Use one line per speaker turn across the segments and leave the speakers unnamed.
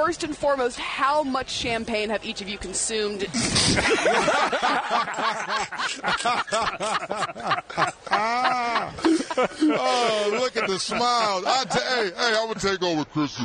first and foremost, how much champagne have each of you consumed?
oh, look at the smiles. I t- hey, hey, I'm gonna take over, Chrissy.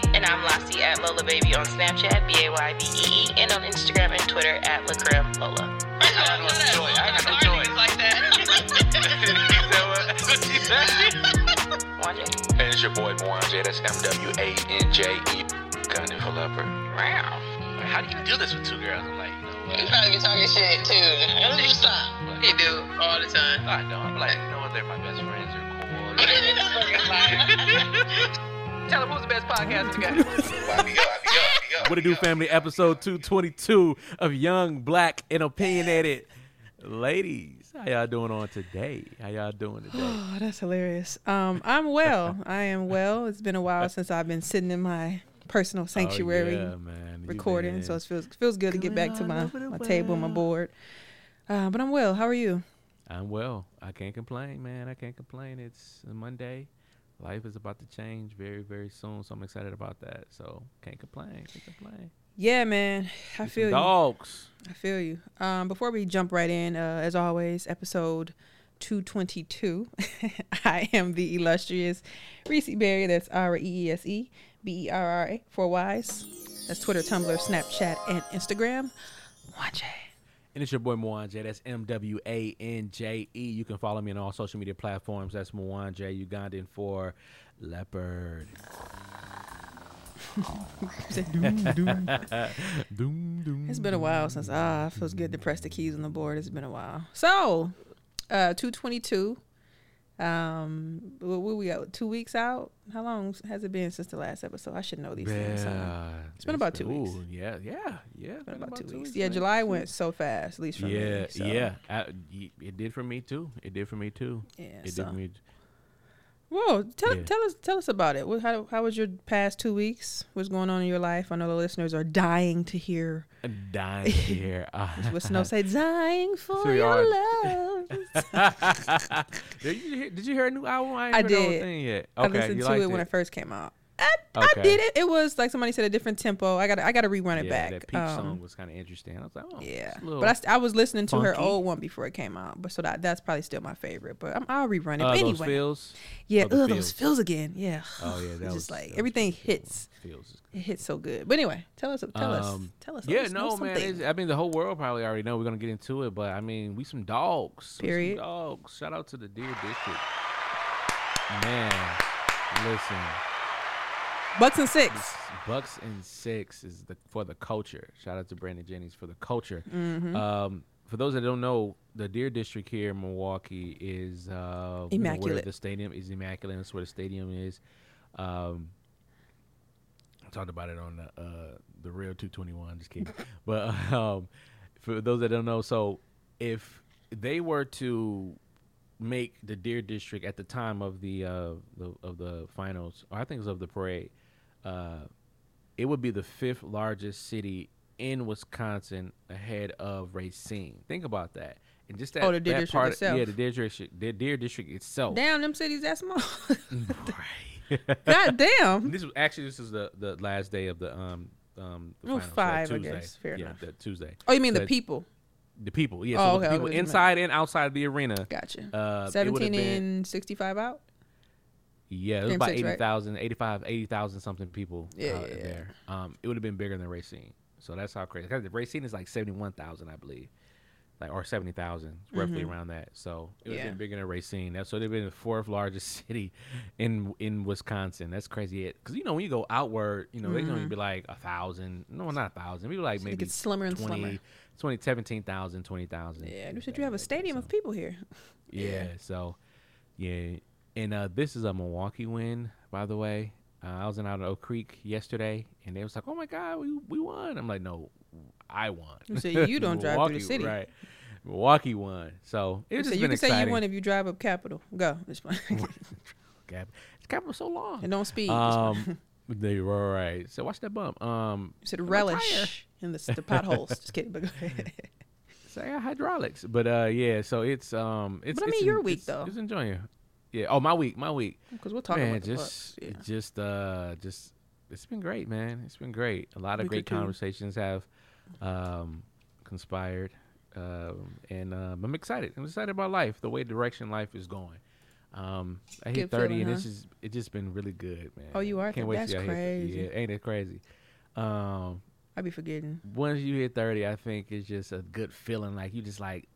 And I'm Lassie at Lola Baby on Snapchat, B A Y B E E, and on Instagram and Twitter at Lacrim Lola.
I got no joy. I got no joy.
like that. Wanje.
And it's your boy Mwanje. That's M W A N J E. Gunning for leopard.
Wow.
How do you do this with two girls? I'm like, you know
You probably be talking shit too. Just stop. He do all the time.
I know. I'm like, you know what? They're my best friends. They're cool.
Tell him who's the best podcast in the game.
YBO, YBO,
What it do, family? Episode 222 of Young, Black, and Opinionated. Ladies, how y'all doing on today? How y'all doing today?
Oh, that's hilarious. Um, I'm well. I am well. It's been a while since I've been sitting in my personal sanctuary
oh, yeah, man.
Recording,
been
so it feels feels good to get back to
going
my,
all over the
my table, my board. Uh, but I'm well. How are you?
I'm well. I can't complain, man. I can't complain. It's Monday. Life is about to change very, very soon, so I'm excited about that. So can't complain. Can't complain.
Yeah, man. I
Some
feel you.
Dogs.
I feel you. Um, before we jump right in, uh, as always, episode 222. I am the illustrious Reese Berry. That's R E E S E B E R R A. for wise That's Twitter, Tumblr, Snapchat, and Instagram. Watch it.
And it's your boy Mwanje. That's M W A N J E. You can follow me on all social media platforms. That's Mwanje Ugandan for Leopard.
It's been a while since ah, it feels good to press the keys on the board. It's been a while. So, uh, two twenty two. Um, what, what we got? Two weeks out. How long has it been since the last episode? I should know these things. huh?
Yeah,
It's been about two weeks.
ooh, Yeah, yeah, yeah.
Been about two weeks.
weeks,
Yeah. July went so fast. At least for
Yeah,
me. so,
yeah. I, y- it did for me too. It did for me too.
Yeah.
It
so.
did for me.
Whoa, tell
Yeah.
tell us tell us about it. How how was your past two weeks? What's going on in your life? I know the listeners are dying to hear.
Uh, dying to hear.
Uh, what Snow say? Dying for
Sure
your love.
did you hear? Did you hear a new album? I, ain't
I
heard the whole
did.
thing yet.
I listened
you
to
liked
it when it first came out. I, I did it. It was like somebody said a different tempo. I got I got to rerun it
yeah,
back.
that Peach
Um,
song was kind of interesting. I was like, oh,
Yeah,
it's a little-
but I, st- I was listening to her old one before it came out, but so that that's probably still my favorite. But I'm, I'll rerun it.
uh,
but
those
anyway,
feels.
yeah,
Oh,
ugh, those
feels.
again. Yeah,
Oh yeah, that
It's
was
just like
that
everything hits.
Feels.
It hits so good. But anyway, tell us, tell us,
Um,
tell us.
Yeah,
us
no, man. I mean, the whole world probably already know. We're gonna get into it, but I mean, we some dogs. We some
Period.
dogs. Shout out to the Deer District. Man, listen.
Bucks and six.
Bucks and six is the for the culture. Shout out to Brandon Jennings for the culture.
Mm-hmm.
Um, for those that don't know, the Deer District here in Milwaukee is uh, you know, where
Immaculate.
the stadium is immaculate. That's where the stadium is. Um, I talked about it on the uh, the real 221. Just kidding. but um, for those that don't know, so if they were to make the Deer District at the time of the uh, the of the finals, or I think it was of the parade, uh, it would be the fifth largest city in Wisconsin ahead of Racine. Think about that. And just that,
Oh, the Deer
that
District
part,
itself.
yeah, the Deer District, the Deer District itself.
Damn, them cities that small.
Right.
God damn.
This was actually this is the, the last day of the um um the
Oh,
finals, so
five, I
Tuesday.
guess. Fair
yeah,
enough.
the Tuesday.
Oh, you mean the people?
The people, yeah.
Oh,
so
okay,
the people
what you meant.
inside and outside the arena.
Gotcha.
Uh,
Seventeen and sixty-five out.
Yeah, it was
Game
about
six, right?
80,000, 85, 80,000 something people
Yeah,
out
yeah, yeah.
there. Um, it would have been bigger than Racine. So that's how crazy. Because Racine is like 71,000, I believe. Like, or 70,000, roughly around that. So it would have
Mm-hmm.
Been bigger than Racine. That's so they've been the fourth largest city in in Wisconsin. That's crazy. It Because, you know, when you go outward, you know, they can only be like a thousand. No, not a thousand. Maybe like
it
maybe
gets slimmer and
20,
slimmer.
20, 17,000, 20,000.
Yeah, you said you have a stadium of people here.
Yeah. So, yeah, and uh, this is a Milwaukee win, by the way. Uh, I was in out in Oak Creek yesterday, and they was like, "Oh my God, we we won!" I'm like, "No, I won."
You said you don't drive through the city.
right? Milwaukee won, so it's
So
just
you can say you won if you drive up Capitol. Go. It's fine.
Cap- It's capital so long.
and don't speed.
Um, they were right. So watch that bump. Um,
You said relish in the, the potholes. Just kidding. But go ahead.
Say hydraulics, but uh, yeah. So it's um, it's.
But I
it's
mean, your
en-
week,
it's-
though.
It's enjoying it. Yeah. Oh, my week, my week.
Because we're talking
man,
about
just.
Yeah.
it just uh, just it's been great, man. It's been great. A lot of
or
great conversations have um, conspired, um, and um, I'm excited. I'm excited about life, the way direction life is going. Um, I hit
Good
30,
feeling,
and
huh?
it's just it just been really good, man.
Oh, you are?
Can't wait
That's
till I hit-
crazy.
Yeah, ain't it crazy? Um,
I be forgetting.
once you hit 30, I think it's just a good feeling. Like you just like.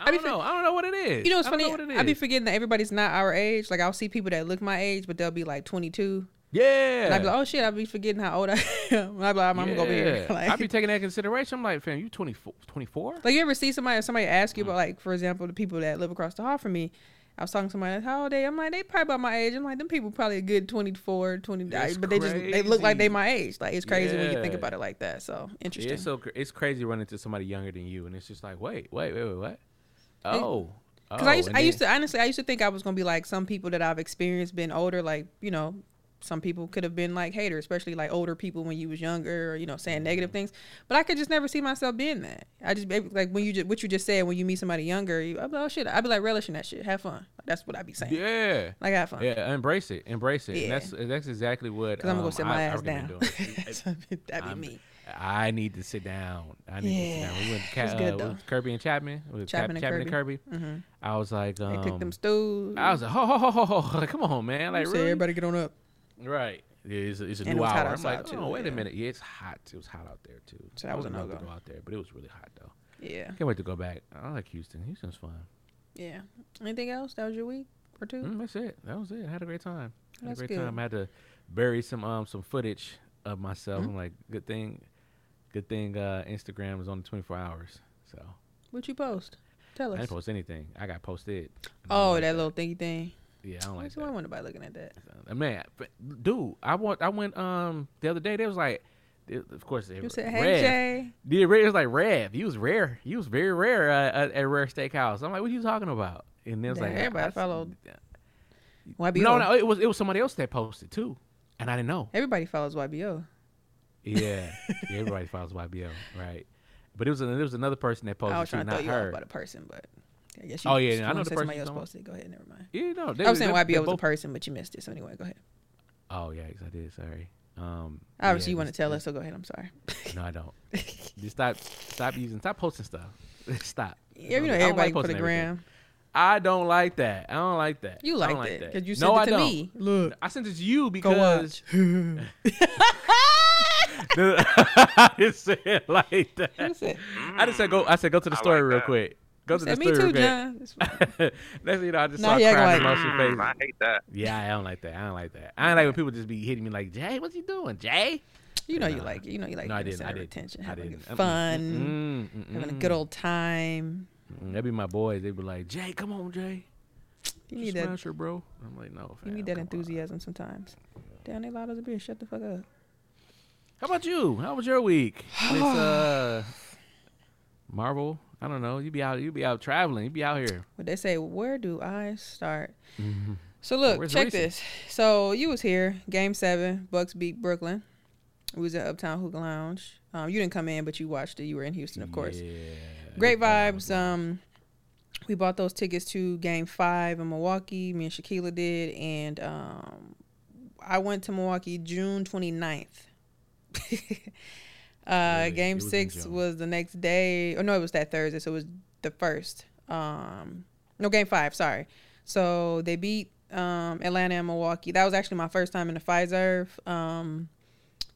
I,
I
don't know. I don't know what it is.
You know what's
I don't
funny?
it
I be forgetting that everybody's not our age. Like I'll see people that look my age, but they'll be like 22.
Yeah.
And I'd be like, oh shit, I'll be forgetting how old I am. And I'd be like, I'm, I'm gonna go here.
Yeah.
Like,
I be taking that consideration. I'm like, fam, you 24? 24?
like you ever see somebody somebody ask
Mm.
you about like, for example, the people that live across the hall from me. I was talking to somebody, how old they? I'm like, they probably about my age. I'm like, them people probably a good 24, 20,
It's
but they just they look like they
crazy.
my age. Like it's crazy when you think about it like that. So interesting.
Yeah, it's so it's crazy running into somebody younger than you, and it's just like, wait, wait, wait, wait, what? Oh,
Because
oh,
I used, I used to honestly, I used to think I was gonna be like some people that I've experienced been older. Like you know, some people could have been like haters, especially like older people when you was younger, or you know, saying negative
Mm-hmm.
things. But I could just never see myself being that. I just like when you just what you just said when you meet somebody younger, you, I'd be like, oh shit, I'd be like relishing that shit, have fun. That's what I'd be saying.
Yeah.
Like have fun.
Yeah, embrace it, embrace it.
Yeah.
And that's that's exactly what.
Because I'm gonna
um,
go sit my
I
ass
recommend
down. That'd be
I'm-
me.
I need to sit down. I need to sit down. We went to
It
Ca-
good,
uh, with Kirby and Chapman. With
Chapman
Chap-
and
Chapman and Kirby.
Mm-hmm.
I was like,
They
um,
cooked them stews.
I was like, ho ho ho ho ho, come on, man, like really?
everybody get on up.
Right. Yeah, it's a, it's a
And it
new
hot
hour. I'm like,
too,
oh, wait
yeah.
a minute. Yeah, it's hot. It was hot out there too.
So that
I
was a
to
no-go.
out there, but it was really hot though.
Yeah.
Can't wait to go back. I like Houston. Houston's fun.
Yeah. Anything else? That was your week or two?
Mm, that's it. That was it. I had a great time. Had
That's
a great
good.
time. I had to bury some um some footage of myself.
Mhm.
I'm like, good thing, good thing. Uh, Instagram was only 24 hours, so
What you post? Tell us.
I didn't post anything. I got posted. I
Oh,
like
that little thingy thing.
Yeah, I don't like
I
that.
want nobody looking at that.
Uh, Man, dude, I want. I went um the other day. They was like, they- of course, they
You said,
Rev.
"Hey Jay."
Yeah, Ray was like Rev. He was rare. He was very rare uh, at, at Rare Steakhouse. I'm like, what are you talking about? And it was
Damn,
like,
everybody
I- I-
followed.
No,
YBO.
no, it was it was somebody else that posted too, and I didn't know.
Everybody follows YBO.
Yeah, yeah everybody follows YBO, right? But it was there was another person that posted
I was trying to throw
not
you off about a person, but I guess you.
Oh, yeah, I know the person
somebody else posted. Go ahead, never mind.
Yeah, no, they,
I was saying
they- they
YBO was a person, but you missed it. So anyway, go ahead.
Oh yeah, I did. Sorry. Um,
Obviously,
yeah,
you want to tell us, so go ahead. I'm sorry.
No, I don't. Just stop, stop using, stop posting stuff. stop.
Yeah, you know everybody
like
put a gram.
I don't like that. I don't like that.
You
I
like that because you
no,
sent it
I
to me. Look,
I sent it to you because I didn't say it like that.
said,
I just said go. I said go to the
I
story
like
real
that.
quick. Go to the
said, me
story
too,
real quick.
John.
Next thing you know, I just
Now
saw
he
crying
like,
emotion
Mm, I hate that.
Yeah, I don't like that. I don't like that. I don't like when people just be hitting me like, Jay, what's he doing, Jay?
You know you
Nah.
like it. You know you like
no, I
being
didn't. I didn't.
attention,
I
having
didn't.
good fun,
Mm, mm,
having a
mm,
good old time.
mm. That'd be my boys. They'd be like, Jay, come on, Jay.
You
Just
need that.
smash her, bro. I'm like, no.
You need that
come on."
enthusiasm sometimes. Damn, they loud as a bitch. Shut the fuck up.
How about you? How was your week? It's uh, Marvel. I don't know. You be out. You be out traveling. You be out here.
But they say, where do I start? So look,
Where's
check
Reese?
this. So you was here, Game Seven, Bucks beat Brooklyn. We was at Uptown Hookah Lounge. Um, you didn't come in, but you watched it. You were in Houston, of course.
Yeah.
Great vibes. Um, we bought those tickets to Game Five in Milwaukee. Me and Shaquila did, and um, I went to Milwaukee June 29th. uh,
Really?
game
was
six was the next day. Or no, it was that Thursday, so it was the first. Um, no, game five. Sorry. So they beat um, Atlanta and Milwaukee. That was actually my first time in the Fiserv. Um,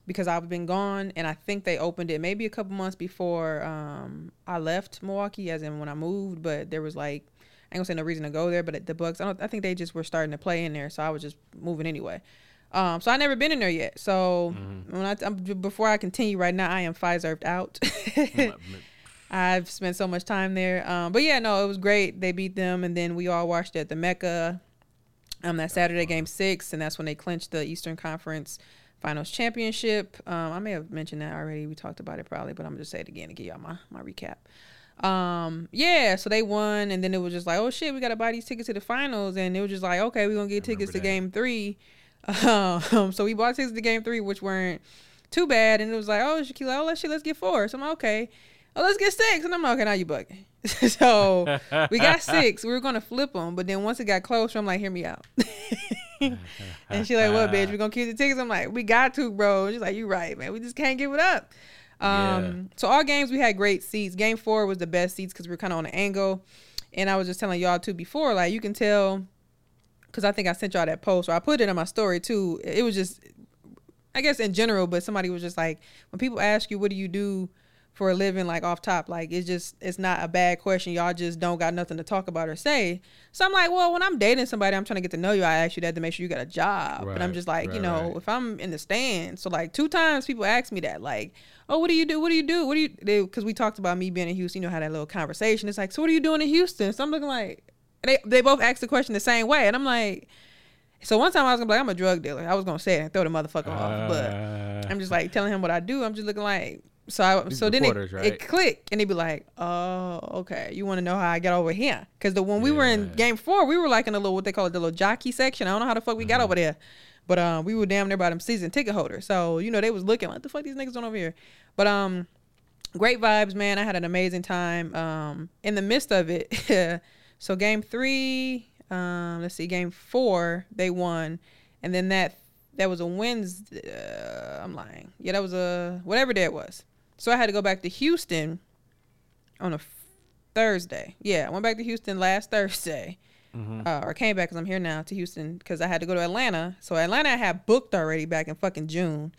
because I've been gone, and I think they opened it maybe a couple months before um, I left Milwaukee, as in when I moved. But there was like, I ain't gonna say no reason to go there, but at the Bucks, I don't, I think they just were starting to play in there, so I was just moving anyway. Um, so I never been in there yet. So when I um, before I continue right now, I am Pfizer out. I've spent so much time there. Um, but yeah, no, it was great. They beat them, and then we all watched at the Mecca. Um, that Saturday game six, and that's when they clinched the Eastern Conference Finals championship. Um, I may have mentioned that already. We talked about it probably, but I'm gonna just say it again to give y'all my my recap. Um, yeah, so they won, and then it was just like, oh shit, we gotta buy these tickets to the finals, and it was just like, okay, we're gonna get tickets to game three. Um, so we bought tickets to game three, which weren't too bad, and it was like, oh, Shaquille, oh, let's let's get four. So I'm like, okay. Oh, let's get six, and I'm like, okay, now you bugging. so we got six. We were gonna flip them, but then once it got closer, I'm like, hear me out. and she like, what, bitch? We're gonna keep the tickets? I'm like, we got to, bro. She's like, you right, man. We just can't give it up. Um,
Yeah.
so all games we had great seats. Game four was the best seats because we were kind of on an angle, and I was just telling y'all too before, like you can tell, because I think I sent y'all that post or I put it in my story too. It was just, I guess in general, but somebody was just like, when people ask you, what do you do? For a living, like off top, like it's just it's not a bad question. Y'all just don't got nothing to talk about or say. So I'm like, well, when I'm dating somebody, I'm trying to get to know you. I ask you that to make sure you got a job. But I'm just like, you know,
right.
if I'm in the stands, so like two times people ask me that, like, oh, what do you do? What do you do? What do you? Do? Because we talked about me being in Houston, you know, had that little conversation. It's like, so what are you doing in Houston? So I'm looking like, they they both asked the question the same way, and I'm like, so one time I was gonna be like, I'm a drug dealer. I was gonna say it and throw the motherfucker off, but
Uh,
I'm just like telling him what I do. I'm just looking like. So I, so then it,
right?
it clicked and he'd be like, oh, okay. You want to know how I got over here? Because the when we were in game four, we were like in a little what they call it, the little jockey section. I don't know how the fuck we
Mm-hmm.
got over there, but um, we were damn near by them season ticket holders. So you know they was looking like the fuck these niggas doing over here. But um, great vibes, man. I had an amazing time. Um, in the midst of it, so game three, um, let's see, game four, they won, and then that that was a Wednesday. Uh, I'm lying. Yeah, that was a whatever day it was. So I had to go back to Houston on a Thursday. Yeah, I went back to Houston last Thursday. Uh, or came back because I'm here now to Houston because I had to go to Atlanta. So Atlanta I had booked already back in fucking June.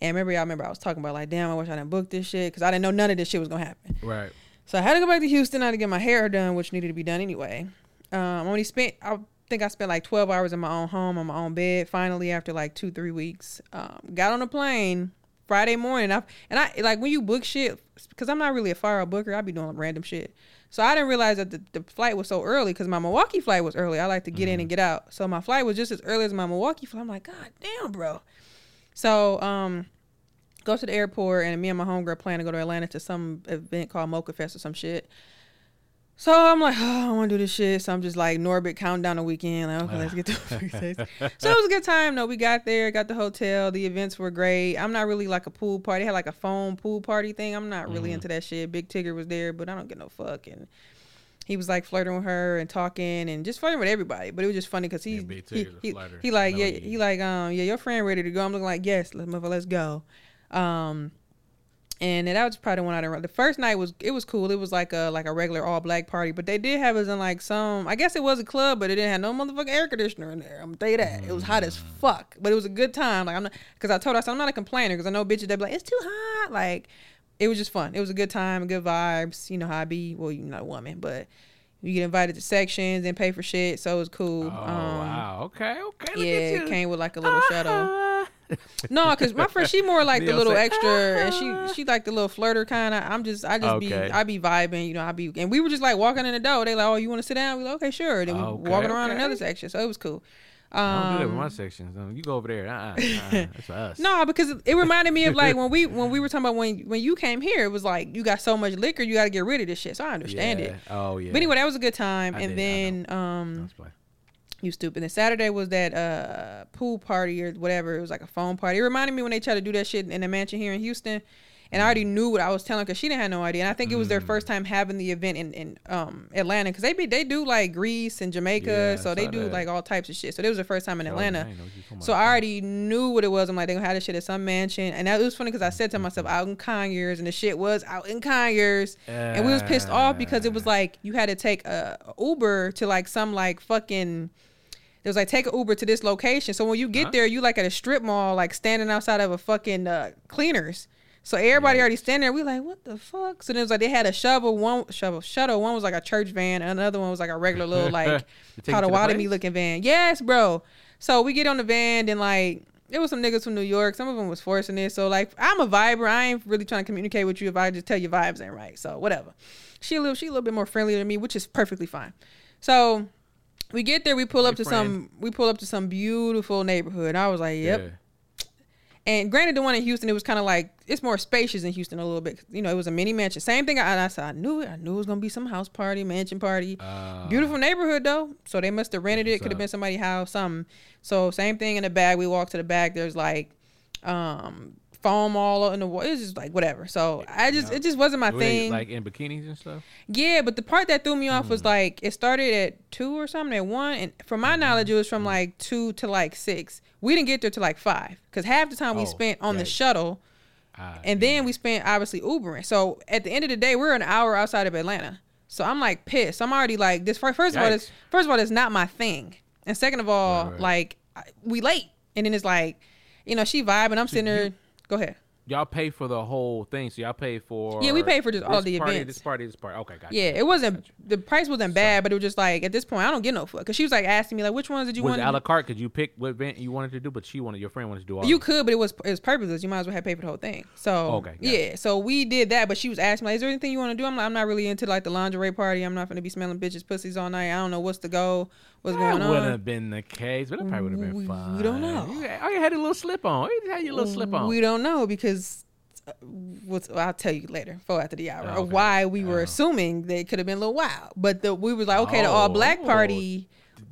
And remember, y'all remember I was talking about like, damn, I wish I didn't book this shit because I didn't know none of this shit was gonna happen.
right.
So I had to go back to Houston. I had to get my hair done, which needed to be done anyway. Um, I only spent, I think I spent like 12 hours in my own home on my own bed. Finally, after like two, three weeks, um, got on a plane Friday morning. I and I like when you book shit because I'm not really a fire booker. I'd be doing random shit. So I didn't realize that the, the flight was so early because my Milwaukee flight was early. I like to get in and get out. So my flight was just as early as my Milwaukee flight. I'm like, God damn, bro. So um, go to the airport and me and my homegirl plan to go to Atlanta to some event called Mocha Fest or some shit. So I'm like, oh, I want to do this shit. So I'm just like Norbit counting down the weekend. Like, okay, let's get to So it was a good time. though. we got there, got the hotel. The events were great. I'm not really like a pool party. They had like a foam pool party thing. I'm not really into that shit. Big Tigger was there, but I don't get no fuck. And he was like flirting with her and talking and just flirting with everybody. But it was just funny because he, he, he, he like
know
yeah
he
he like um yeah your friend ready to go. I'm looking like yes let's mother let's go. Um and that was probably the one I didn't. The first night was it was cool. It was like a like a regular all black party, but they did have us in like some. I guess it was a club, but it didn't have no motherfucking air conditioner in there. I'm gonna tell you that it was hot as fuck, but it was a good time. Like I'm not because I told said, I'm not a complainer because I know bitches they be like it's too hot. Like it was just fun. It was a good time, good vibes. You know how I be. Well, you're not a woman, but you get invited to sections and pay for shit, so it was cool.
Oh wow. Okay. Okay.
Yeah, it came with like a little shadow.
Ah.
No, cause my friend she more like the little extra, and she she like the little flirter kind of. I'm just I just be I be vibing, you know. I be and we were just like walking in the door. They like, oh, you want to sit down? We like, okay, sure. Then we
Okay,
walking around
okay.
another section, so it was cool.
I don't do that with
Um,
my sections. Um, you go over there. Uh-uh, uh-uh. That's for us.
no, because it reminded me of like when we when we were talking about when when you came here, it was like you got so much liquor, you got to get rid of this shit. So I understand it.
Oh yeah.
But anyway, that was a good time.
I
and
did,
then um. You stupid. And Saturday was that uh pool party or whatever. It was like a phone party. It reminded me when they tried to do that shit in the mansion here in Houston. And I already knew what I was telling because she didn't have no idea. And I think it was their
Mm.
first time having the event in, in um Atlanta because they be they do like Greece and Jamaica,
Yeah, I
so they
saw
do
that.
like all types of shit. So it was their first time in
Oh,
Atlanta.
I ain't know what you talking
So. I already knew what it was. I'm like, they gonna have this shit at some mansion, and that it was funny because I said to myself, out in Conyers, and the shit was out in Conyers, and we was pissed off because it was like you had to take a Uber to like some like fucking. It was like take an Uber to this location. So when you get
Huh?
there, you like at a strip mall, like standing outside of a fucking uh, cleaners. So everybody already standing there. We like, what the fuck? So then it was like they had a shovel, one shovel shuttle. One was like a church van, and another one was like a regular little like
You take it to
Potawatomi looking van. Yes, bro. So we get on the van and like it was some niggas from New York. Some of them was forcing it. So like I'm a viber. I ain't really trying to communicate with you if I just tell you vibes ain't right. So whatever. She a little she a little bit more friendly than me, which is perfectly fine. So We get there, we pull up
Hey,
to
friend.
some we pull up to some beautiful neighborhood. I was like, Yep.
Yeah.
And granted, the one in Houston, it was kind of like it's more spacious in Houston a little bit. You know, it was a mini mansion. Same thing. I, I said I knew it. I knew it was gonna be some house party, mansion party.
Uh,
Beautiful neighborhood though. So they must have rented it. Could have been somebody's house. Something. So same thing in the back. We walk to the back. There's like, um, foam all in the wall. It's just like whatever. So I just it just wasn't my
were they,
thing.
like in bikinis and stuff.
Yeah, but the part that threw me off
Hmm.
was like it started at two or something at one, and from my knowledge, it was
Hmm.
from like two to like six. We didn't get there to like five because half the time we
Oh,
spent on the
yikes.
shuttle,
Ah,
and then we spent obviously Ubering. So at the end of the day, we're an hour outside of Atlanta. So I'm like pissed. I'm already like this. First of all, this first of all, it's not my thing, and second of all,
Right, right.
like I- we late, and then it's like, you know, she vibing. I'm sitting there. Go ahead.
y'all pay for the whole thing, so y'all pay for.
Yeah, we pay for just all the
party,
events.
This party, this party. Okay, got
Yeah, it wasn't the price wasn't bad, but it was just like at this point I don't get no fuck. Cause she was like asking me like, which ones did you
Was
want? to
a la carte? Could you pick what event you wanted to do? But she wanted your friend wanted to do all.
You could, but it was it was purposeless. You might as well have paid for the whole thing. So
Okay, got
yeah, so we did that. But she was asking me, like, is there anything you want to do? I'm like, I'm not really into like the lingerie party. I'm not gonna be smelling bitches pussies all night. I don't know what's the go, what's
That
going
wouldn't have been the case, but it probably would have been
We- we don't know.
You, all you had a little slip on. You had your little slip on.
We don't know because uh, what's I'll tell you later, for after the hour,
Oh, okay.
why we were
Oh.
assuming they could have been a little wild. But the, we was like, okay, the all black
Oh.
party.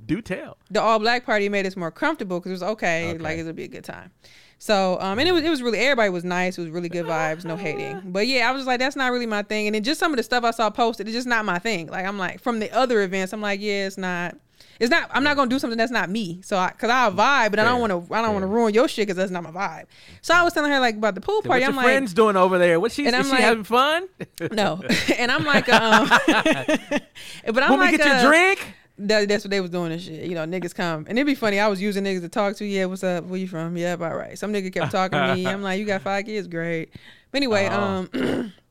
Do tell.
the all black party made us more comfortable because it was okay,
Okay.
like it'll be a good time. So um and it was it was really everybody was nice. It was really good vibes, no hating. But yeah, I was just like that's not really my thing. And then just some of the stuff I saw posted, it's just not my thing. Like I'm like from the other events, I'm like yeah, it's not. It's not. I'm not gonna do something that's not me. So I, cause I'll vibe, but I don't want to. I don't want to ruin your shit because that's not my vibe. So I was telling her like about the pool
What
party.
your
I'm like,
friends doing over there? What she?
And
is
I'm
she
like-
having fun?
no, and I'm like, um, but I'm
Want
like,
get
uh,
a drink?
that, that's what they was doing and shit. You know, niggas come and it'd be funny. I was using niggas to talk to. Yeah, what's up? Where you from? Yeah, all right. Some nigga kept talking to me. I'm like, you got five kids, great. But anyway,
Oh.
um,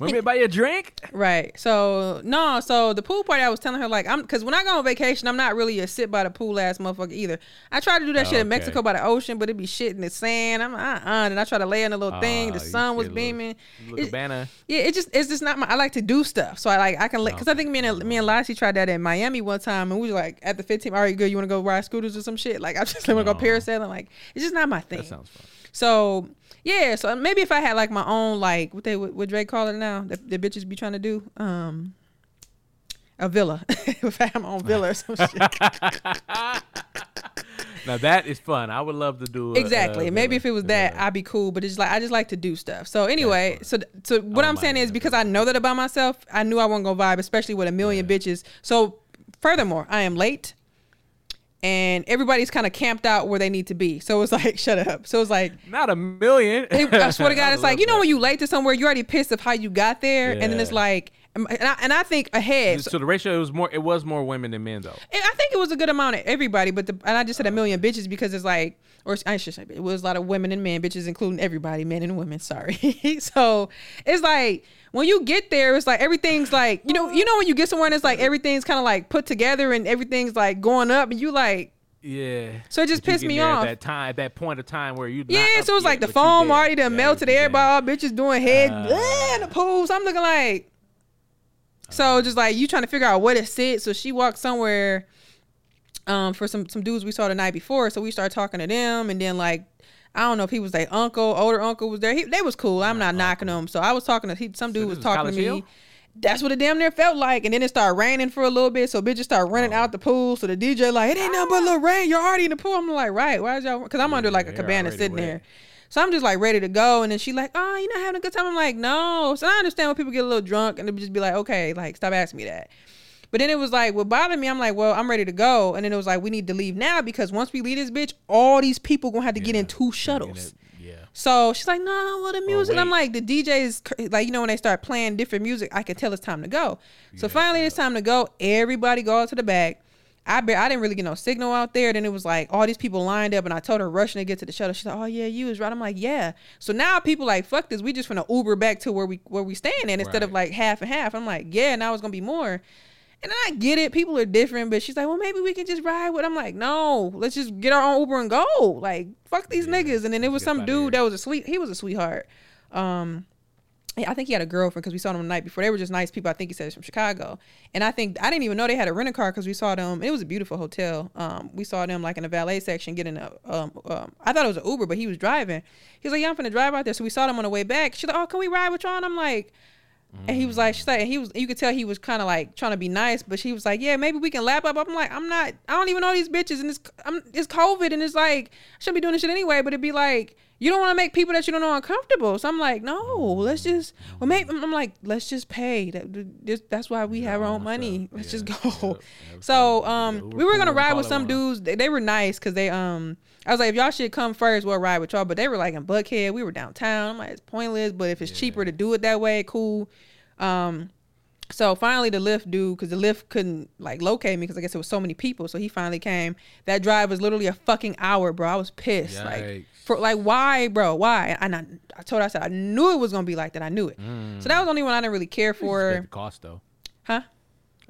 Want me buy you a drink?
right. So no, so the pool party, I was telling her like, I'm because when I go on vacation, I'm not really a sit by the pool ass motherfucker either. I try to do that shit in
Okay.
Mexico by the ocean, but it'd be shit in the sand. I'm uh uh and I try to lay in a little thing.
Ah,
The sun was
little-
beaming.
Little
It-
cabana.
Yeah, it just it's just not my. I like to do stuff, so I like I can because I think me and me and Lassie tried that in Miami one time, and we was like at the 15. All right, good. You want to go ride scooters or some shit? Like I just want to go parasailing. Like it's just not my thing.
That sounds fun.
So yeah, so maybe if I had like my own like what they what, what Drake call it now that the bitches be trying to do, um, a villa. if I had my own villa or some shit.
Now that is fun. I would love to do.
Exactly.
a
Maybe if it was that,
villa.
I'd be cool. But it's like I just like to do stuff. So anyway, so so what
don't
I'm saying
mind
is because I know that about myself, I knew I wasn't gonna vibe, especially with a million bitches. So furthermore, I am late, and everybody's kind of camped out where they need to be. So it's like, shut up. So it's like.
not a million.
I swear to God, it's like you know
that.
when you late to somewhere, you're already pissed of how you got there, and then it's like, and I, and I think ahead.
So the ratio it was more. It was more women than men though.
And I think it was a good amount of everybody, but the, and I just said a million bitches because it's like, or I should say, it was a lot of women and men, bitches, including everybody, men and women. Sorry. so it's like when you get there, it's like everything's like, you know, you know when you get somewhere and it's like everything's kind of like put together and everything's like going up, and you like,
Yeah.
So it just pissed me
there at
off.
That time, at that point of time where you.
yeah. So it was like the foam already done melted. Everybody, all bitches doing head
Uh.
in the pool. So I'm looking like. So just like you trying to figure out what it said. So she walked somewhere um for some some dudes we saw the night before. So we started talking to them and then like I don't know if he was their uncle, older uncle was there. He they was cool. I'm not knocking them. So I was talking to he some dude
this
was talking to me.
Hill?
That's what it damn near felt like. And then it started raining for a little bit. So bitches started running
Oh.
out the pool. So the DJ like, it ain't nothing but a little rain. You're already in the pool. I'm like, right. Why is y'all? Because I'm under like a cabana sitting
wet.
there. So I'm just like ready to go. And then she like, oh, you're not having a good time? I'm like, no. So I understand when people get a little drunk and they just be like, okay, like stop asking me that. But then it was like, what bothered me, I'm like, well, I'm ready to go. And then it was like, we need to leave now because once we leave this bitch, all these people gonna have to get in two shuttles.
Yeah.
So she's like, no, well, the music. I'm like, the DJ is like, you know, when they start playing different music, I can tell it's time to go. So finally, it's time to go. Everybody go out to the back. I be- I didn't really get no signal out there. Then it was like all these people lined up, and I told her rushing to get to the shuttle. She's like, "Oh yeah, you was right." I'm like, "Yeah." So now people like, "Fuck this, we just want to Uber back to where we where we staying at instead of like half and half." I'm like, "Yeah." Now it's gonna be more. And I get it, people are different, but she's like, well, maybe we can just ride with. I'm like, no, let's just get our own Uber and go. Like, fuck these niggas. And then there was some dude that was a sweet, he was a sweetheart. Um, I think he had a girlfriend because we saw them the night before. They were just nice people. I think he said he's from Chicago, and I think I didn't even know they had a rental car because we saw them. It was a beautiful hotel. Um, we saw them like in the valet section getting a. Um, um, I thought it was an Uber, but he was driving. He was like, "Yeah, I'm finna drive out there." So we saw them on the way back. She's like, "Oh, can we ride with y'all?" And I'm like. And he was like, she's like, and he was, you could tell he was kind of like trying to be nice, but she was like, yeah, maybe we can lap up. I'm like, I'm not, I don't even know these bitches, and it's, I'm, it's COVID, and it's like, I shouldn't be doing this shit anyway, but it'd be like, you don't want to make people that you don't know uncomfortable. So I'm like, no, let's just, well, maybe I'm like, let's just pay. That, that's why we have our own money. Let's
Yeah,
just go.
yep,
So, um, we were gonna ride with some dudes. They, they were nice because they, um, I was like, if y'all should come first, we'll ride with y'all. But they were like in Buckhead. We were downtown. I'm like, it's pointless. But if it's cheaper to do it that way, cool. Um, so finally, the Lyft dude, because the Lyft couldn't like locate me because I guess there was so many people. So he finally came. That drive was literally a fucking hour, bro. I was pissed. Like for like why, bro? Why? And I, I told her I said I knew it was gonna be like that. I knew it. So that was the only one I didn't really care
Mm. At least split
for,
cost though.
huh?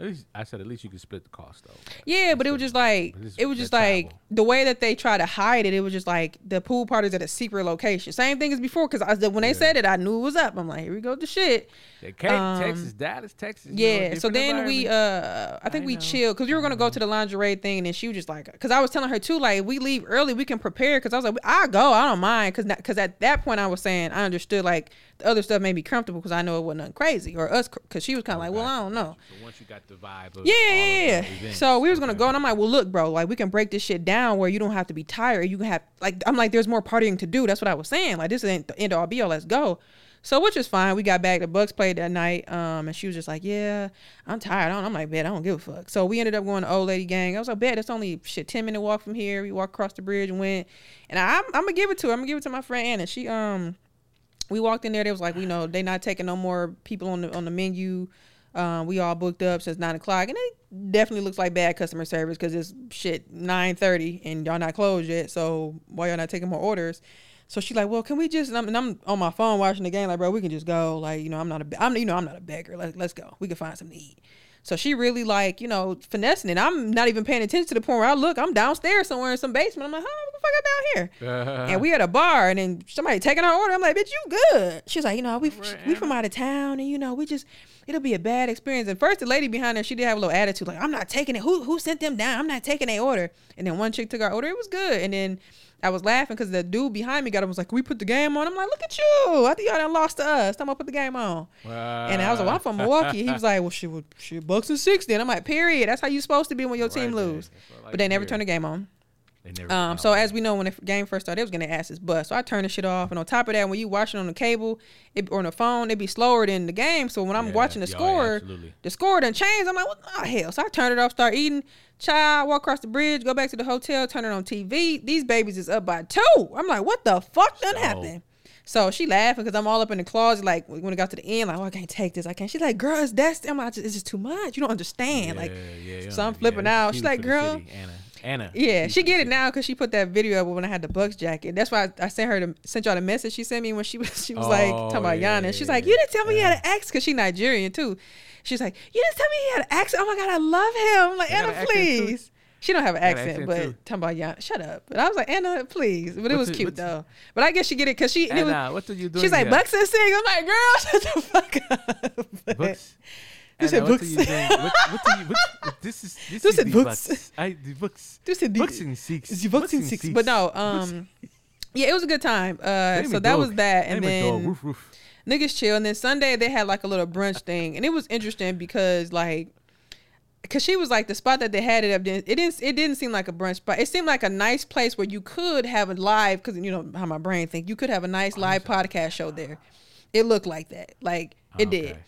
At least I said at least you could split the cost though.
Yeah, but it was just like it was just like
travel.
the way that they try to hide it. It was just like the pool party's at a secret location. Same thing as before. Because when they said it, I knew it was up. I'm like, here we go the shit.
They came
Um,
Texas, Dallas, Texas.
Yeah. So then we, uh, I think
I
we chilled because we were gonna go to the lingerie thing, and then she was just like, because I was telling her too, like, we leave early, we can prepare. Because I was like, I go, I don't mind, because because at that point I was saying I understood like the other stuff made me comfortable because I know it wasn't nothing crazy or us, because she was kind of like, well, I don't know.
So once you got the vibe of
Yeah, yeah, yeah. So we was gonna go, and I'm like, well, look, bro, like we can break this shit down where you don't have to be tired. You can have like I'm like, there's more partying to do. That's what I was saying. Like this ain't the end all be all. Let's go. So which is fine. We got back. The Bucks played that night, um, and she was just like, "Yeah, I'm tired." I don't, I'm like, "Bet I don't give a fuck." So we ended up going to Old Lady Gang. I was like, "Bet it's only shit ten minute walk from here." We walked across the bridge and went, and I'm, I'm gonna give it to her. I'm gonna give it to my friend Anna. She um we walked in there. They was like, we know they not taking no more people on the on the menu. Um, we all booked up since nine o'clock, and it definitely looks like bad customer service because it's shit nine thirty and y'all not closed yet. So why y'all not taking more orders? So she's like, well, can we just? And I'm, and I'm on my phone watching the game, like, bro, we can just go. Like, you know, I'm not a, I'm, you know, I'm not a beggar. Let, let's go. We can find something to eat. So she really like, you know, finessing it. I'm not even paying attention to the point where I look. I'm downstairs somewhere in some basement. I'm like, huh, what the fuck I down here? and we at a bar, and then somebody taking our order. I'm like, bitch, you good? She's like, you know, we we from out of town, and you know, we just it'll be a bad experience. And first, the lady behind her, she did have a little attitude, like, I'm not taking it. Who who sent them down? I'm not taking their order. And then one chick took our order. It was good. And then I was laughing because the dude behind me got up and was like, Can we put the game on? I'm like, look at you. I think y'all done lost to us. I'm gonna put the game on. And I was like, well, I'm from Milwaukee. He was like, well, shit, well, shit, Bucks and 60. And I'm like, period. That's how you supposed to be when your team
Right there.
lose.
That's what I like
But they never
hear.
turned the game on. Um, so as we know, when the game first started, it was gonna their asses bust. So I turned the shit off, and on top of that, when you watch it on the cable it, or on the phone, it'd be slower than the game. So when I'm
Yeah,
watching the
yeah,
score,
absolutely.
the score done changed. I'm like, what the hell? So I turned it off, start eating. Child, walk across the bridge, go back to the hotel, turn it on TV. These babies is up by two. I'm like, what the fuck done
So-
happened? So she laughing because I'm all up in the closet. Like when it got to the end, like, oh, I can't take this. I can't. She's like, girl, it's that's. I'm like, it's just too much. You don't understand. like, so I'm flipping out. She's like, girl,
city, Anna, Anna.
yeah, she get it now because she put that video up when I had the Bucks jacket. That's why I, I sent her the sent y'all the message she sent me when she was she was like
Oh,
talking about
yeah,
Giannis. She's
yeah,
like, you didn't tell me he had an ex because she Nigerian too. She's like, you didn't tell me he had an accent. Oh my god, I love him. I'm like Anna,
an accent, too?
please. She don't have an accent,
accent,
but
too.
talking about Yana, Shut up. But I was like Anna, please. But it was cute though. But I guess she get it because she. it was-
what are you doing
she's like? Bucks and sing. I'm like, girl, shut the fuck up.
Books.
You
Anna, what
books.
are you doing? What, what are you? What, this is this
said
the
books.
books. I the books.
Said the-
books in six.
Your Bucks and six. But no, um, yeah, it was a good time. Uh, so that was that, and then
roof, roof.
niggas chill. And then Sunday they had like a little brunch thing, and it was interesting because like, cause she was like the spot that they had it up. It didn't. It didn't seem like a brunch spot. It seemed like a nice place where you could have a live, cause you know how my brain think. You could have a nice live podcast show there. It looked like that. Like it did.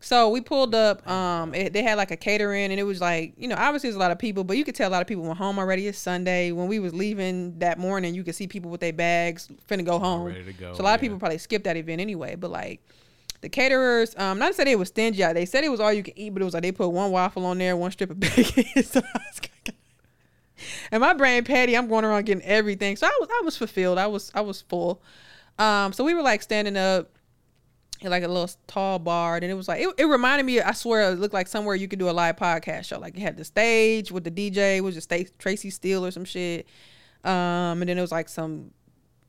So we pulled up. Um, it, they had like a catering, and it was like you know obviously there's a lot of people, but you could tell a lot of people went home already. It's Sunday. When we was leaving that morning, you could see people with their bags finna go home.
ready to go,
So a lot of people probably skipped that event anyway. But like the caterers, um, not to say they was stingy. They said it was all you can eat, but it was like they put one waffle on there, one strip of bacon. so I was and my brain patty, I'm going around getting everything. So I was I was fulfilled. I was I was full. Um, so we were like standing up like a little tall bar, and it was like it, it reminded me. I swear, it looked like somewhere you could do a live podcast show. Like it had the stage with the DJ, it was just Tracy Steele or some shit. Um, and then it was like some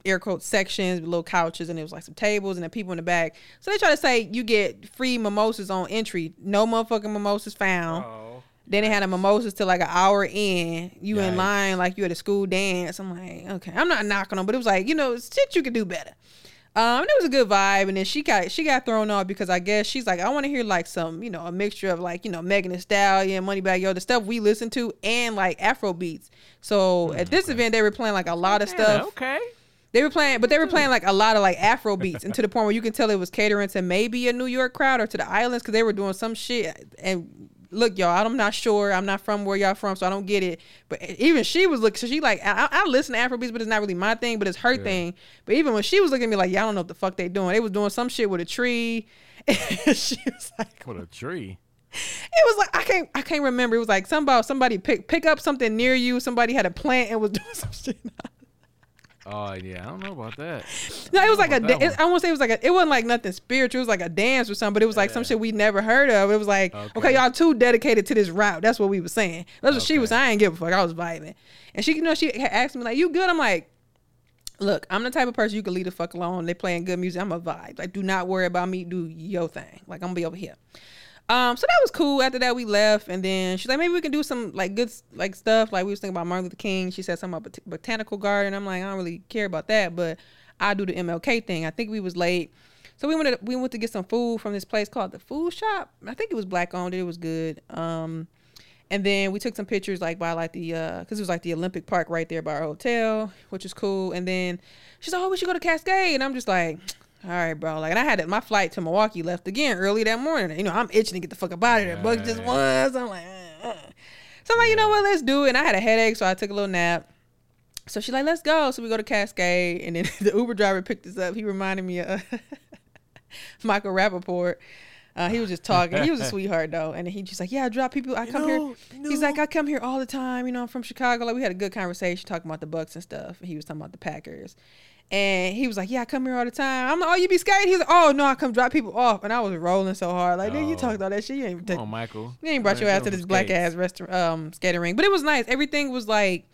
air quote sections with little couches and it was like some tables and then people in the back. So they try to say you get free mimosas on entry. No motherfucking mimosas found.
Oh.
Then they had a mimosas till like an hour in. You in line like you at a school dance. I'm like, okay, I'm not knocking them, but it was like, you know, shit you could do better. Um, and it was a good vibe. And then she got she got thrown off because I guess she's like, I want to hear like some, you know, a mixture of like, you know, Megan Thee Stallion, Moneybag Yo, the stuff we listen to, and like Afro beats. So at this event, they were playing like a lot of
Yeah,
stuff.
okay.
They were playing, but they were playing like a lot of like Afro beats, and to the point where you can tell it was catering to maybe a New York crowd or to the islands because they were doing some shit. And look, y'all, I'm not sure. I'm not from where y'all from, so I don't get it. But even she was looking, so she like, I, I listen to Afro beats, but it's not really my thing, but it's her thing. But even when she was looking at me like, y'all don't know what the fuck they doing. They was doing some shit with a tree. She was like,
What a tree.
it was like I can't I can't remember. It was like somebody somebody pick pick up something near you. Somebody had a plant and was doing some shit.
Oh yeah, I don't know about that.
No, it was like a. da- it, I won't say it was like a. It wasn't like nothing spiritual. It was like a dance or something. But it was like some shit we never heard of. It was like, okay,
Okay.
y'all too dedicated to this route. That's what we was saying. That's what she was. Saying. I ain't give a fuck. I was vibing, and she, you know, she asked me like, "You good?" I'm like, "Look, I'm the type of person you can leave the fuck alone. They playing good music. I'm a vibe. Like, do not worry about me. Do your thing. Like, I'm gonna be over here." Um, so that was cool. After that, we left, and then she's like, maybe we can do some like good like stuff. Like we was thinking about Martin Luther King. She said something about bot- botanical garden. I'm like, I don't really care about that, but I do the MLK thing. I think we was late, so we went to, we went to get some food from this place called the Food Shop. I think it was black owned. It was good. Um, and then we took some pictures like by like the uh because it was like the Olympic Park right there by our hotel, which is cool. And then she's like, oh, we should go to Cascade, and I'm just like. All right, bro. Like, and I had it, my flight to Milwaukee left again early that morning. You know, I'm itching to get the fuck up out of there. Buck just was. I'm like, uh, uh. so I'm like, you know what? Let's do it. And I had a headache, so I took a little nap. So she's like, let's go. So we go to Cascade, and then the Uber driver picked us up. He reminded me of Michael Rapaport. Uh, he was just talking. He was a sweetheart though, and he just like, yeah, I drop people. I come here. He's like, I come here all the time. You know, I'm from Chicago. Like we had a good conversation talking about the Bucks and stuff. He was talking about the Packers, and he was like, yeah, I come here all the time. I'm like, oh, you be scared? He's like, oh no, I come drop people off, and I was rolling so hard. Like, dude, you
Oh.
talked all that shit. You ain't take-
on, Michael.
you ain't brought your ass to this black
skates.
ass restaurant um skating ring. But it was nice. Everything was like,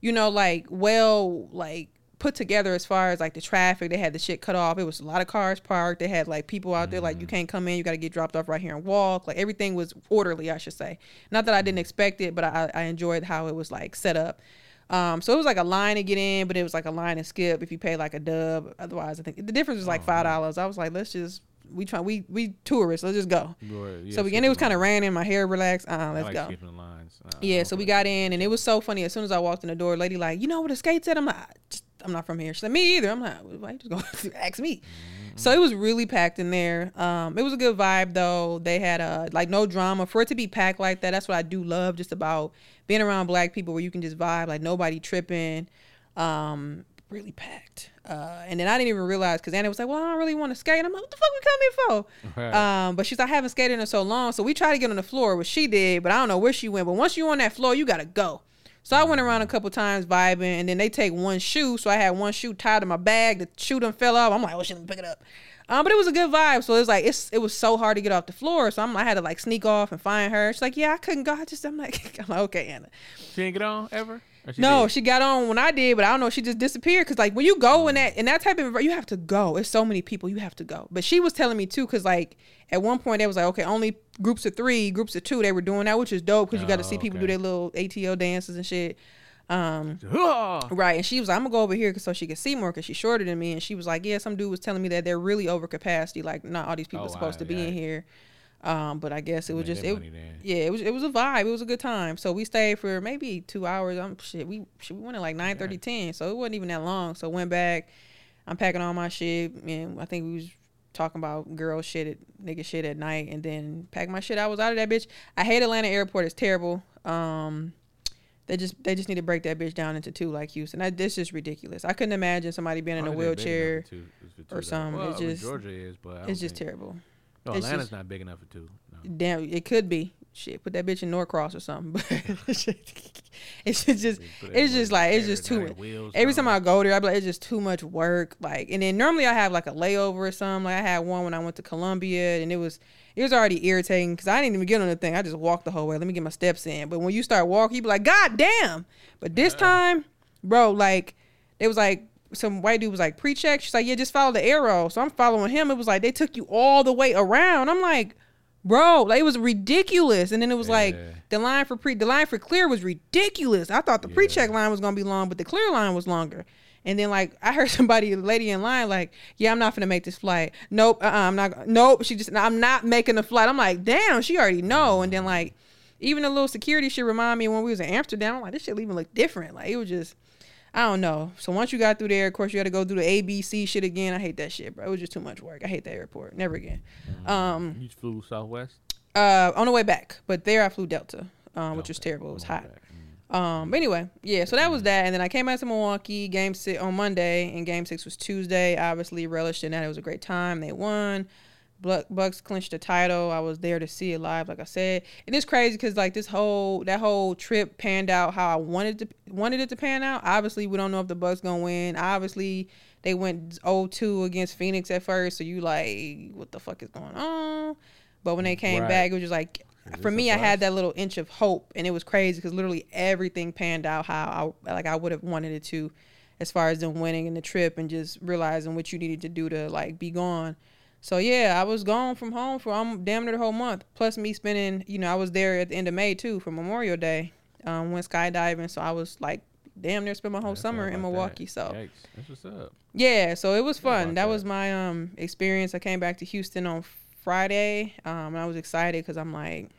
you know, like well like put together as far as like the traffic. They had the shit cut off. It was a lot of cars parked. They had like people out there like you can't come in, you gotta get dropped off right here and walk. Like everything was orderly, I should say. Not that I didn't expect it, but I, I enjoyed how it was like set up. Um, so it was like a line to get in, but it was like a line to skip if you pay like a dub. Otherwise, I think the difference was like five dollars. I was like, let's just we try we we tourists, let's just go.
Yeah,
so we and it was kind of raining, my hair relaxed. Uh, let's
like
go.
Uh,
Yeah, so we got in, and it was so funny. As soon as I walked in the door, lady like, you know what the skate at? I'm like, "I just, I'm not from here. She's like, me either. I'm like, why you just go ask me? So it was really packed in there. Um, it was a good vibe though. They had uh like no drama for it to be packed like that. That's what I do love just about being around black people where you can just vibe like nobody tripping. Um, really packed. Uh, and then I didn't even realize because Anna was like, "Well, I don't really want to skate." I'm like, "What the fuck we come here for?"
Right.
Um, but she's like, I haven't skated in so long, so we tried to get on the floor, which she did, but I don't know where she went. But once you're on that floor, you gotta go. So I went around a couple times vibing, and then they take one shoe, so I had one shoe tied to my bag. The shoe done fell off. I'm like, oh shit, let me pick it up. Um, but it was a good vibe. So it was like it's it was so hard to get off the floor, so I'm I had to like sneak off and find her. She's like, yeah, I couldn't go. I just I'm like, I'm like okay, Anna.
She didn't get on ever. She
No,
did?
she got on when I did, but I don't know. She just disappeared because like when you go in that in that type of you have to go. It's so many people you have to go. But she was telling me too because like at one point they was like okay only groups of three, groups of two. They were doing that, which is dope because you got to
Oh,
see people do their little ATO dances and shit. Um, right. And she was like, I'm gonna go over here 'cause- so she could see more because she's shorter than me. And she was like, yeah, some dude was telling me that they're really over capacity. Like not all these people
Oh,
are supposed to be in here. Um, but I guess it was just it, yeah, it was it was a vibe. It was a good time. So we stayed for maybe two hours. I'm shit. We shit, we went at like 9, 30 10, So it wasn't even that long. So went back. I'm packing all my shit, and I think we was talking about girl shit, at, nigga shit at night, and then pack my shit. I was out of that bitch. I hate Atlanta airport. It's terrible. Um, they just they just need to break that bitch down into two like Houston. That this is ridiculous. I couldn't imagine somebody being in a
Probably big enough
wheelchair.
two-
or something.
Well,
It's just-
Georgia is, but
It's just terrible.
No,
it's
Atlanta's
just-
not big enough for two. No.
Damn, it could be. Shit, put that bitch in Norcross or something. But it's just, it's just like it's just too much.
wheels
Every time. I go there, I be like, it's just too much work. Like, and then normally I have like a layover or something. Like I had one when I went to Columbia, and it was it was already irritating because I didn't even get on the thing. I just walked the whole way. Let me get my steps in. But when you start walking, you be like, God damn. But this time, bro, like it was like some white dude was like pre-check. She's like, yeah, just follow the arrow. So I'm following him. It was like they took you all the way around. I'm like, bro, like it was ridiculous. And then it was like the line for pre, the line for clear was ridiculous. I thought the pre-check line was gonna be long, but the clear line was longer. And then like I heard somebody, a lady in line, like, yeah, I'm not gonna make this flight. Nope, uh, uh I'm not. Nope, she just, I'm not making the flight. I'm like, damn, she already know. And then like, even the little security shit remind me when we was in Amsterdam. I'm like, this shit even look different. Like it was just, I don't know. So once you got through there, of course you had to go do the ABC shit again. I hate that shit, bro. It was just too much work. I hate that airport. Never again. Um,
You flew Southwest.
uh, on the way back, but there I flew Delta, um, which was terrible. It was hot. Um, but anyway, yeah. So that was that, and then I came out to Milwaukee. Game six on Monday, and Game six was Tuesday. Obviously, relished in that. It was a great time. They won. Buck- Bucks clinched the title. I was there to see it live, like I said. And it's crazy because like this whole that whole trip panned out how I wanted to wanted it to pan out. Obviously, we don't know if the Bucks gonna win. Obviously, they went 0-2 against Phoenix at first, so you like, what the fuck is going on? But when they came
Right.
back, it was just like for me, I had that little inch of hope, and it was crazy because literally everything panned out how I like I would have wanted it to, as far as them winning and the trip and just realizing what you needed to do to like be gone. So yeah, I was gone from home for um, damn near the whole month. Plus me spending, you know, I was there at the end of May too for Memorial Day. Um, went skydiving, so I was like damn near spent my whole
That's
summer in Milwaukee.
that.
So
Yikes. That's what's up.
yeah, so it was fun. That
that.
was my um experience. I came back to Houston on Friday. Um, and I was excited because I'm like,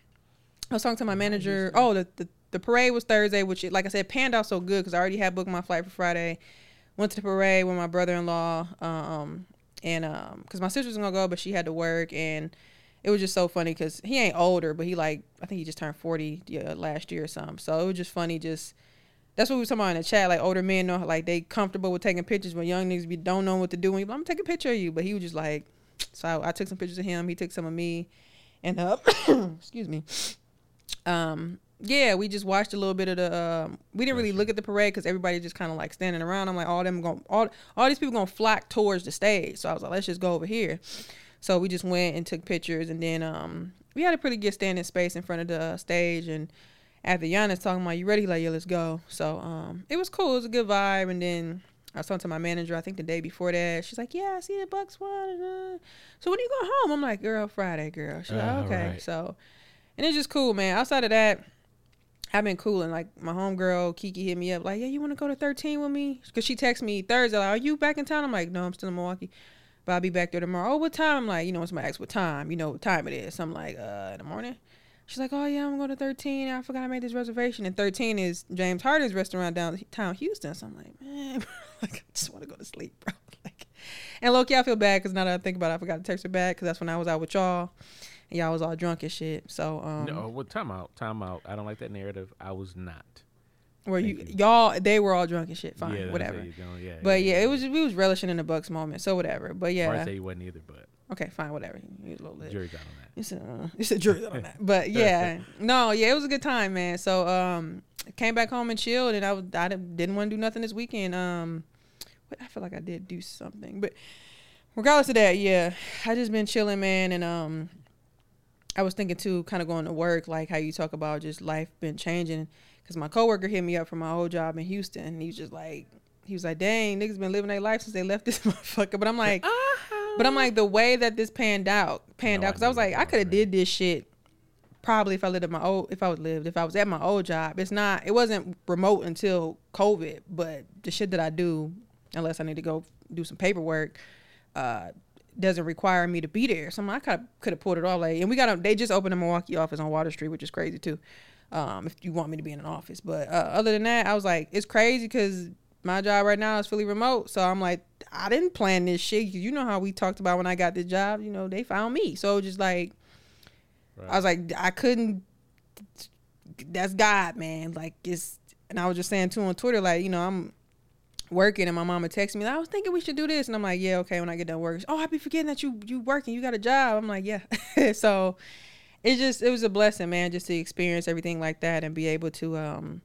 I was talking to my manager. Oh, the, the the parade was Thursday, which like I said, panned out so good because I already had booked my flight for Friday. Went to the parade with my brother-in-law, um, and um, because my sister was gonna go, but she had to work, and it was just so funny because he ain't older, but he like I think he just turned forty yeah, last year or something. So it was just funny, just that's what we were talking about in the chat. Like older men know, like they comfortable with taking pictures, but young niggas be don't know what to do. And like, I'm gonna take a picture of you, but he was just like, so I, I took some pictures of him. He took some of me, and uh, excuse me. Um, yeah, we just watched a little bit of the. Um, we didn't really look at the parade because everybody just kind of like standing around. I'm like, all them going, all all these people gonna flock towards the stage. So I was like, let's just go over here. So we just went and took pictures, and then um, we had a pretty good standing space in front of the uh, stage. And after Giannis talking about, you ready? Like, yeah, let's go. So um, it was cool. It was a good vibe. And then I was talking to my manager. I think the day before that, she's like, yeah, I see the Bucks won. uh, So when you go home, I'm like, girl, Friday, girl. She's like,
Ah,
okay.
right.
So and it's just cool, man. Outside of that, I've been cooling. Like my homegirl Kiki hit me up, like, "Yeah, you want to go to 13 with me?" Because she texted me Thursday, like, "Are you back in town?" I'm like, "No, I'm still in Milwaukee, but I'll be back there tomorrow." Oh, what time? I'm like, you know, it's my asks what time, you know what time it is. I'm like, uh, in the morning. She's like, "Oh yeah, I'm going to 13. I forgot I made this reservation." And 13 is James Harden's restaurant downtown Houston. So I'm like, man, like I just want to go to sleep, bro. Like, and low key, I feel bad because now that I think about it, I forgot to text her back because that's when I was out with y'all. And y'all was all drunk and shit. So um,
no, well, time out, time out. I don't like that narrative. I was not.
Where you,
you
y'all they were all drunk and shit. Fine,
yeah,
whatever.
how you doing, Yeah,
But yeah, it was we was relishing in the Bucks moment, so whatever. But
yeah, I
yeah,
say you wasn't either, but
okay, fine, whatever. You a little lit.
jury's out on that.
It's a uh, it's a on that. But yeah, no, yeah, it was a good time, man. So um, came back home and chilled, and I was I didn't, didn't want to do nothing this weekend. Um, what I feel like I did do something, but regardless of that, yeah, I just been chilling, man, and um. I was thinking too, kind of going to work, like how you talk about just life been changing. Because my coworker hit me up from my old job in Houston, and he was just like, he was like, "Dang, niggas been living their life since they left this motherfucker." But I'm like, but I'm like, the way that this panned out, panned
No,
out, because I was like, I could have did this shit probably if I lived at my old, if I was lived, if I was at my old job. It's not, it wasn't remote until COVID, but the shit that I do, unless I need to go do some paperwork, uh, doesn't require me to be there. So I'm like, I could could have pulled it off. Like, and we got a, they just opened a Milwaukee office on Water Street, which is crazy too. Um, if you want me to be in an office, but uh, other than that, I was like, it's crazy because my job right now is fully remote. So I'm like, I didn't plan this shit. You know how we talked about when I got this job. You know, they found me. So just like, I was like, I couldn't. That's God, man. Like it's, and I was just saying too on Twitter, like you know, I'm working and my mama texted me, like, I was thinking we should do this, and I'm like, yeah, okay. When I get done working, oh, I be forgetting that you you working, you got a job. I'm like, yeah. so it just it was a blessing, man, just to experience everything like that and be able to um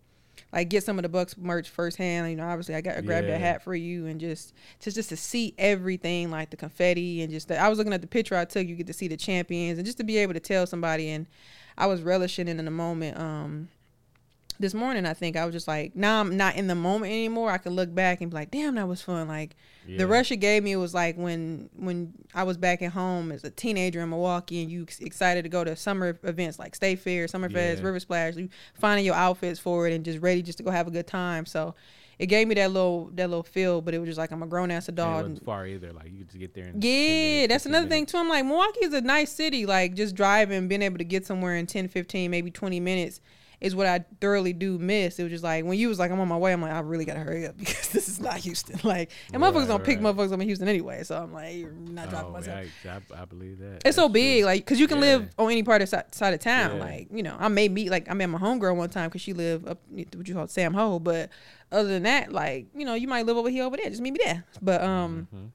like get some of the Bucks merch firsthand. You know, obviously I got I grabbed
Yeah.
that hat for you and just just just to see everything like the confetti and just the, I was looking at the picture I took. You get to see the champions and just to be able to tell somebody and I was relishing it in the moment. Um, this morning I think I was just like now I'm not in the moment anymore. I can look back and be like, damn, that was fun. Like
Yeah.
the rush it gave me was like when when I was back at home as a teenager in Milwaukee and you excited to go to summer events like State Fair, Summer Fest, River Splash, you finding your outfits for it and just ready just to go have a good time. So it gave me that little that little feel, but it was just like I'm a grown ass
And it
adult.
wasn't far either. Like you could just get there. In 10
yeah,
minutes,
that's
15
another thing too. I'm like, Milwaukee is a nice city. Like just driving, being able to get somewhere in 10, 15, maybe 20 minutes is what I thoroughly do miss. It was just like when you was like, I'm on my way, I'm like, I really gotta hurry up because this is not Houston. Like, and motherfuckers
Right,
don't pick
right.
motherfuckers up in Houston anyway. So I'm like, you're not dropping
Oh,
myself.
yeah, I, I believe that.
It's so big,
true.
like, cause you can
Yeah.
live on any part of si- side of town.
Yeah.
Like, you know, I may meet, like, I met my homegirl one time, cause she lived up what you call Sam Ho. But other than that, like, you know, you might live over here, over there. Just meet me there. But um,
Mm-hmm.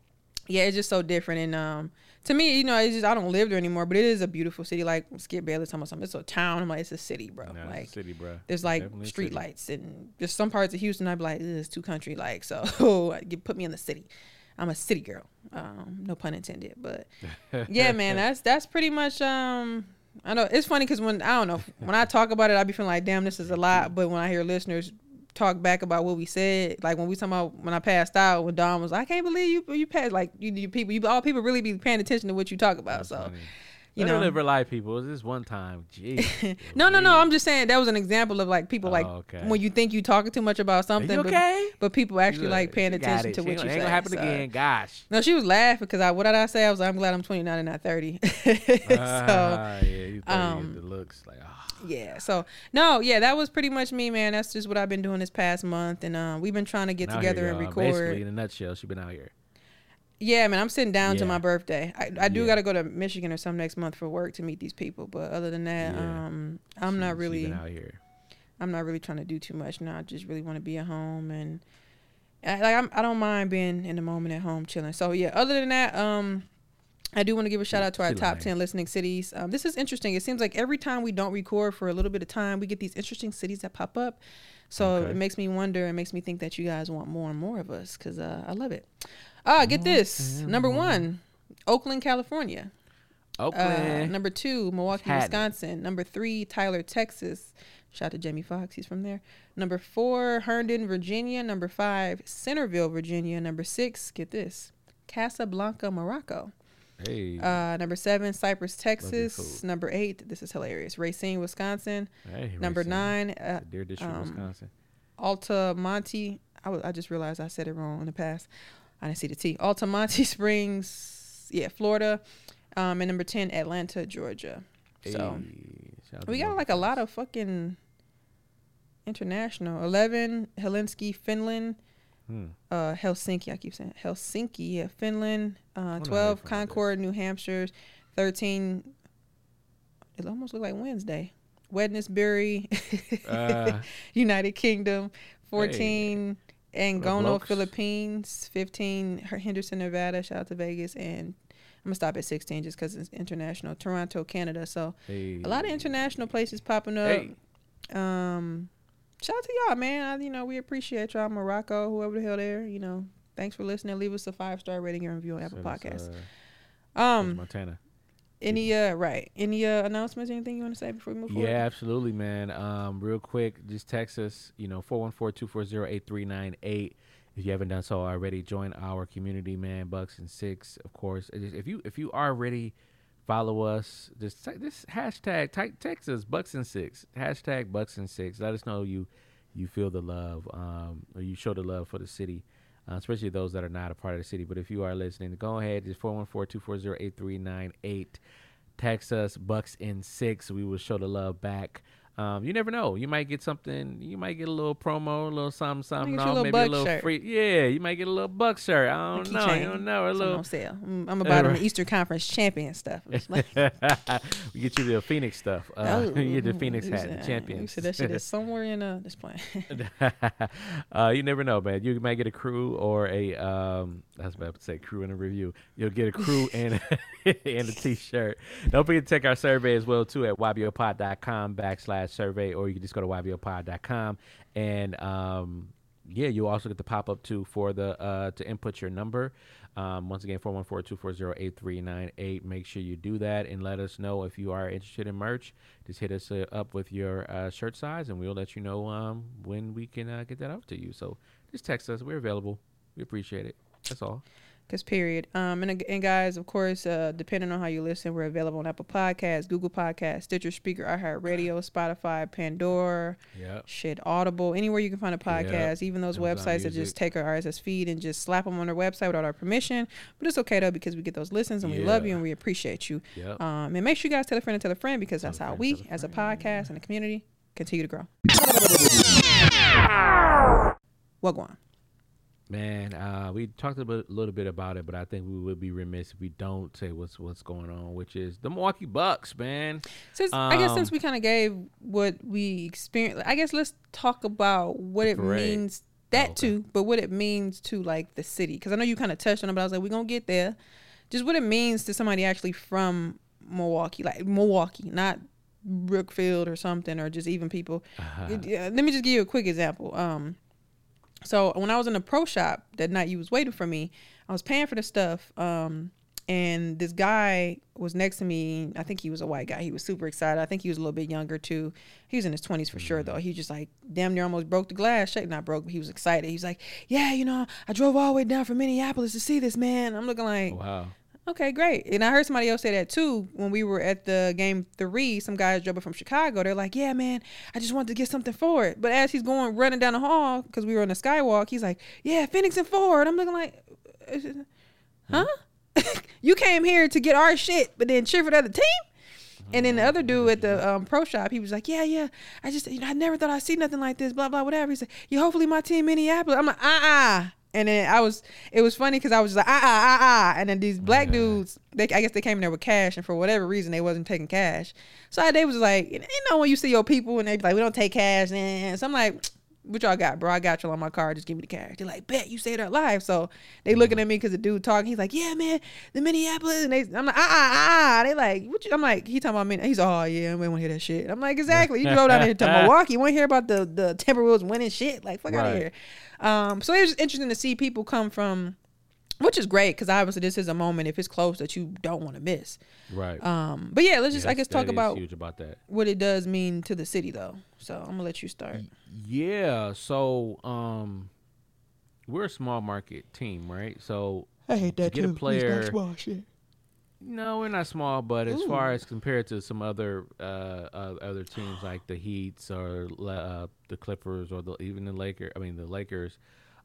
yeah, it's just so different. And um, to me, you know, it's just I don't live there anymore, but it is a beautiful city. Like Skip Bayless talking about something. It's a town. I'm like, it's a city, bro.
A
like
city, bro.
there's like
Definitely
street lights and just some parts of Houston. I'd be like, it's too country. Like so, put me in the city. I'm a city girl. Um, no pun intended. But yeah, man, that's that's pretty much. Um, I know it's funny because when I don't know when I talk about it, I'd be feeling like, damn, this is a lot. But when I hear listeners talk back about what we said, like when we talking about when I passed out, when Don was, like, I can't believe you you passed. Like you, you people, you all people really be paying attention to what you talk about.
That's
so.
funny.
You
her
know,
live her life, people. It was this one time. Jeez.
no, no, no. I'm just saying that was an example of like people like
Oh, okay.
when you think you talking too much about something,
you
but,
okay?
but people actually
Look,
like paying attention to
She
what you say.
Ain't gonna happen
so-
again. Gosh.
No, she was laughing because I what did I say? I was like, I'm glad I'm 29 and not 30. so
Ah, yeah, you
um,
the looks like ah.
Yeah, so no, yeah, that was pretty much me, man. That's just what I've been doing this past month, and uh, we've been trying to get
Out here,
together and
y'all. Basically, in a nutshell, she's been out here.
Yeah, man, I'm sitting down to my birthday. I, I do
Yeah.
got to go to Michigan or some next month for work to meet these people, but other than that,
Yeah.
um, I'm
She-
not really.
out here.
I'm not really trying to do too much now. I just really want to be at home and I, like I'm, I don't mind being in the moment at home chilling. So yeah, other than that, um, I do want to give a shout out to our
She
top
lying.
ten listening cities. Um, this is interesting. It seems like every time we don't record for a little bit of time, we get these interesting cities that pop up. So
Okay.
it makes me wonder. It makes me think that you guys want more and more of us because uh, I love it. Ah, get this. Number one, Oakland, California. Uh,
Oakland.
number two, Milwaukee. Wisconsin. Number three, Tyler, Texas. Shout out to Jamie Foxx, he's from there. Number four, Herndon, Virginia. Number five, Centreville, Virginia. Number six, get this, Casablanca, Morocco.
Hey.
Uh, number seven, Cypress, Texas. Number eight, this is hilarious, Racine, Wisconsin.
hey,
Number
Racine.
nine, uh,
Deer District,
um,
Wisconsin.
Altamonte. I, wa- I just realized I said it wrong in the past. I didn't see the T. Altamonte Springs, yeah, Florida. Um, and number 10, Atlanta, Georgia. So
Hey, shout
we got like a lot of fucking international. 11, Helsinki, Finland.
Hmm.
Uh, Helsinki, I keep saying Helsinki, yeah, Finland. Uh,
wonder how they
12. Concord, New Hampshire. 13, it almost looked like Wednesday. Wednesbury,
Uh,
United Kingdom. 14, Angono. Philippines. 15, Henderson, Nevada. Shout out to Vegas. And I'm to stop at 16 just because it's international. Toronto, Canada. So
hey.
a lot of international places popping up.
Hey.
Um, shout out to y'all, man. I, you know, we appreciate y'all, Morocco, whoever the hell there. You know, thanks for listening. Leave us a five star rating and review on Apple
So
Podcasts.
uh,
Um,
Montana.
any uh, right? Any uh announcements? Anything you want to say before we move forward?
Yeah, absolutely, man. Um, real quick, just text us, you know, 414-240-8398. If you haven't done so already, join our community, man. Bucks and six, of course. If you if you are already follow us, just te- this hashtag type text us Bucks and six hashtag Bucks and six. Let us know you you feel the love, um, or you show the love for the city. Uh, especially those that are not a part of the city. But if you are listening, go ahead. Just 414-240-8398 text us bucks and six we will show the love back um, you never know you might get something you might get a little promo a little something something
get you a little
maybe a little
shirt.
free yeah you might get a little buck shirt i don't know
Keychain.
you don't know a
Something
little
on sale. Mm, I'm about
Uh,
the Easter Conference champion stuff. Like,
we get you the phoenix stuff uh,
oh,
you get the phoenix hat the
You
champions
said that shit is somewhere in uh, this plane.
uh, you never know, man. You might get a crew or a um. I was about to say crew in a review. You'll get a crew and and a t-shirt. Don't forget to check our survey as well too at ybiopod.com backslash survey, or you can just go to ybiopod.com and um. Yeah, you also get the pop up too for the uh to input your number. Um, once again, 414-240-8398. Make sure you do that and let us know if you are interested in merch. Just hit us uh, up with your uh, shirt size, and we'll let you know um, when we can uh, get that out to you. So just text us. We're available. We appreciate it. That's all.
Cause period. Um, and, and guys, of course, uh, depending on how you listen, we're available on Apple Podcasts, Google Podcasts, Stitcher Speaker, iHeartRadio, Spotify, Pandora,
Yep.
shit, Audible, anywhere you can find a podcast. Even those
Amazon
websites that just take our RSS feed and just slap them on their website without our permission. But it's okay though because we get those listens and we love you and we appreciate you.
Yep.
Um, and make sure you guys tell a friend and tell a friend because that's
a
how we, as a
friend,
podcast and a community, continue to grow. What go on?
Man, uh, we talked a bit, little bit about it, but I think we would be remiss if we don't say what's what's going on, which is the Milwaukee Bucks, man.
Since I guess since
Um,
we kind of gave what we experienced, I guess let's talk about what it
Parade.
means that
Oh, okay.
too, but what it means to like the city. Because I know you kind of touched on it, but I was like, we're gonna get there. Just what it means to somebody actually from Milwaukee, like Milwaukee, not Brookfield or something, or just even people. Yeah, let me just give you a quick example. Um, so when I was in the pro shop that night, you was waiting for me. I was paying for the stuff. Um, and this guy was next to me. I think he was a white guy. He was super excited. I think he was a little bit younger too. He was in his twenties for sure though. He just like damn near almost broke the glass. Not broke, but he was excited. He was like, "Yeah, you know, I drove all the way down from Minneapolis to see this man." I'm looking like,
Wow.
Okay, great. And I heard somebody else say that too when we were at the game three. Some guys drove from Chicago. They're like, "Yeah, man, I just wanted to get something for it." But as he's going running down the hall because we were on the skywalk, he's like, "Yeah, Phoenix and Ford." I'm looking like, "Huh? you came here to get our shit, but then cheer for the other team?" And then the other dude at the um, pro shop, he was like, "Yeah, yeah, I just, you know, I never thought I'd see nothing like this, blah blah, whatever." He said, "Yeah, hopefully my team Minneapolis." I'm like, "Uh uh." And then I was, it was funny because I was just like, ah, ah, ah, uh," and then these black dudes, they, I guess they came in there with cash, and for whatever reason, they wasn't taking cash. So I, they was like, you know, when you see your people and they be like, "We don't take cash," and so I'm like. What y'all got, bro? I got y'all on my card. Just give me the cash. They're like, bet you say that live. So they looking at me because the dude talking. He's like, yeah, man, the Minneapolis. And they, I'm like, ah, ah, ah. They like, what you, I'm like, he talking about me. He's oh yeah, we want to hear that shit. I'm like, exactly. You drove down here to Milwaukee. You want to hear about the the Timberwolves winning shit? Like, fuck out of here. Um, so it was interesting to see people come from, which is great because obviously this is a moment if it's close that you don't want to miss.
Right.
Um, but yeah, let's just I guess talk about
huge about that.
what it does mean to the city though. So I'm gonna let you start.
Yeah. So, um, we're a small market team, right? So,
I hate
that get a too. It's not player-
small shit.
No, we're not small, but as far as compared to some other uh, uh other teams like the Heats or uh, the Clippers or the even the Lakers, I mean the Lakers,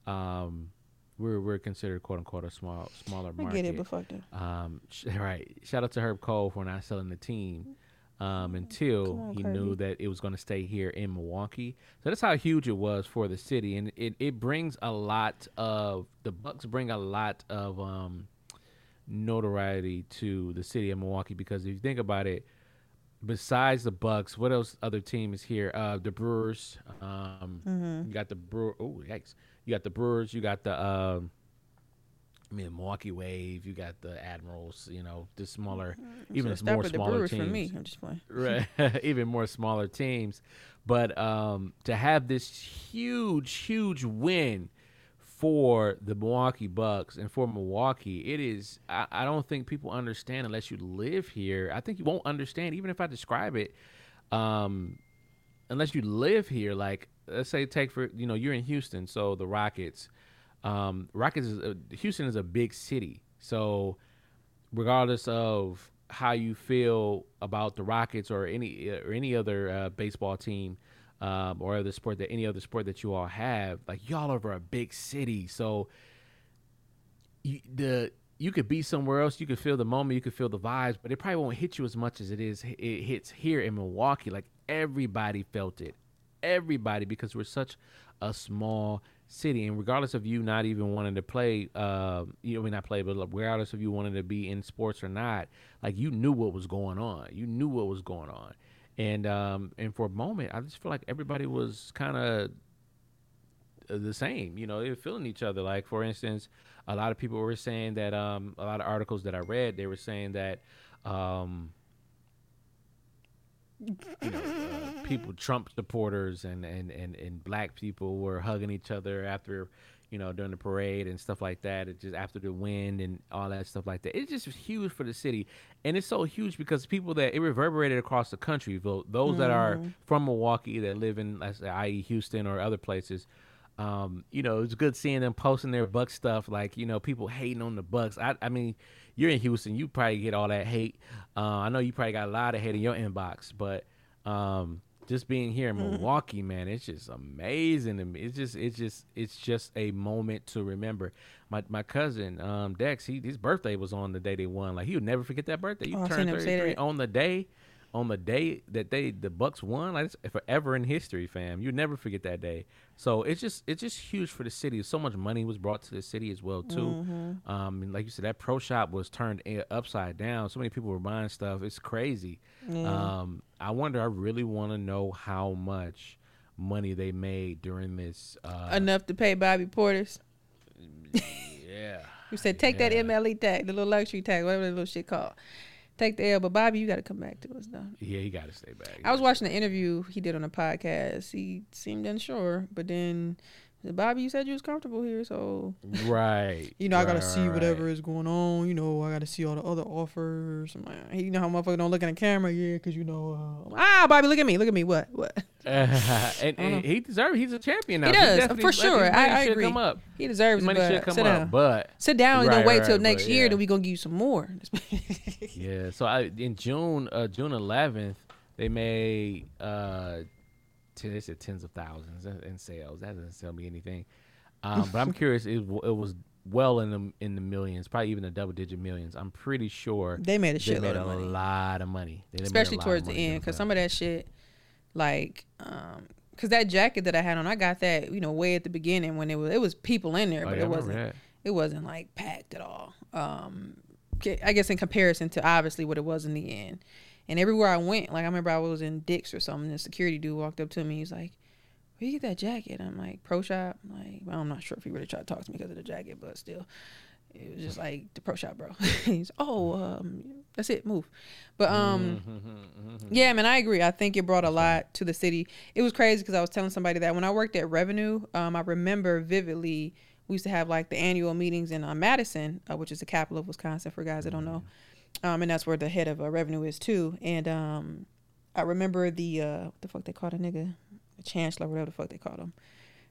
um, we're we're considered quote unquote a small smaller market.
I get it, but fuck that.
Um, sh- right. Shout out to Herb Kohl for not selling the team um, until
on,
he knew that it was going to stay here in Milwaukee. So that's how huge it was for the city, and it, it brings a lot of the Bucks bring a lot of um, notoriety to the city of Milwaukee because if you think about it, besides the Bucks, what else other team is here? Uh, the Brewers. Um,
Mm-hmm.
You got the Brewer. Oh, yikes! You got the Brewers. You got the. Um, I mean, Milwaukee Wave. You got the Admirals. You know, the smaller, even
So stop
more
the
smaller
Brewers
teams.
for me. I'm just playing.
Right, even more smaller teams. But um, to have this huge, huge win for the Milwaukee Bucks and for Milwaukee, it is. I, I don't think people understand unless you live here. I think you won't understand even if I describe it. Um, unless you live here, like let's say take for you know you're in Houston, so the Rockets. Um, Rockets is a, Houston is a big city, so regardless of how you feel about the Rockets or any or any other uh, baseball team um, or other sport that any other sport that you all have, like y'all over a big city, so you, the you could be somewhere else, you could feel the moment, you could feel the vibes, but it probably won't hit you as much as it is it hits here in Milwaukee. Like everybody felt it, everybody because we're such a small city, and regardless of you not even wanting to play, uh, you know, we not play, but regardless of you wanting to be in sports or not, like you knew what was going on, you knew what was going on, and um, and for a moment, I just feel like everybody was kind of the same. You know, they were feeling each other. Like for instance, a lot of people were saying that um, a lot of articles that I read, they were saying that um, you know, uh, people, Trump supporters and, and, and, and black people were hugging each other after, you know, during the parade and stuff like that. It just after the wind and all that stuff like that. It's just huge for the city, and it's so huge because people that it reverberated across the country. tho- Those that are from Milwaukee that live in, let's say, i.e., Houston or other places. Um, you know, it's good seeing them posting their Buck stuff. Like, you know, people hating on the Bucks. I, I mean, you're in Houston, you probably get all that hate. Uh, I know you probably got a lot of hate in your inbox, but um, just being here in Milwaukee, man, it's just amazing to me. It's just, it's just, it's just a moment to remember. My my cousin, um, Dex, he his birthday was on the day they won. Like he would never forget that birthday. You
Oh,
turned 33 on the day, on the day that they the Bucks won. Like it's forever in history, fam. You never forget that day. So it's just it's just huge for the city. So much money was brought to the city as well too.
Mm-hmm.
Um, and like you said, that pro shop was turned upside down. So many people were buying stuff. It's crazy. Um, I wonder. I really want to know how much money they made during this. Uh,
Enough to pay Bobby Portis.
yeah.
You said take that MLE tag, the little luxury tag, whatever that little shit called. Take the L, but Bobby, you got to come back to us though.
Yeah, he got to stay back. He
I was watching the interview he did on a podcast. He seemed unsure, but then Bobby, you said you was comfortable here, so
Right.
you know I gotta
right,
see whatever
right.
is going on. You know I gotta see all the other offers. I'm like, you know how motherfucker don't look in the camera, yeah, because you know, uh, ah, Bobby, look at me, look at me, what, what?
and, and he deserves. He's a champion now.
He does,
definitely-
for sure. I- I agree.
Come up.
He deserves
His money
but
should come
sit
up,
down,
but
sit down, and
Right,
then wait till next year,
yeah.
then we gonna give you some more.
Yeah, so I in June, uh, June 11th, they made uh, they said tens of thousands in, sales. That doesn't tell me anything. Um, but I'm curious. It, it was well in the in the millions, probably even the double digit millions. I'm pretty sure
They made a shitload
made
of
a
money.
lot of money, They
especially towards the end because some of that shit like um because that jacket that i had on i got that you know way at the beginning when it was it was people in there
Oh,
but
yeah,
it wasn't
that.
it wasn't like packed at all um i guess in comparison to obviously what it was in the end and everywhere i went like i remember i was in dick's or something and the security dude walked up to me he's like where you get that jacket i'm like pro shop I'm like well, i'm not sure if he really tried to talk to me because of the jacket but still it was just like the pro shop, bro. He's oh, um, that's it, move. But um, yeah, man, I agree. I think it brought a lot to the city. It was crazy because I was telling somebody that when I worked at Revenue, um, I remember vividly we used to have like the annual meetings in uh, Madison, uh, which is the capital of Wisconsin for guys that don't know, um, and that's where the head of uh, Revenue is too. And um, I remember the uh, what the fuck they called a nigga, chancellor, whatever the fuck they called him,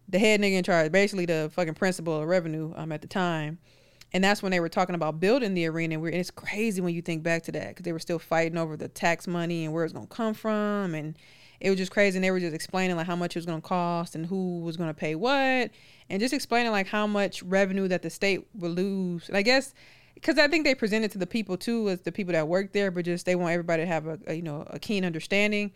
the head nigga in charge, basically the fucking principal of Revenue um, at the time. And that's when they were talking about building the arena. And, it's crazy when you think back to that because they were still fighting over the tax money and where it's to come from. And it was just crazy. And they were just explaining like how much it was to cost and who was to pay what. And just explaining like how much revenue that the state would lose. And I guess because I think they presented to the people too as the people that work there, but just they want everybody to have a, a you know a keen understanding.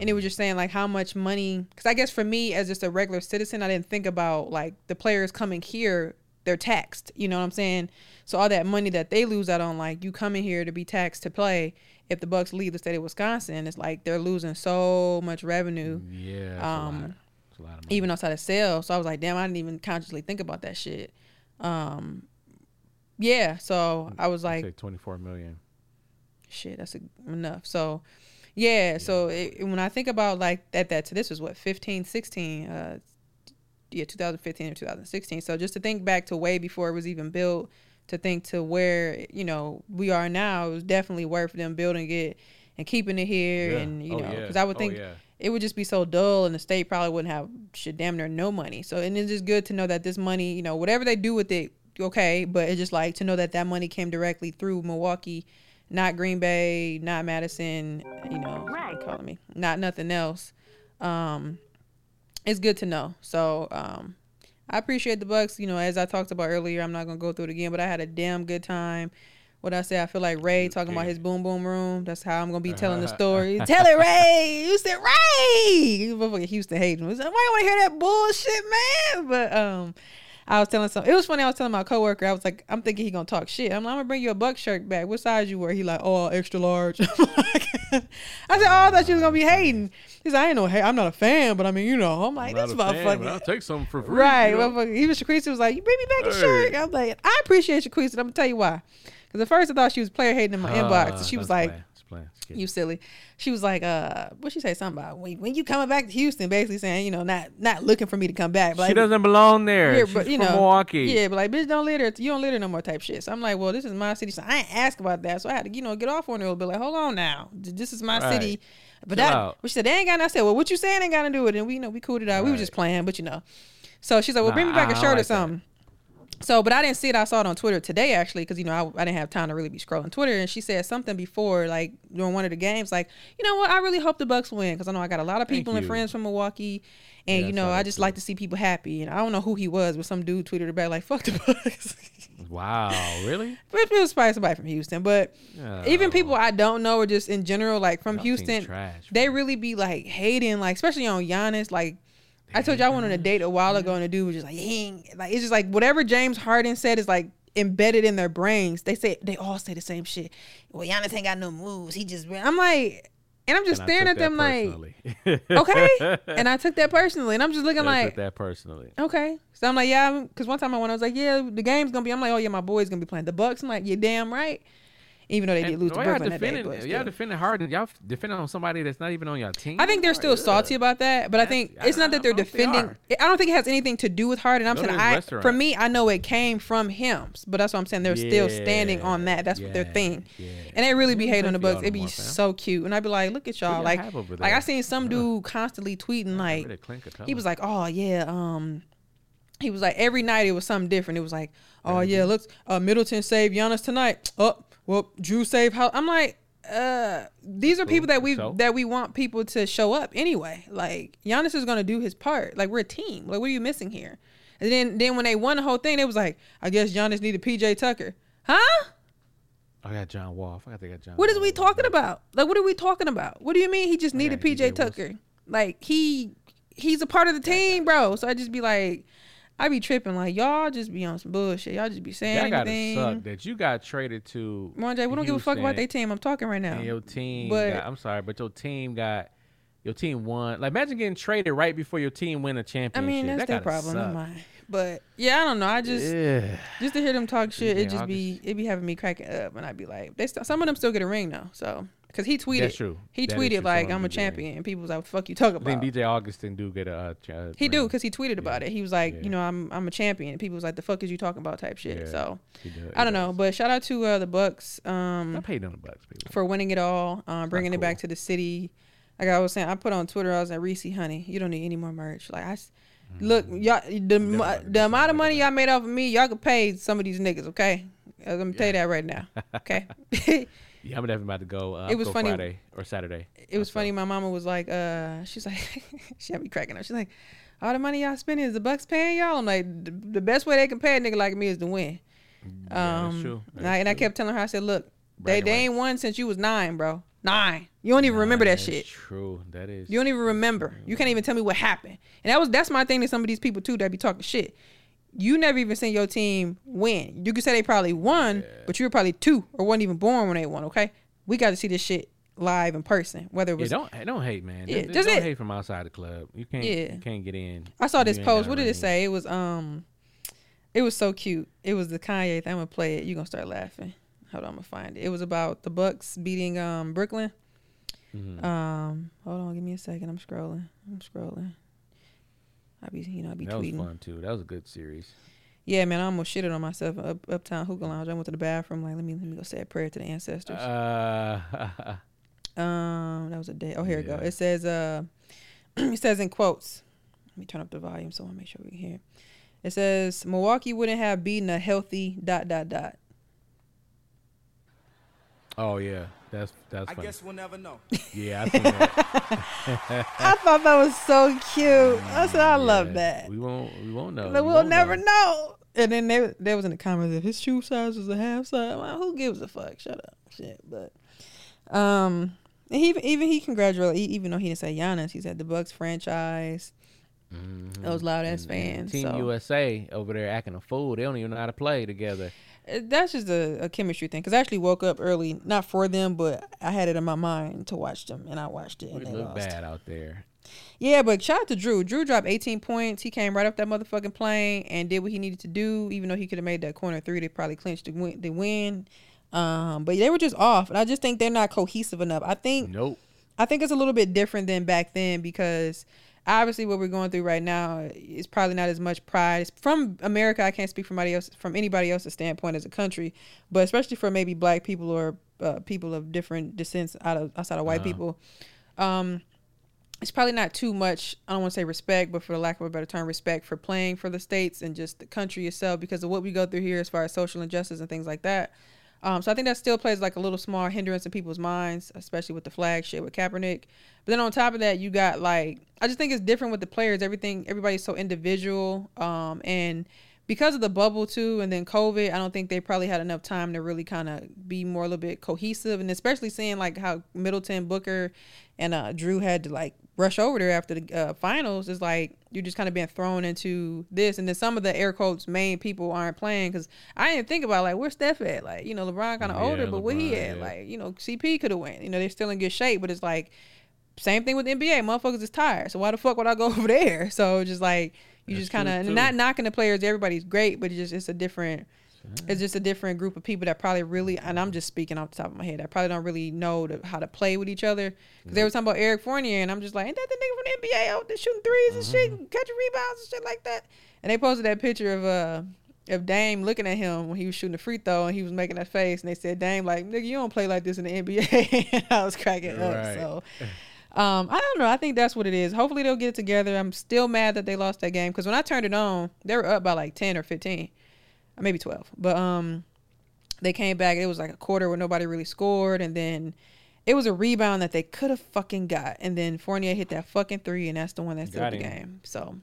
And it was just saying like how much money. Because I guess for me as just a regular citizen, I didn't think about like the players coming here they're taxed. You know what I'm saying? So all that money that they lose out on, like you coming here to be taxed to play. If the Bucks leave the state of Wisconsin, it's like they're losing so much revenue,
Yeah, it's
Um,
a lot. It's a lot of money.
even outside of sales. So I was like, damn, I didn't even consciously think about that shit. Um, yeah. So I was like,
24 million.
shit, that's enough. So yeah. So it, when I think about like that, that this was what 15, 16, uh, yeah, 2015 or 2016. So just to think back to way before it was even built, to think to where you know we are now, it was definitely worth them building it and keeping it here,
Yeah.
and you
Oh,
know,
yeah.
because I would
Oh,
think
yeah.
it would just be so dull, and the state probably wouldn't have shit damn near no money. So and it's just good to know that this money, you know, whatever they do with it, okay, but it's just like to know that that money came directly through Milwaukee. Not Green Bay, not Madison, you know, right. calling me, not nothing else. Um, it's good to know. So um, I appreciate the Bucks. You know, as I talked about earlier, I'm not gonna go through it again, but I had a damn good time. What I say, I feel like Ray talking about his boom boom room. That's how I'm gonna be telling the story. Tell it, Ray. You said Ray. You motherfucking Houston hating. Was like, Why you want to hear that bullshit, man? But um, I was telling some. It was funny. I was telling my coworker. I was like, I'm thinking he gonna talk shit. I'm like, I'm gonna bring you a buck shirt back. What size you wear? He like, oh, extra large. I'm I said, oh, I thought you was gonna be hating. He's like, I ain't no hate. I'm not a fan, but I mean, you know, I'm like,
Not
this
but I'll take something for free.
Right,
you know?
motherfucker. Even Shaquisa was like, "You bring me back a shirt." I'm like, "I appreciate Shaquisa." I'm gonna tell you why. Because at first I thought she was player hating in my
Ah,
inbox, and she was like.
Just playing.
You silly. She was like, uh, what she say? Something about when, when you coming back to Houston, basically saying, you know, not not looking for me to come back. But
she
like,
doesn't belong there.
Yeah, but you
from
know,
Milwaukee.
Yeah, but like, bitch, don't live there. You don't live there no more, type shit. So I'm like, well, this is my city. So I ain't ask about that. So I had to, you know, get off on her a little bit. Like, hold on now, this is my
Right.
city. But
Chill
that,
out.
but she said they ain't got. nothing. I said, well, what you saying ain't got to do with it. And we, you know, we cooled it out. We was
Right.
just playing, but you know. So she's like, well, bring me back a shirt or
something. that.
So, but I didn't see it. I saw it on Twitter today, actually, because you know I, I didn't have time to really be scrolling Twitter. And she said something before, like during one of the games, like you know what, I really hope the Bucks win because I know I got a lot of people and friends from Milwaukee, and
Yeah,
you know I just
too.
like to see people happy. And I don't know who he was, but some dude tweeted about like "fuck the Bucks."
Wow, really?
but it was probably somebody from Houston. But even
Oh.
people I don't know or just in general, like from
Y'all
Houston,
trash,
they really be like hating, like especially on Giannis. Like I told you, I went on a date a while ago, and the dude was just like, he ain't like it's just like whatever James Harden said is like embedded in their brains. They say they all say the same shit. Well, Giannis ain't got no moves. He just I'm like, and I'm just
And
staring at them like, okay, and I took that personally, and I'm just looking
I
like,
took that personally.
Okay. So I'm like, yeah, because one time I went, I was like, yeah, the game's gonna be. I'm like, oh yeah, my boy's gonna be playing the Bucks. I'm like, you're damn right. Even though they did lose to Brooklyn that day,
defending, y'all defending Harden. Y'all defending on somebody that's not even on your team.
I think they're still salty about that, but I think
That's-
it's not
I-
that they're
I don't they
defending. I don't think it has anything to do with Harden. I'm
Go
saying, I
restaurant.
for me, I know it came from him, but that's what I'm saying. They're still standing on that. That's what their
Yeah,
thing.
yeah.
And they really be hating on the Bucks. It'd be
no more, fam.
so cute, and I'd be like, look at y'all. Like, like I seen some dude constantly tweeting like,
Really clink of
he was like, oh yeah, um, he was like every night it was something different. It was like, oh yeah, looks uh, Middleton saved Giannis tonight. Oh, well, Jrue saved how? I'm like, uh, these are people that we
So?
that we want people to show up anyway. Like Giannis is gonna do his part. Like we're a team. Like what are you missing here? And then then when they won the whole thing, they was like, I guess Giannis needed PJ Tucker, huh?
I got John Wall. I forgot they got John.
What is we talking about? Like, what are we talking about? What do you mean he just needed
got
PJ
Wilson.
Tucker? Like he he's a part of the team, bro. So I just be like, I be tripping. Like y'all just be on some bullshit. Y'all just be saying
That gotta suck that you got traded to.
Monjay, we don't give a fuck about their team. I'm talking right now.
And your team,
But-
got, I'm sorry, but your team got your team won. Like imagine getting traded right before your team win a championship.
I mean, that's
that
their problem, not mine. But yeah, I don't know. I just
Yeah.
just to hear them talk shit,
Yeah,
it just
I'll
be it be having me cracking up, and I'd be like, they st- some of them still get a ring though. So because he tweeted,
That's true.
he
That
tweeted. Like I'm a champion, and people was like, "Fuck you talk
I
about."
think DJ Augustin do get a. Uh, ch- uh,
He do because he tweeted about it. He was like,
Yeah.
you know, I'm I'm a champion. And people was like, the fuck is you talking about type shit.
Yeah,
So
he do-
I don't know, but shout out to uh, the Bucks um,
I paid on the bucks, people.
for winning it all, um, bringing it back to the city. Like I was saying, I put on Twitter, I was like, Reese, honey, you don't need any more merch. Like I look, y'all, the mo-
about to do
the amount of money y'all made off of me, y'all could pay some of these niggas. Okay, I'm gonna tell you that right now. Okay.
Yeah, I'm definitely about to go. Uh,
It was
go
funny-
Friday or Saturday.
it was funny. My mama was like, uh, she's like, she had me cracking up. She's like, all the money y'all spending is the Bucks paying y'all. I'm like, the, the best way they can pay a nigga like me is to win.
Yeah,
Um,
true.
and, I, and I kept telling her, I said, look, they, they ain't won since you was nine, bro. Nine. You don't even remember that shit.
True. That is.
You don't even remember. You can't even tell me what happened. And that was that's my thing to some of these people too that be talking shit. You never even seen your team win. You could say they probably won, but you were probably two or wasn't even born when they won. Okay, we got to see this shit live in person. Whether it
Yeah,
was
don't don't hate, man.
Yeah,
don't, don't hate from outside the club. You can't.
Yeah.
You can't get in.
I saw this post. What did it say? It was um, it was so cute. It was the Kanye thing. I'm gonna play it. You are gonna start laughing. Hold on, I'm gonna find it. It was about the Bucks beating um Brooklyn.
Mhm.
Um, hold on, give me a second. I'm scrolling. I'm scrolling. I be you know I be
That was
tweeting.
fun too. That was a good series.
Yeah, man, I almost shitted on myself up uptown hookah lounge. I went to the bathroom like let me let me go say a prayer to the ancestors.
Uh,
Um, that was a day. Oh, here we go. It says, uh, it says in quotes. Let me turn up the volume so I make sure we can hear. It says Milwaukee wouldn't have beaten a healthy dot dot dot.
oh yeah, that's that's
I
funny.
guess we'll never know.
Yeah, I seen.
I thought that was so cute. I said, I love that.
We won't. We won't know.
Like,
We
we'll
won't
never know. And then they, they was in the comments if his shoe size was a half size. I'm like, who gives a fuck? Shut up, shit. But um, and he even he congratulated even though he didn't say Giannis, he said the Bucks franchise.
Mhm.
Those loud ass
And- and
fans.
Team
so.
USA over there acting a fool. They don't even know how to play together.
That's just a, a chemistry thing. Cause I actually woke up early, not for them, but I had it in my mind to watch them, and I watched it, and
We
they
look
lost.
bad out there.
Yeah, but shout out to Jrue. Jrue dropped 18 points. He came right off that motherfucking plane and did what he needed to do. Even though he could have made that corner three, they probably clinched the win. The win. Um, but they were just off, and I just think they're not cohesive enough. I think
Nope.
I think it's a little bit different than back then because obviously what we're going through right now is probably not as much pride It's from America. I can't speak from anybody else from anybody else's standpoint as a country, but especially for maybe black people or uh, people of different descents out of outside of white people. Um, it's probably not too much. I don't want to say respect, but for the lack of a better term, respect for playing for the states and just the country itself because of what we go through here as far as social injustice and things like that. Um, so I think that still plays like a little small hindrance in people's minds, especially with the flag shit with Kaepernick. But then on top of that, you got like I just think it's different with the players. Everything, everybody's so individual, um, and because of the bubble too, and then COVID, I don't think they probably had enough time to really kind of be more a little bit cohesive, and especially seeing like how Middleton, Booker, and uh, Jrue had to like rush over there after the uh, finals is like you're just kind of being thrown into this, and then some of the air quotes main people aren't playing because I didn't think about like where's Steph at? Like you know LeBron kind of
Yeah,
older, but where he at?
yeah.
Like you know CP could have went. You know they're still in good shape, but it's like same thing with NBA. Motherfuckers is tired, so why the fuck would I go over there? So just like you
That's
just kind of not knocking the players. Everybody's great, but it's just it's a different. It's just a different group of people that probably really, and I'm just speaking off the top of my head. I probably don't really know the, how to play with each other. Because they were talking about Eric Fournier, and I'm just like, ain't that the nigga from the NBA out there shooting 3s and shit, catching rebounds and shit like that? And they posted that picture of uh of Dame looking at him when he was shooting the free throw, and he was making that face, and they said, Dame, like, nigga, you don't play like this in the NBA. I was cracking up. So. Um, I don't know. I think that's what it is. Hopefully they'll get it together. I'm still mad that they lost that game because when I turned it on, they were up by like ten or fifteen, maybe twelve. But um, they came back. It was like a quarter where nobody really scored, and then it was a rebound that they could have fucking got, and then Fournier hit that fucking three, and that's the one that
Got
sealed the game. So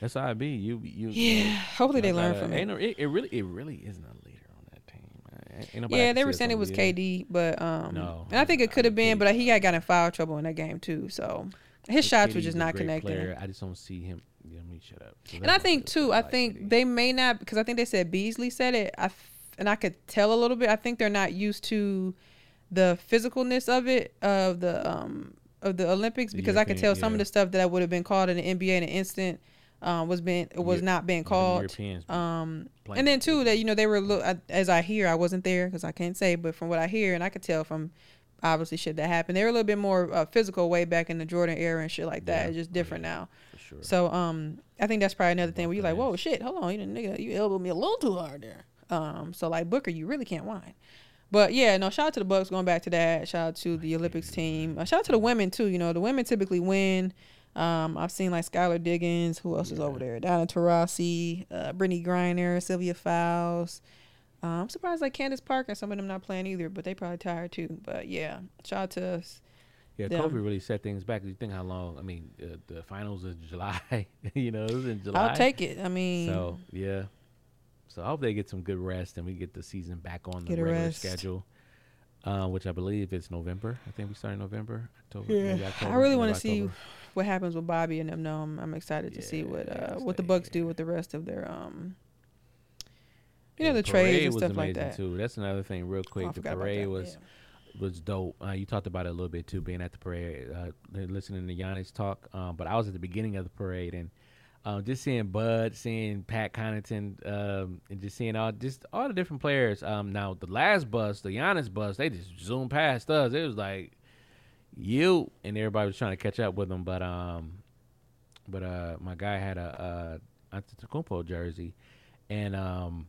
That's how it be. You you
yeah, hopefully they learn from it.
no- it. It really it really isn't a leader on that team. man. Ain't- ain't nobody
Yeah, they were saying it was. KD, but um,
No,
and I think it could have been, but he had got in foul trouble in that game too. So his shots were just not connecting.
player. I just don't see him. Yeah, me shut up. So
And I think too, I think
KD.
they may not because I think they said Beasley said it. I and I could tell a little bit. I think they're not used to the physicalness of it of the um of the Olympics because I could
European-
tell some of the stuff that would have been called in the NBA in an instant um was being was
Yeah,
not being called. Um and then too that you know they were I- as I hear I wasn't there because I can't say but from what I hear and I could tell from obviously shit that happened they were a little bit more uh, physical way back in the Jordan era and shit like that.
Yeah.
It's just
Oh,
different
yeah.
now.
Sure.
So um, I think that's probably another thing where you're like, whoa, shit, hold on, you nigga, you elbowed me a little too hard there. Um, so like Booker, you really can't whine. But yeah, no, shout out to the Bucks. Going back to that, shout out to the Olympics team. Uh, shout out to the women too. You know, the women typically win. Um, I've seen like Skylar Diggins. Who else is over there? Donna Taurasi, uh, Brittney Griner, Sylvia Fowles. Um, I'm surprised like Candace Parker. Some of them not playing either, but they probably tired too. But yeah, shout out to us.
Yeah,
them.
COVID really set things back. You think how long? I mean, uh, the finals is July. you know, it was in July.
I'll take it. I mean,
So yeah, so I hope they get some good rest and we get the season back on the regular
rest.
schedule, uh, which I believe it's November. I think we start in November, October.
Yeah,
maybe
I really want to see what happens with Bobby and them. No, I'm, I'm excited to see what uh,
yeah,
what the Bucks do with the rest of their um, you know, the trades
parade
and
was
stuff like
amazing,
that.
too. That's another thing, real
Oh,
quick.
I
the parade was
yeah.
Was dope. Uh, you talked about it a little bit too, being at the parade, uh, listening to Giannis talk. Um, but I was at the beginning of the parade and um, just seeing Bud, seeing Pat Connaughton, um, and just seeing all just all the different players. Um, now the last bus, the Giannis bus, they just zoomed past us. It was like you and everybody was trying to catch up with them, but um, but uh, my guy had a, a Antetokounmpo jersey, and um,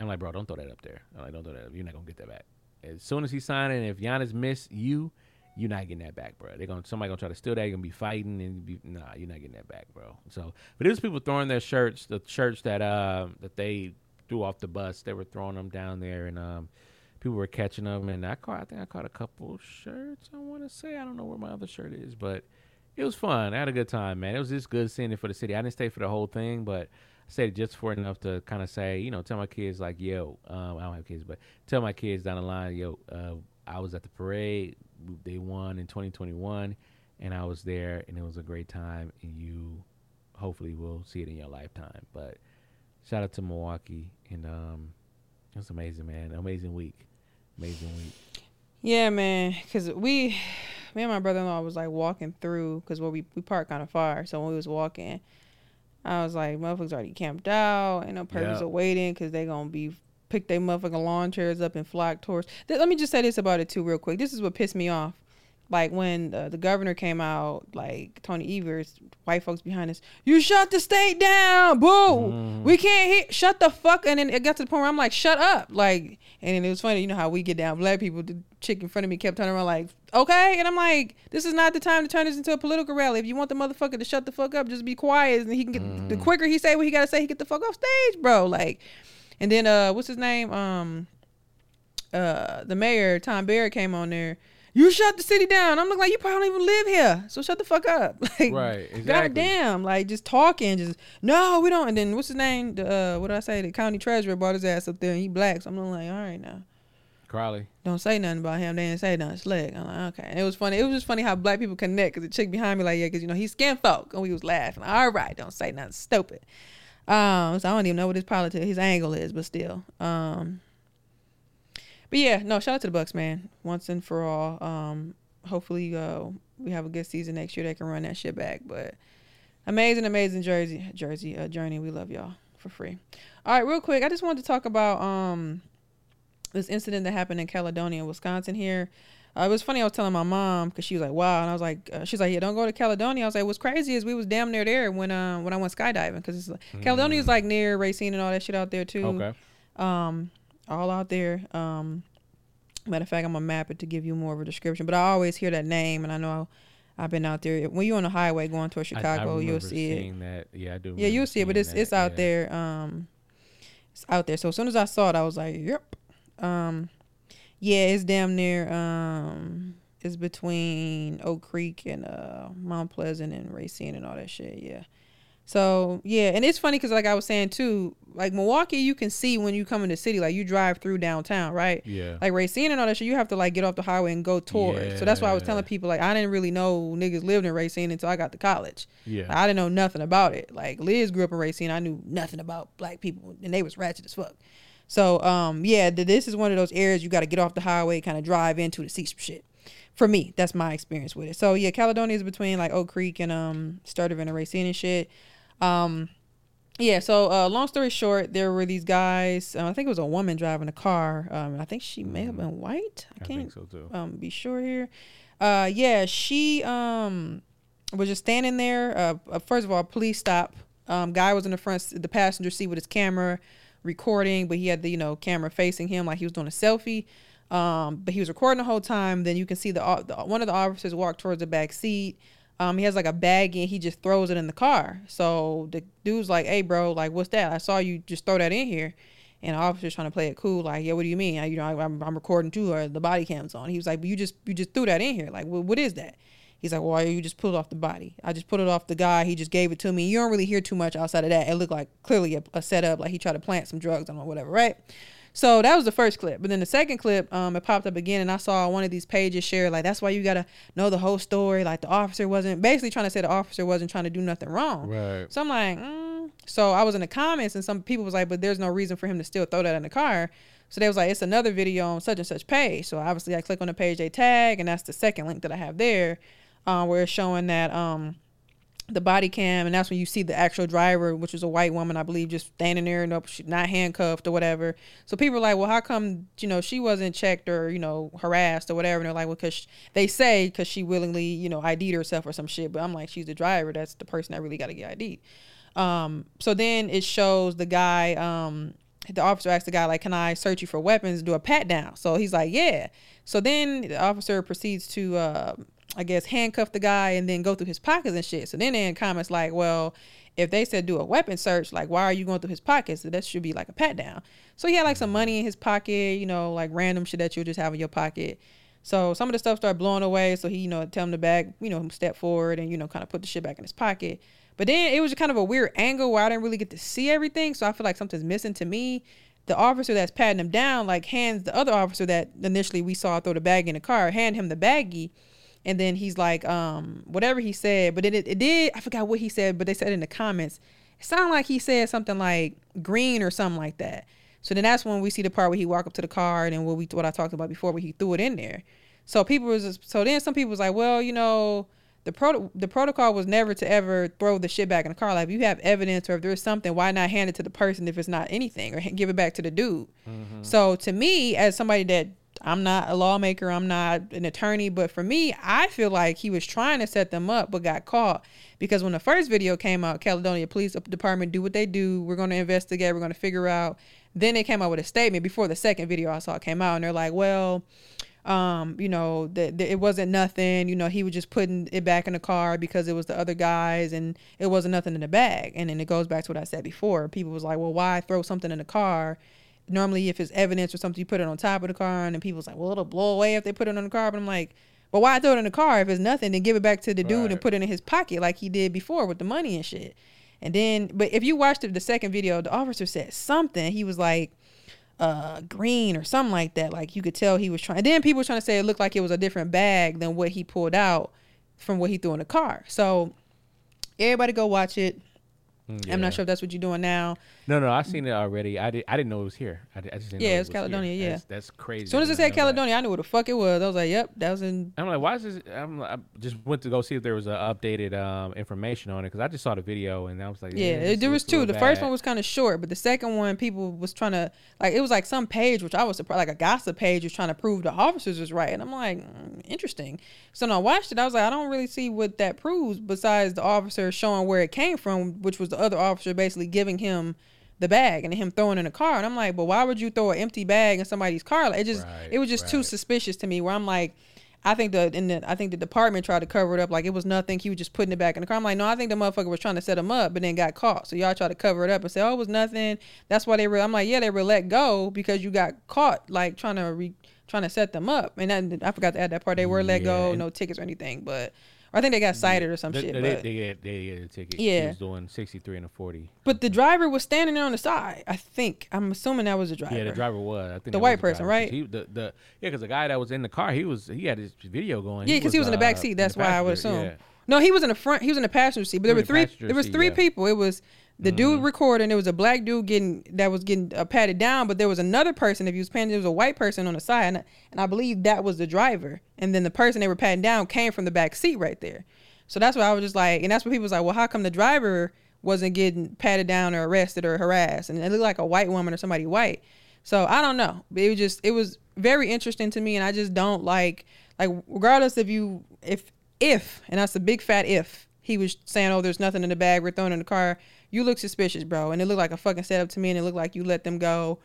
I'm like, bro, don't throw that up there. I'm like, don't throw that up. You're not gonna get that back. As soon as he signed it, if Giannis miss you, you're not getting that back, bro. They're gonna somebody gonna try to steal that. You're gonna be fighting and be nah, you're not getting that back, bro. So, but there's people throwing their shirts, the shirts that uh that they threw off the bus. They were throwing them down there, and um, people were catching them. And I caught, I think I caught a couple shirts. I want to say I don't know where my other shirt is, but it was fun. I had a good time, man. It was just good seeing it for the city. I didn't stay for the whole thing, but I stayed just for enough to kind of say, you know, tell my kids like, yo, um, I don't have kids, but tell my kids down the line, yo, uh, I was at the parade. They won in 2021, and I was there, and it was a great time. And you, hopefully, will see it in your lifetime. But shout out to Milwaukee, and um, it was amazing, man. Amazing week, amazing week.
Yeah, man. Cause we, me and my brother-in-law was like walking through, cause where we we parked kind of far. So when we was walking, I was like, motherfuckers already camped out. Ain't no purpose
Yeah.
of waiting, cause they gonna be pick their motherfucking lawn chairs up and flock towards. Th- let me just say this about it too, real quick. This is what pissed me off. Like when uh, the governor came out, like Tony Evers, white folks behind us, you shut the state down, boo. We can't hear. Shut the fuck. And then it got to the point where I'm like, shut up, like. And then it was funny, you know how we get down. Black people, the chick in front of me kept turning around like, okay. And I'm like, this is not the time to turn this into a political rally. If you want the motherfucker to shut the fuck up, just be quiet, and he can get. The quicker he say what he gotta say, he get the fuck off stage, bro. Like, and then uh, what's his name? Um, uh, the mayor Tom Barrett came on there. You shut the city down. I'm looking like you probably don't even live here, so shut the fuck up. Like,
Right, exactly.
Goddamn, like just talking, just no, we don't. And then what's his name? The, uh, what did I say? The county treasurer brought his ass up there, and he black. So I'm like, all right now,
Crowley.
don't say nothing about him. They didn't say nothing slick. I'm like, okay. And it was funny. It was just funny how black people connect. Cause the chick behind me like, yeah, cause you know he's skin folk, and we was laughing. Like, all right, don't say nothing stupid. Um, so I don't even know what his politics, his angle is, but still. Um, but yeah, no, shout out to the Bucks, man, once and for all. Um, hopefully, uh, we have a good season next year. They can run that shit back. But amazing, amazing Jersey, Jersey uh, journey. We love y'all for free. All right, real quick, I just wanted to talk about um this incident that happened in Caledonia, Wisconsin. Here, uh, it was funny. I was telling my mom because she was like, "Wow," and I was like, uh, "She's like, yeah, don't go to Caledonia." I was like, "What's crazy is we was damn near there when uh when I went skydiving because it's like, Caledonia is like near Racine and all that shit out there too."
Okay.
um all out there um matter of fact i'm gonna map it to give you more of a description but i always hear that name and i know i've been out there when you're on the highway going towards
I- I
chicago you'll see it
That. Yeah, I do.
yeah you'll see it but it's
that,
it's out
yeah.
there um it's out there so as soon as i saw it i was like yep um yeah it's damn near um it's between oak creek and uh mount pleasant and racine and all that shit yeah so yeah, and it's funny because like I was saying too, like Milwaukee, you can see when you come in the city, like you drive through downtown, right?
Yeah.
Like Racine and all that shit, you have to like get off the highway and go towards. So that's why I was telling people like I didn't really know niggas lived in Racine until I got to college.
Yeah.
I didn't know nothing about it. Like Liz grew up in Racine, I knew nothing about black people, and they was ratchet as fuck. So um yeah, th- this is one of those areas you got to get off the highway, kind of drive into to see some shit. For me, that's my experience with it. So yeah, Caledonia is between like Oak Creek and um Sturtevant and Racine and shit. Um, yeah. So uh, long story short, there were these guys. Uh, I think it was a woman driving a car. Um, I think she may have been white. I
I
can't
think so too.
um be sure here. Uh, yeah, she um was just standing there. Uh, uh, first of all, police stop. Um, guy was in the front, the passenger seat with his camera recording, but he had the you know camera facing him like he was doing a selfie. Um, but he was recording the whole time. Then you can see the, o- the one of the officers walk towards the back seat. Um, he has like a bag and he just throws it in the car. So the dude's like, "Hey, bro, like, what's that? I saw you just throw that in here." And the officer's trying to play it cool, like, "Yeah, what do you mean? I, you know, I, I'm, I'm recording too, or the body cam's on." He was like, "But you just you just threw that in here. Like, what, what is that?" He's like, "Well, you just pulled off the body. I just put it off the guy. He just gave it to me. You don't really hear too much outside of that. It looked like clearly a, a setup, like he tried to plant some drugs on or whatever, right?" So that was the first clip. But then the second clip, um, it popped up again, and I saw one of these pages share like that's why you gotta know the whole story. Like the officer wasn't basically trying to say the officer wasn't trying to do nothing wrong.
Right.
So I'm like, mm. so I was in the comments, and some people was like, but there's no reason for him to still throw that in the car. So they was like, it's another video on such and such page. So obviously I click on the page they tag, and that's the second link that I have there, uh, where it's showing that um the body cam, and that's when you see the actual driver, which was a white woman, I believe, just standing there, not handcuffed or whatever. So people are like, well, how come you know she wasn't checked or you know harassed or whatever? And they're like, well, because they say because she willingly you know ID'd herself or some shit. But I'm like, she's the driver. That's the person that really got to get ID'd. Um, so then it shows the guy. Um, the officer asks the guy like, "Can I search you for weapons?" Do a pat down. So he's like, "Yeah." So then the officer proceeds to, uh, I guess, handcuff the guy and then go through his pockets and shit. So then they in comments like, "Well, if they said do a weapon search, like, why are you going through his pockets? So that should be like a pat down." So he had like some money in his pocket, you know, like random shit that you just have in your pocket. So some of the stuff started blowing away. So he, you know, tell him to back, you know, step forward and you know, kind of put the shit back in his pocket. But then it was kind of a weird angle where I didn't really get to see everything. So I feel like something's missing to me. The officer that's patting him down, like hands the other officer that initially we saw throw the bag in the car, hand him the baggie. And then he's like, um, whatever he said, but it, it, it did, I forgot what he said, but they said in the comments, it sounded like he said something like green or something like that. So then that's when we see the part where he walked up to the car and what we what I talked about before where he threw it in there. So people was just, so then some people was like, well, you know, the pro the protocol was never to ever throw the shit back in the car. Like if you have evidence or if there's something, why not hand it to the person if it's not anything or give it back to the dude? So to me, as somebody that I'm not a lawmaker, I'm not an attorney, but for me, I feel like he was trying to set them up but got caught because when the first video came out, Caledonia Police Department do what they do. We're going to investigate. We're going to figure out. Then they came out with a statement before the second video I saw came out, and they're like, "Well, um, you know, that it wasn't nothing. You know, he was just putting it back in the car because it was the other guys, and it wasn't nothing in the bag. And then it goes back to what I said before. People was like, well, why throw something in the car? Normally, if it's evidence or something, you put it on top of the car, and then people's like, well, it'll blow away if they put it on the car. But I'm like, but why throw it in the car if it's nothing? Then give it back to the dude and put it in his pocket like he did before with the money and shit. And then, but if you watched the, the second video, the officer said something. He was like, uh green or something like that. Like you could tell he was trying. And then people were trying to say it looked like it was a different bag than what he pulled out from what he threw in the car. So everybody go watch it. I'm not sure if that's what you're doing now.
No, no, I've seen it already. I did. I didn't know it was here. I, did, I just didn't
Yeah,
know it was here.
Caledonia, yeah.
that's, that's crazy.
As soon as
I
it said. Caledonia, I knew what the fuck it was. I was like, yep, that was in.
I'm like, why is this? I'm, I just went to go see if there was a updated um, information on it because I just saw the video and I was like,
Yeah,
this
there was two. The first one was kind of short, but the second one, people was trying to like it was like some page, which I was surprised, like a gossip page, was trying to prove the officers was right, and I'm like, mm, interesting. So when I watched it, I was like, I don't really see what that proves besides the officer showing where it came from, which was the other officer basically giving him the bag and him throwing in a car, and I'm like, but why would you throw an empty bag in somebody's car? Like, it just,
Right,
it was just too suspicious to me. Where I'm like. I think the in the I think the department tried to cover it up like it was nothing. He was just putting it back in the car. I'm like, no, I think the motherfucker was trying to set him up, but then got caught. So y'all try to cover it up and say, oh, it was nothing. That's why they were. I'm like, yeah, they were let go because you got caught like trying to re, trying to set them up. And then I forgot to add that part. They were let
Yeah,
go, no tickets or anything, but or I think they got cited or some
They,
shit.
they,
but,
they, get, they a ticket.
Yeah.
he was doing 63 and a 40.
but the driver was standing there on the side. I think I'm assuming that was the driver.
Yeah, the driver was. I think
The white person, right?
He, the, the yeah, because the guy that was in the car, he was he had his video going.
Yeah, because he was in the back
uh,
seat. That's why I would assume.
yeah.
No, he was in the front. He was in the passenger seat. But there were
was in the
three. There was
seat,
three
yeah. Mm-hmm.
people. It was the dude recording. There was a black dude getting that was getting uh, patted down. But there was another person. If you was paying, there was a white person on the side, and, and I believe that was the driver. And then the person they were patting down came from the back seat right there. So that's why I was just like, and that's what people was like. Well, how come the driver wasn't getting patted down or arrested or harassed? And it looked like a white woman or somebody white. So I don't know. It was just it was very interesting to me, and I just don't like like regardless if you if if and that's a big fat if he was saying oh there's nothing in the bag we're throwing in the car you look suspicious bro. And it looked like a fucking setup to me and it looked like you let them go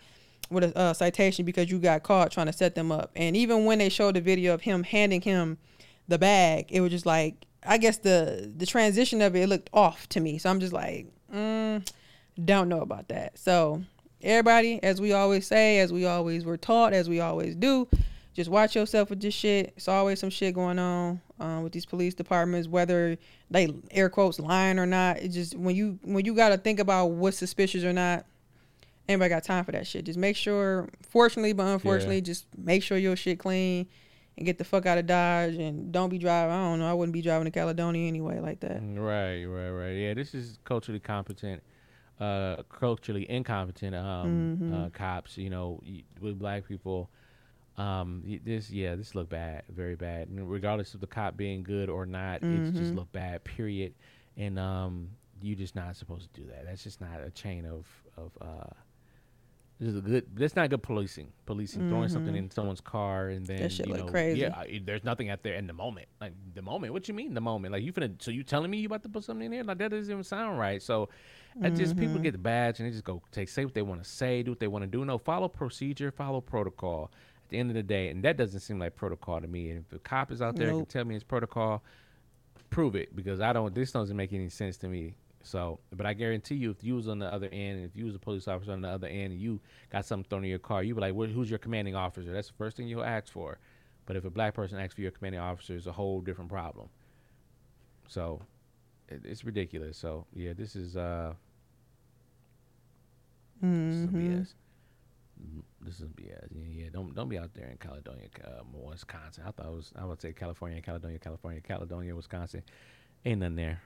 with a uh, citation because you got caught trying to set them up. And even when they showed the video of him handing him the bag it was just like I guess the the transition of it, it looked off to me. So I'm just like mm, don't know about that. So everybody as we always say as we always were taught as we always do just watch yourself with this shit. It's always some shit going on um, with these police departments, whether they air quotes lying or not. It just when you when you got to think about what's suspicious or not. Anybody got time for that shit? Just make sure. Fortunately, but unfortunately,
Yeah.
just make sure your shit clean and get the fuck out of Dodge and don't be driving. I don't know. I wouldn't be driving to Caledonia anyway like that.
Mm, Right, right, right. Yeah, this is culturally competent, uh, culturally incompetent um,
Mm-hmm.
uh, cops. You know, with black people. Um, this yeah, this looked bad, very bad. And regardless of the cop being good or not, it's just
Mm-hmm.
look bad. Period. And um, you're just not supposed to do that. That's just not a chain of of. Uh, this is a good. That's not good policing. Policing throwing something in someone's car and then
Mm-hmm. That shit
you
look crazy.
Yeah, I- there's nothing out there in the moment. Like the moment. What you mean the moment? Like you finna? So you telling me you about to put something in there? Like that doesn't even sound right. So, I just
Mm-hmm.
people get the badge and they just go take say what they want to say, do what they want to do. No, follow procedure, follow protocol. The end of the day, and that doesn't seem like protocol to me. And if a cop is out there and can tell me it's protocol, prove it because I don't. This doesn't make any sense to me. So, but I guarantee you, if you was on the other end, and if you was a police officer on the other end, and you got something thrown in your car, you be like, "Who's your commanding officer?" That's the first thing you'll ask for. But if a black person asks for your commanding officer, it's a whole different problem. So, it, it's ridiculous. So, yeah, this is uh, is some BS. This is BS. Yeah, yeah. Don't don't be out there in Caledonia, uh, Wisconsin. I thought it was I would say California, Caledonia, California, Caledonia, Wisconsin. Ain't nothing there.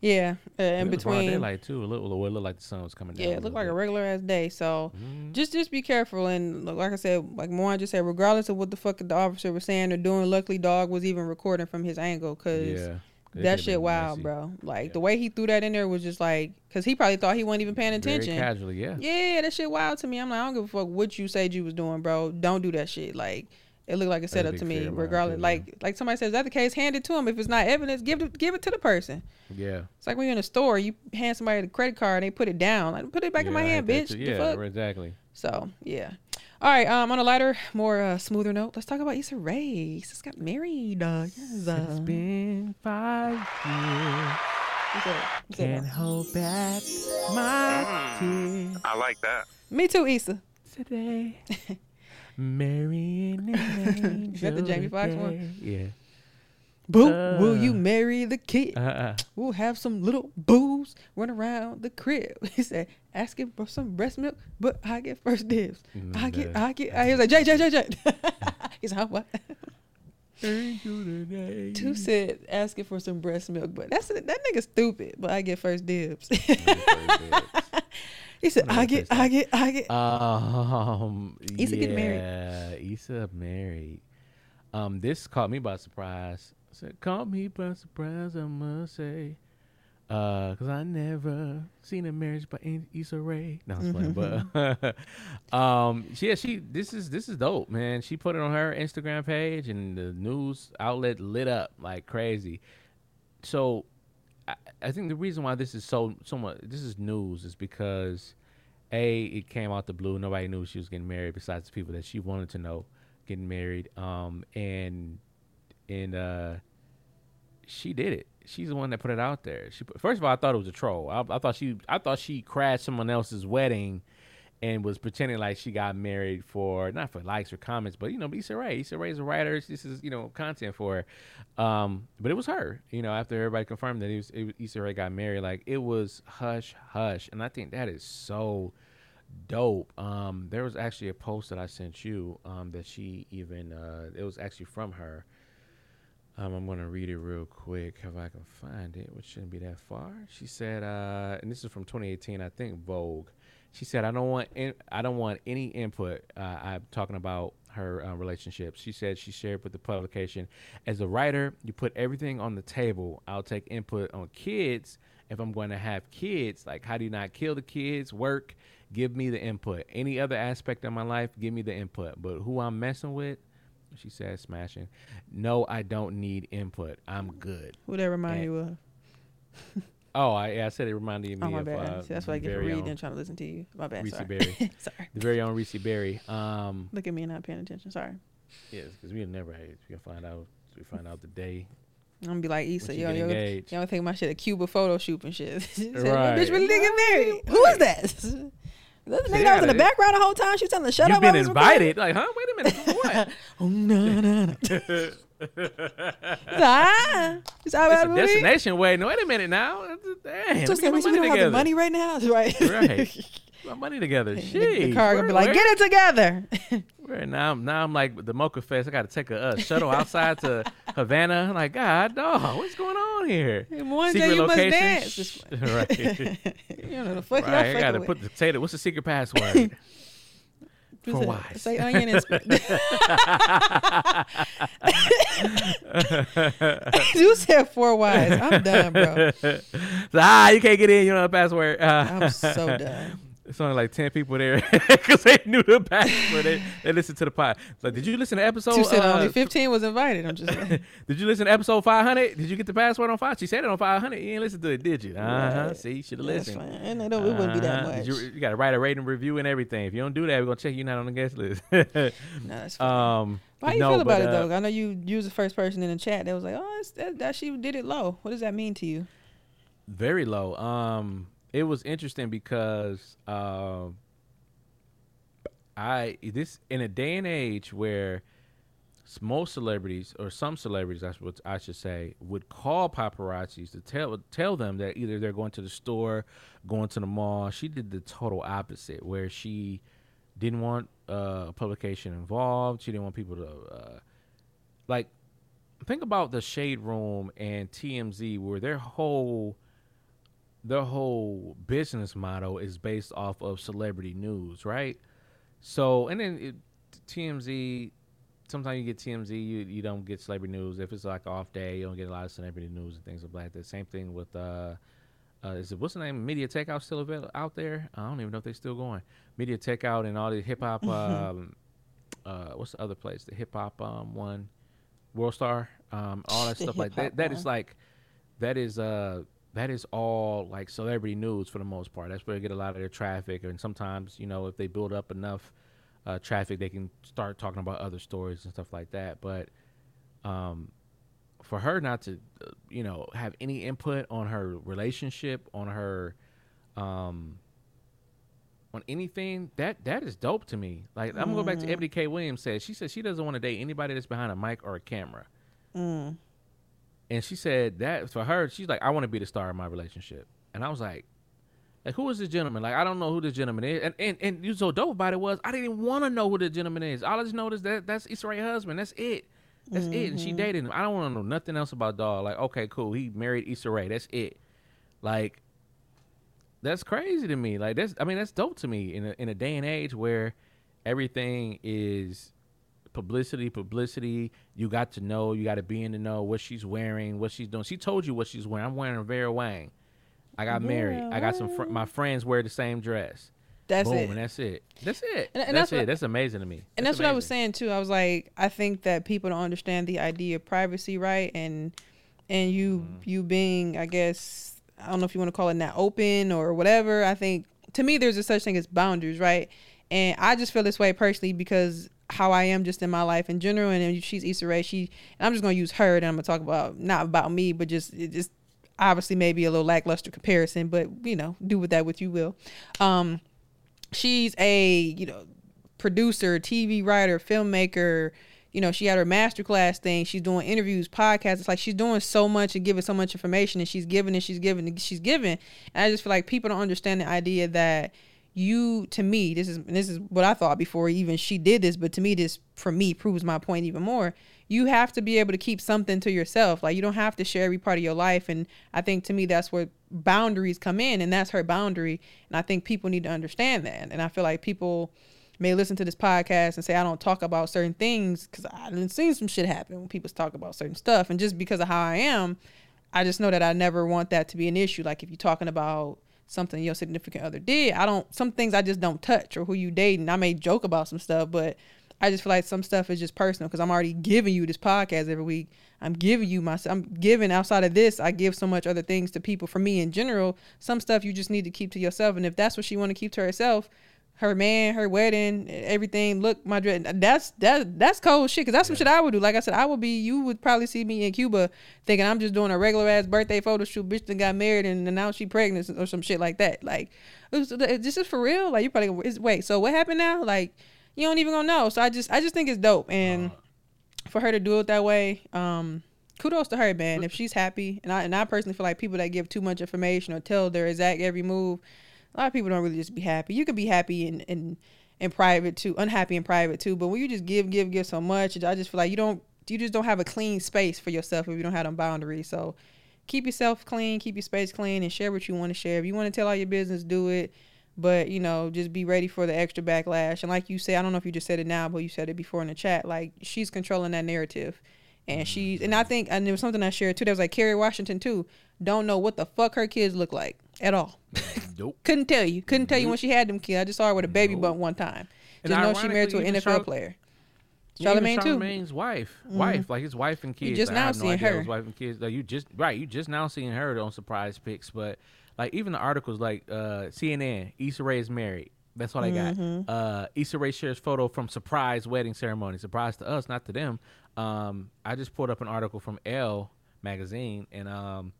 Yeah, uh, in
It was broad
between.
daylight too. It looked, it looked like the sun was coming down.
Yeah, it looked
little
like a regular ass day. So
Mhm.
just just be careful and look, like I said, like Moan just said, regardless of what the fuck the officer was saying or doing, luckily dog was even recording from his angle because
Yeah,
that shit wild,
messy.
bro. Like
Yeah.
the way he threw that in there was just like because he probably thought he wasn't even paying attention.
Very casually, yeah.
Yeah, that shit wild to me. I'm like, I don't give a fuck what you said you was doing, bro. Don't do that shit. Like, it looked like a setup to me.
fear of mine,
Regardless, like, like somebody says, that the case, hand it to him. If it's not evidence, give it, give it to the person.
Yeah.
It's like when you're in a store, you hand somebody the credit card, and they put it down. Like, put it back in my hand, bitch. The
Yeah,
fuck?
exactly.
So yeah. All right. Um, on a lighter, more uh, smoother note, let's talk about Issa Rae. Sis got married. Uh, yes, uh,
It's been five years.
what's that?
Can't hold back my tears
I like that.
Me too, Issa.
today. Marrying an angel.
Is that the Jamie Foxx one?
Yeah.
Boo,
Uh.
will you marry the kid?
Uh, uh,
We'll have some little boos run around the crib. He said, asking for some breast milk, but I get first dibs. I get,
Mm,
I get. I, he was like, Jay, Jay, Jay, Jay. He's like, what? Two said asking for some breast milk, but that's that nigga stupid. But I get first dibs. he said, I get, I get, I get.
Um,
Issa get married.
Yeah, Issa married. Um, this caught me by surprise. Said, caught me by surprise, I must say. Uh, cause I never seen a marriage by Issa Rae. No, it's funny, but um, yeah, she. This is this is dope, man. She put it on her Instagram page, and the news outlet lit up like crazy. So, I, I think the reason why this is so so much this is news is because a it came out the blue. Nobody knew she was getting married besides the people that she wanted to know getting married. Um, and and uh, she did it. She's the one that put it out there. She put, first of all, I thought it was a troll. I, I thought she I thought she crashed someone else's wedding. And was pretending like she got married for not for likes or comments, but you know, Issa Rae. Issa Rae's a writer. This is you know content for her. Um, but it was her. You know, after everybody confirmed that it was, it was Issa Rae got married, like it was hush hush, and I think that is so dope. Um, there was actually a post that I sent you um, that she even uh, it was actually from her. Um, I'm gonna read it real quick if I can find it, which shouldn't be that far. She said, uh, and this is from 2018, I think Vogue. She said, "I don't want in, I don't want any input." Uh, I'm talking about her uh, relationships. She said she shared with the publication, "As a writer, you put everything on the table. I'll take input on kids if I'm going to have kids. Like, how do you not kill the kids? Work, give me the input. Any other aspect of my life, give me the input. But who I'm messing with." She said, "Smashing." No, I don't need input. I'm good.
Who that remind
And-
you of?
Oh, I, yeah, I said it reminded me
Oh my
of
bad.
uh,
See, that's what I get
very
reading and trying to listen to you. My bad.
Reese
sorry.
Berry.
sorry.
the very own Reese Berry. Um,
Look at me and not paying attention. Sorry.
yes, because we never had. We can find out. We find out the day.
I'm gonna be like Issa, yo, yo, y'all think my shit a Cuba photo shoot and shit. Said,
Right.
Bitch really get married. Who is that? The nigga that was in the background the whole time? She was telling the shut
You've
up.
been
was recording?
invited. Like, huh? Wait a minute. What?
Oh no no no. ah,
it's a
movie?
destination wedding. Wait a minute now. Damn.
Just
let me get
we don't
money
have the money right now, right?
Right. My money together.
the,
Sheesh.
the car gonna be like,
Where-
get it together.
where now, I'm, now I'm like the Mocha Fest. I got to take a uh, shuttle outside to Havana. I'm like, God, dog, what's going on here?
One day you must dance.
Right.
you know the fuck
right. I got to put the that. What's the secret password? For wise.
Say onion and sp- You said four wise. I'm done, bro.
Ah, you can't get in. You don't know the password. Uh,
I'm so done.
It's only like ten people there because they knew the password. They, they listened to the pod. Like, did you listen to episode?
Two said
uh,
only 15 was invited. I'm just like,
Did you listen to episode five hundred? Did you get the password on five? She said it on five hundred. You didn't listen to it, did you? Uh huh.
Right.
See, you should have
that's
listened.
fine. And it, don't- it wouldn't be that
Uh-huh.
much.
You, you got to write a rating review and everything. If you don't do that, we're gonna check you not on the guest list.
no, that's fine.
um,
How you
no,
feel about
but,
it
uh,
though? I know you you was the first person in the chat that was like, "Oh, that, that she did it low." What does that mean to you?
very low. Um, it was interesting because um, I this in a day and age where most celebrities or some celebrities, that's what I should say, would call paparazzis to tell tell them that either they're going to the store, going to the mall. She did the total opposite, where she didn't want uh, a publication involved. She didn't want people to uh, like think about the shade room and TMZ, where their whole their whole business model is based off of celebrity news, right? So, and then it, TMZ. Sometimes you get TMZ, you you don't get celebrity news. If it's like off day, you don't get a lot of celebrity news and things like that. Same thing with uh, uh is it what's the name? Media Takeout still available out there? I don't even know if they're still going. Media Takeout and all the hip hop. um, uh, what's the other place? The hip hop um one, World Star. Um, all that stuff like that. That is like, that is uh that is all like celebrity news for the most part. That's where they get a lot of their traffic, and sometimes you know if they build up enough uh, traffic, they can start talking about other stories and stuff like that. But um, for her not to, you know, have any input on her relationship, on her, um, on anything, that that is dope to me. Like I'm gonna go back to Ebony K. Williams said. She said she doesn't want to date anybody that's behind a mic or a camera. And she said that for her, she's like, I want to be the star of my relationship. And I was like, like who is this gentleman? Like I don't know who this gentleman is. And and and you so dope about it was I didn't even want to know who the gentleman is. All I just know is that that's Rae husband. That's it. That's it. And she mm-hmm. dated him. I don't want to know nothing else about dog. Like okay, cool. He married Issa Rae. That's it. Like that's crazy to me. Like that's I mean that's dope to me in a in a day and age where everything is publicity, publicity. You got to know, you got to be in to know what she's wearing, what she's doing. She told you what she's wearing. I'm wearing a Vera Wang. I got married. I got some fr- my friends wear the same dress.
That's
Boom,
it.
and that's it. That's it.
And- and
that's,
that's
it. that's amazing to me.
and that's what I was saying too. I was like, I think that people don't understand the idea of privacy, right? And and you
Mm-hmm.
you being, I guess, I don't know if you want to call it not open or whatever. I think to me, there's a such thing as boundaries, right? And I just feel this way personally because how I am just in my life in general. And she's Issa Rae. She, and I'm just gonna use her. And I'm gonna talk about not about me, but just it just obviously maybe a little lackluster comparison, but you know, do with that what you will. Um, she's a you know producer, TV writer, filmmaker. You know, she had her masterclass thing. She's doing interviews, podcasts. It's like she's doing so much and giving so much information, and she's giving and she's giving and she's giving. And I just feel like people don't understand the idea that you, to me, this is this is what I thought before even she did this, but to me, this for me proves my point even more. You have to be able to keep something to yourself. Like you don't have to share every part of your life. And I think to me, that's where boundaries come in, and that's her boundary. And I think people need to understand that. And I feel like people may listen to this podcast and say I don't talk about certain things because I didn't see some shit happen when people talk about certain stuff, and just because of how I am, I just know that I never want that to be an issue. Like if you're talking about something your significant other did, I don't. Some things I just don't touch, or who you dating. I may joke about some stuff, but I just feel like some stuff is just personal because I'm already giving you this podcast every week. I'm giving you my. I'm giving outside of this. I give so much other things to people. For me in general, some stuff you just need to keep to yourself, and if that's what she want to keep to herself her man, her wedding, everything. Look, my dress. That's that that's cold shit. Cause that's some shit I would do. Like I said, I would be. You would probably see me in Cuba thinking I'm just doing a regular ass birthday photo shoot. Bitch that got married and announced she pregnant or some shit like that. Like, it was, this is for real. Like you probably gonna- wait. So what happened now? Like you don't even gonna know. So I just I just think it's dope and for her to do it that way. Um, kudos to her, man. If she's happy, and I and I personally feel like people that give too much information or tell their exact every move, a lot of people don't really just be happy. You could be happy in in, in private too, unhappy in private too. But when you just give, give, give so much, I just feel like you don't, you just don't have a clean space for yourself if you don't have them boundaries. So keep yourself clean, keep your space clean, and share what you want to share. If you want to tell all your business, do it. But you know, just be ready for the extra backlash. And like you say, I don't know if you just said it now, but you said it before in the chat. Like she's controlling that narrative, and she's and I think and there was something I shared too. That was like Kerry Washington too. Don't know what the fuck her kids look like at all.
Nope.
Couldn't tell you. Couldn't tell you when she had them kids. I just saw her with a baby bump one time. Just know she married to an NFL
Charlotte-
player.
Yeah, even
Charlamagne too. Mm-hmm.
Wife, wife, like his wife and kids.
just
Like, I
now
no
seeing
idea
her.
His wife and kids. Like you just right, you just now seeing her on Surprise Picks, but like even the articles like uh CNN, Issa Rae is married. That's all I got.
Mm-hmm.
Uh, Issa Rae shares photo from surprise wedding ceremony. Surprise to us, not to them. Um, I just pulled up an article from Elle magazine, and um,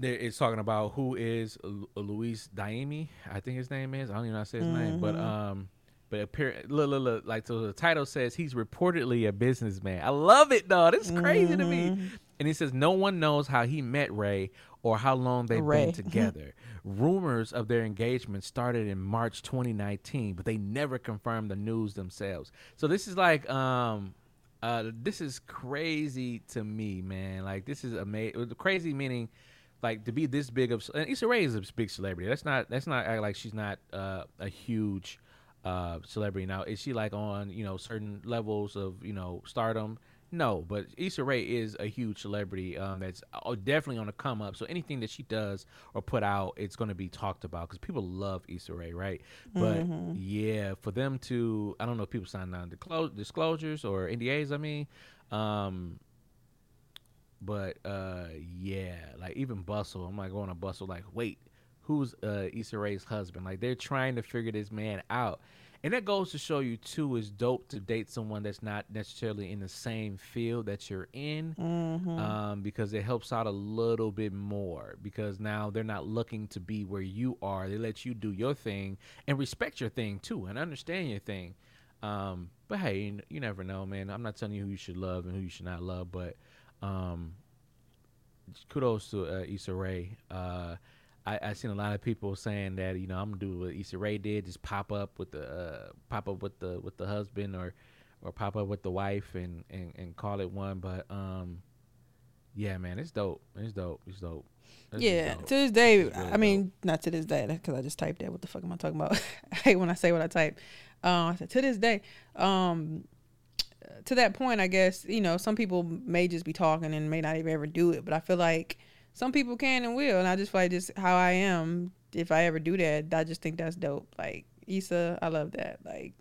there it's talking about who is Lu- Louis Diame. I think his name is. I don't even know how to say his name, but um, but appear look, look, look, like so the title says he's reportedly a businessman. I love it, though. This is crazy to me. And he says no one knows how he met Ray or how long they've
Ray.
been together. Rumors of their engagement started in March 2019, but they never confirmed the news themselves. So this is like um uh this is crazy to me, man. Like this is amazing. Crazy meaning like to be this big of and Issa Rae is a big celebrity. That's not that's not like she's not uh, a huge uh, celebrity. Now is she like on you know certain levels of you know stardom? No, but Issa Rae is a huge celebrity um, that's uh, definitely on the come up. So anything that she does or put out, it's going to be talked about because people love Issa Rae, right? But yeah, for them to, I don't know if people sign on disclo- disclosures or NDAs. I mean, um, but uh, yeah, like even Bustle, I'm like going to Bustle, like wait, who's uh, Issa Rae's husband? Like they're trying to figure this man out. And that goes to show you too is dope to date someone that's not necessarily in the same field that you're in, um, because it helps out a little bit more. Because now they're not looking to be where you are; they let you do your thing and respect your thing too, and understand your thing. Um, but hey, you, you never know, man. I'm not telling you who you should love and who you should not love, but um, kudos to uh, Issa Rae. Uh, I, I seen a lot of people saying that you know I'm gonna do what Issa Rae did, just pop up with the uh, pop up with the with the husband or or pop up with the wife and and, and call it one. But um, yeah, man, it's dope. It's dope. It's dope. It's
Yeah,
dope.
to this day,
really
I mean, not to this day, because I just typed that. What the fuck am I talking about? I hate when I say what I type. Uh, I said, to this day, um, to that point, I guess you know some people may just be talking and may not even ever do it, but I feel like some people can and will, and I just feel like just how I am. If I ever do that, I just think that's dope. Like Issa, I love that. Like.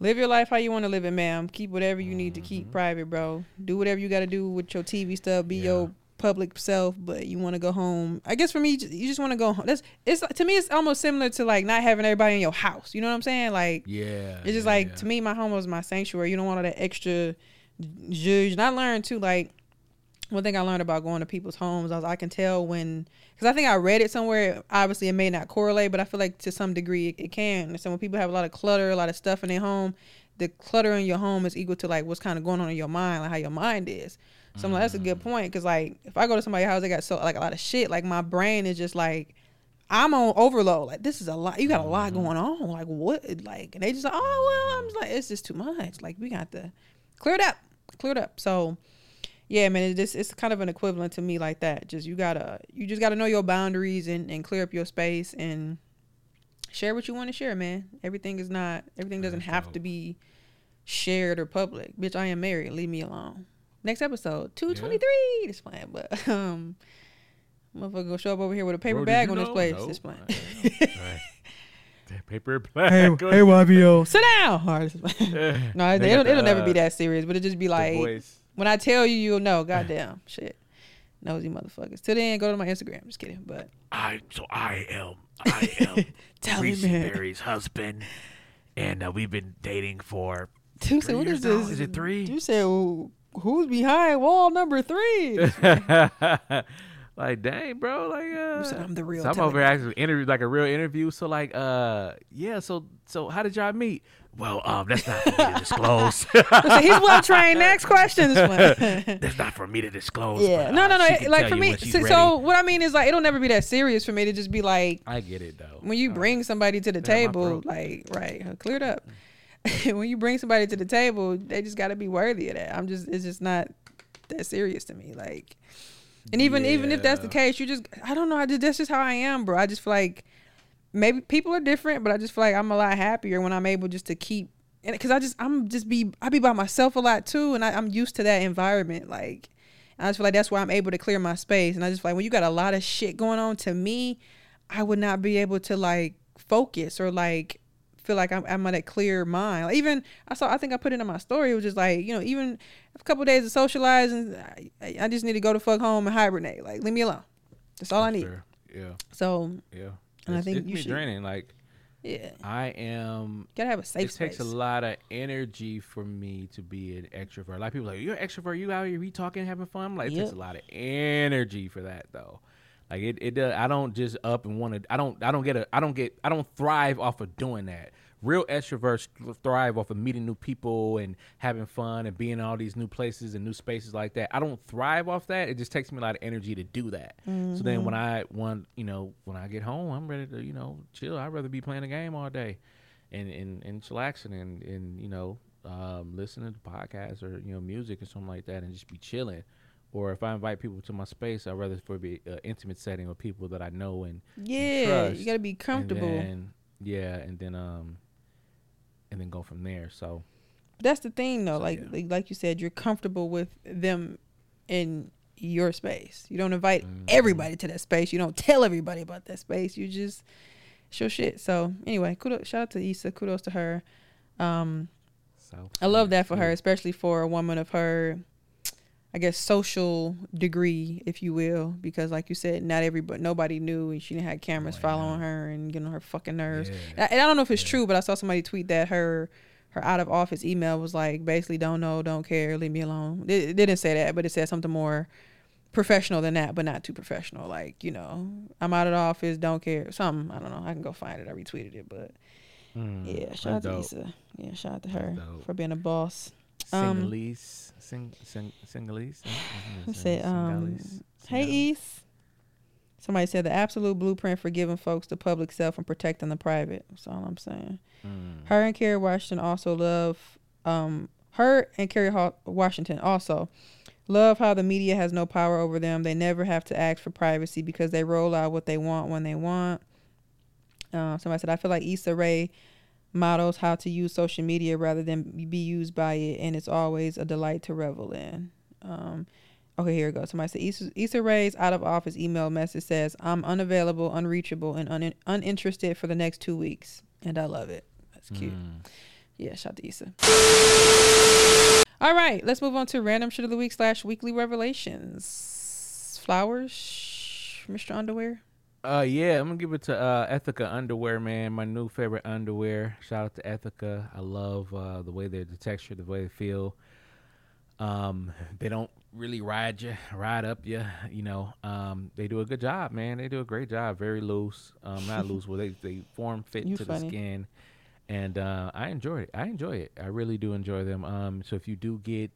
Live your life how you want to live it, ma'am. Keep whatever you need to keep mm-hmm. private, bro. Do whatever you got to do with your TV stuff. Be
Yeah.
your public self, but you want to go home. I guess for me, you just- just want to go home. That's it's to me. It's almost similar to like not having everybody in your house. You know what I'm saying? Like
yeah,
it's just
yeah,
like
yeah.
to me, my home was my sanctuary. You don't want all that extra judge. And I learned too, like one thing I learned about going to people's homes, I was I can tell when because I think I read it somewhere. Obviously, it may not correlate, but I feel like to some degree it, it can. So when people have a lot of clutter, a lot of stuff in their home, the clutter in your home is equal to like what's kind of going on in your mind, like how your mind is. So I'm like, that's a good point because like if I go to somebody's house, they got so like a lot of shit. Like my brain is just like. I'm on overload. Like this is a lot. You got a lot mm-hmm. going on. Like what? Like and they just like, oh well. I'm just like, it's just too much. Like we got to clear it up, clear it up. So yeah, man, it just it's kind of an equivalent to me like that. Just you gotta you just gotta know your boundaries and, and clear up your space and share what you want to share, man. Everything is not everything doesn't have to be shared or public. Bitch, I am married. Leave me alone. Next episode, two twenty three. This plan, but um, motherfucker go show up over here with a paper
Bro,
bag on this
know?
place.
No.
This plan.
Right. Paper bag.
Hey, YBO, sit down. All right, this is fine. no,
They
it'll,
the,
it'll never be
uh,
that serious, but it just be like when I tell you, you'll know. Goddamn shit, nosy motherfuckers. Till then, go to my Instagram. Just kidding, but
I so I am I am
Tell
Reese
man.
Berry's husband, and uh, we've been dating for.
Dude said,
Three
"What is
years now?
this?
Is it three?
You said, well, "Who's behind wall number three?
like dang, bro, like uh,
said, "I'm the real
So I'm over here actually interview like a real interview. So like uh yeah, so so how did y'all meet? Well, um, that's not for me to disclose.
I said, He's well trained. Next question. This one.
that's not for me to disclose.
yeah,
but,
no,
uh,
no, no.
she can
Like for me, so, so what I mean is like it'll never be that serious for me to just be like
I get it though.
when you
Uh,
bring somebody to the
clear my
table, like right, uh, cleared up. when you bring somebody to the table, they just got to be worthy of that. I'm just, it's just not that serious to me. Like, and even even if that's the case, you just, I don't know. I just that's just how I am, bro. I just feel like maybe people are different, but I just feel like I'm a lot happier when I'm able just to keep. And because I just I'm just be I be by myself a lot too, and I, I'm used to that environment. Like, I just feel like that's why I'm able to clear my space. And I just feel like when you got a lot of shit going on, to me, I would not be able to like focus or like feel like I'm, I'm at a clear mind. Like even I saw, I think I put it in my story. It was just like you know, even a couple of days of socializing, I, I just need to go to fuck home and hibernate. Like leave me alone. That's all I need.
Fair. Yeah,
So
yeah.
And I think
it can
you
be
should-
draining. Like
yeah,
I am You
gotta have a safe
it takes a lot of energy for me to be an extrovert. A lot of people are like you're an extrovert. You out here, you talking, having fun. I'm like, it takes a lot of energy for that though. Like it, it does. I don't just up and want to. I don't. I don't get a. I don't get. I don't thrive off of doing that. Real extroverts thrive off of meeting new people and having fun and being in all these new places and new spaces like that. I don't thrive off that. It just takes me a lot of energy to do that. So then when I want, you know, when I get home, I'm ready to, you know, chill. I'd rather be playing a game all day and and, and chillaxing and, and you know um, listening to podcasts or you know music or something like that and just be chilling. Or if I invite people to my space, I'd rather for it be an intimate setting with people that I know and
Yeah,
trust,
you got to be comfortable.
And then, yeah, and then um, and then go from there. So
That's the thing, though.
So,
like,
yeah.
like like you said, you're comfortable with them in your space. You don't invite
Mm-hmm.
everybody to that space. You don't tell everybody about that space. You just show shit. So anyway, kudos. Shout out to Issa. Kudos to her. Um,
South
I love that for her, especially for a woman of her, I guess, social degree, if you will, because like you said, not everybody, nobody knew, and she didn't have cameras
Oh,
following her and getting on her fucking nerves.
Yeah.
And I don't know if it's true, but I saw somebody tweet that her her out of office email was like basically don't know, don't care, leave me alone. It, it didn't say that, but it said something more professional than that, but not too professional. Like you know, I'm out of the office, don't care, something. I don't know. I can go find it. I retweeted it, but
Mm,
yeah, shout out to. Issa. Yeah, shout out to her for being a boss. Um,
Singleese, sing, sing, singleese.
Who said, um, Hey, East. Somebody said the absolute blueprint for giving folks the public self and protecting the private. That's all I'm saying.
Mm.
Her and Kerry Washington also love, um, her and Kerry Washington also love how the media has no power over them. They never have to ask for privacy because they roll out what they want when they want. Uh, somebody said, I feel like Issa Rae models how to use social media rather than be used by it, and it's always a delight to revel in. Um, okay, here we go. Somebody said, Issa, Issa Rae's out of office email message says, I'm unavailable, unreachable, and un- uninterested for the next two weeks. And I love it. That's cute.
Mm.
Yeah, shout out to Issa. All right, let's move on to random shit of the week slash weekly revelations. Flowers, Mr. Underwear.
Uh, yeah, I'm gonna give it to uh, Ethika underwear, man. My new favorite underwear. Shout out to Ethika. I love uh, the way they're the texture, the way they feel. Um, they don't really ride you, ride up you. You know, um, they do a good job, man. They do a great job. Very loose, um, not loose. Well, they they form fit
You
to
funny.
the skin, and uh, I enjoy it. I enjoy it. I really do enjoy them. Um, so if you do get,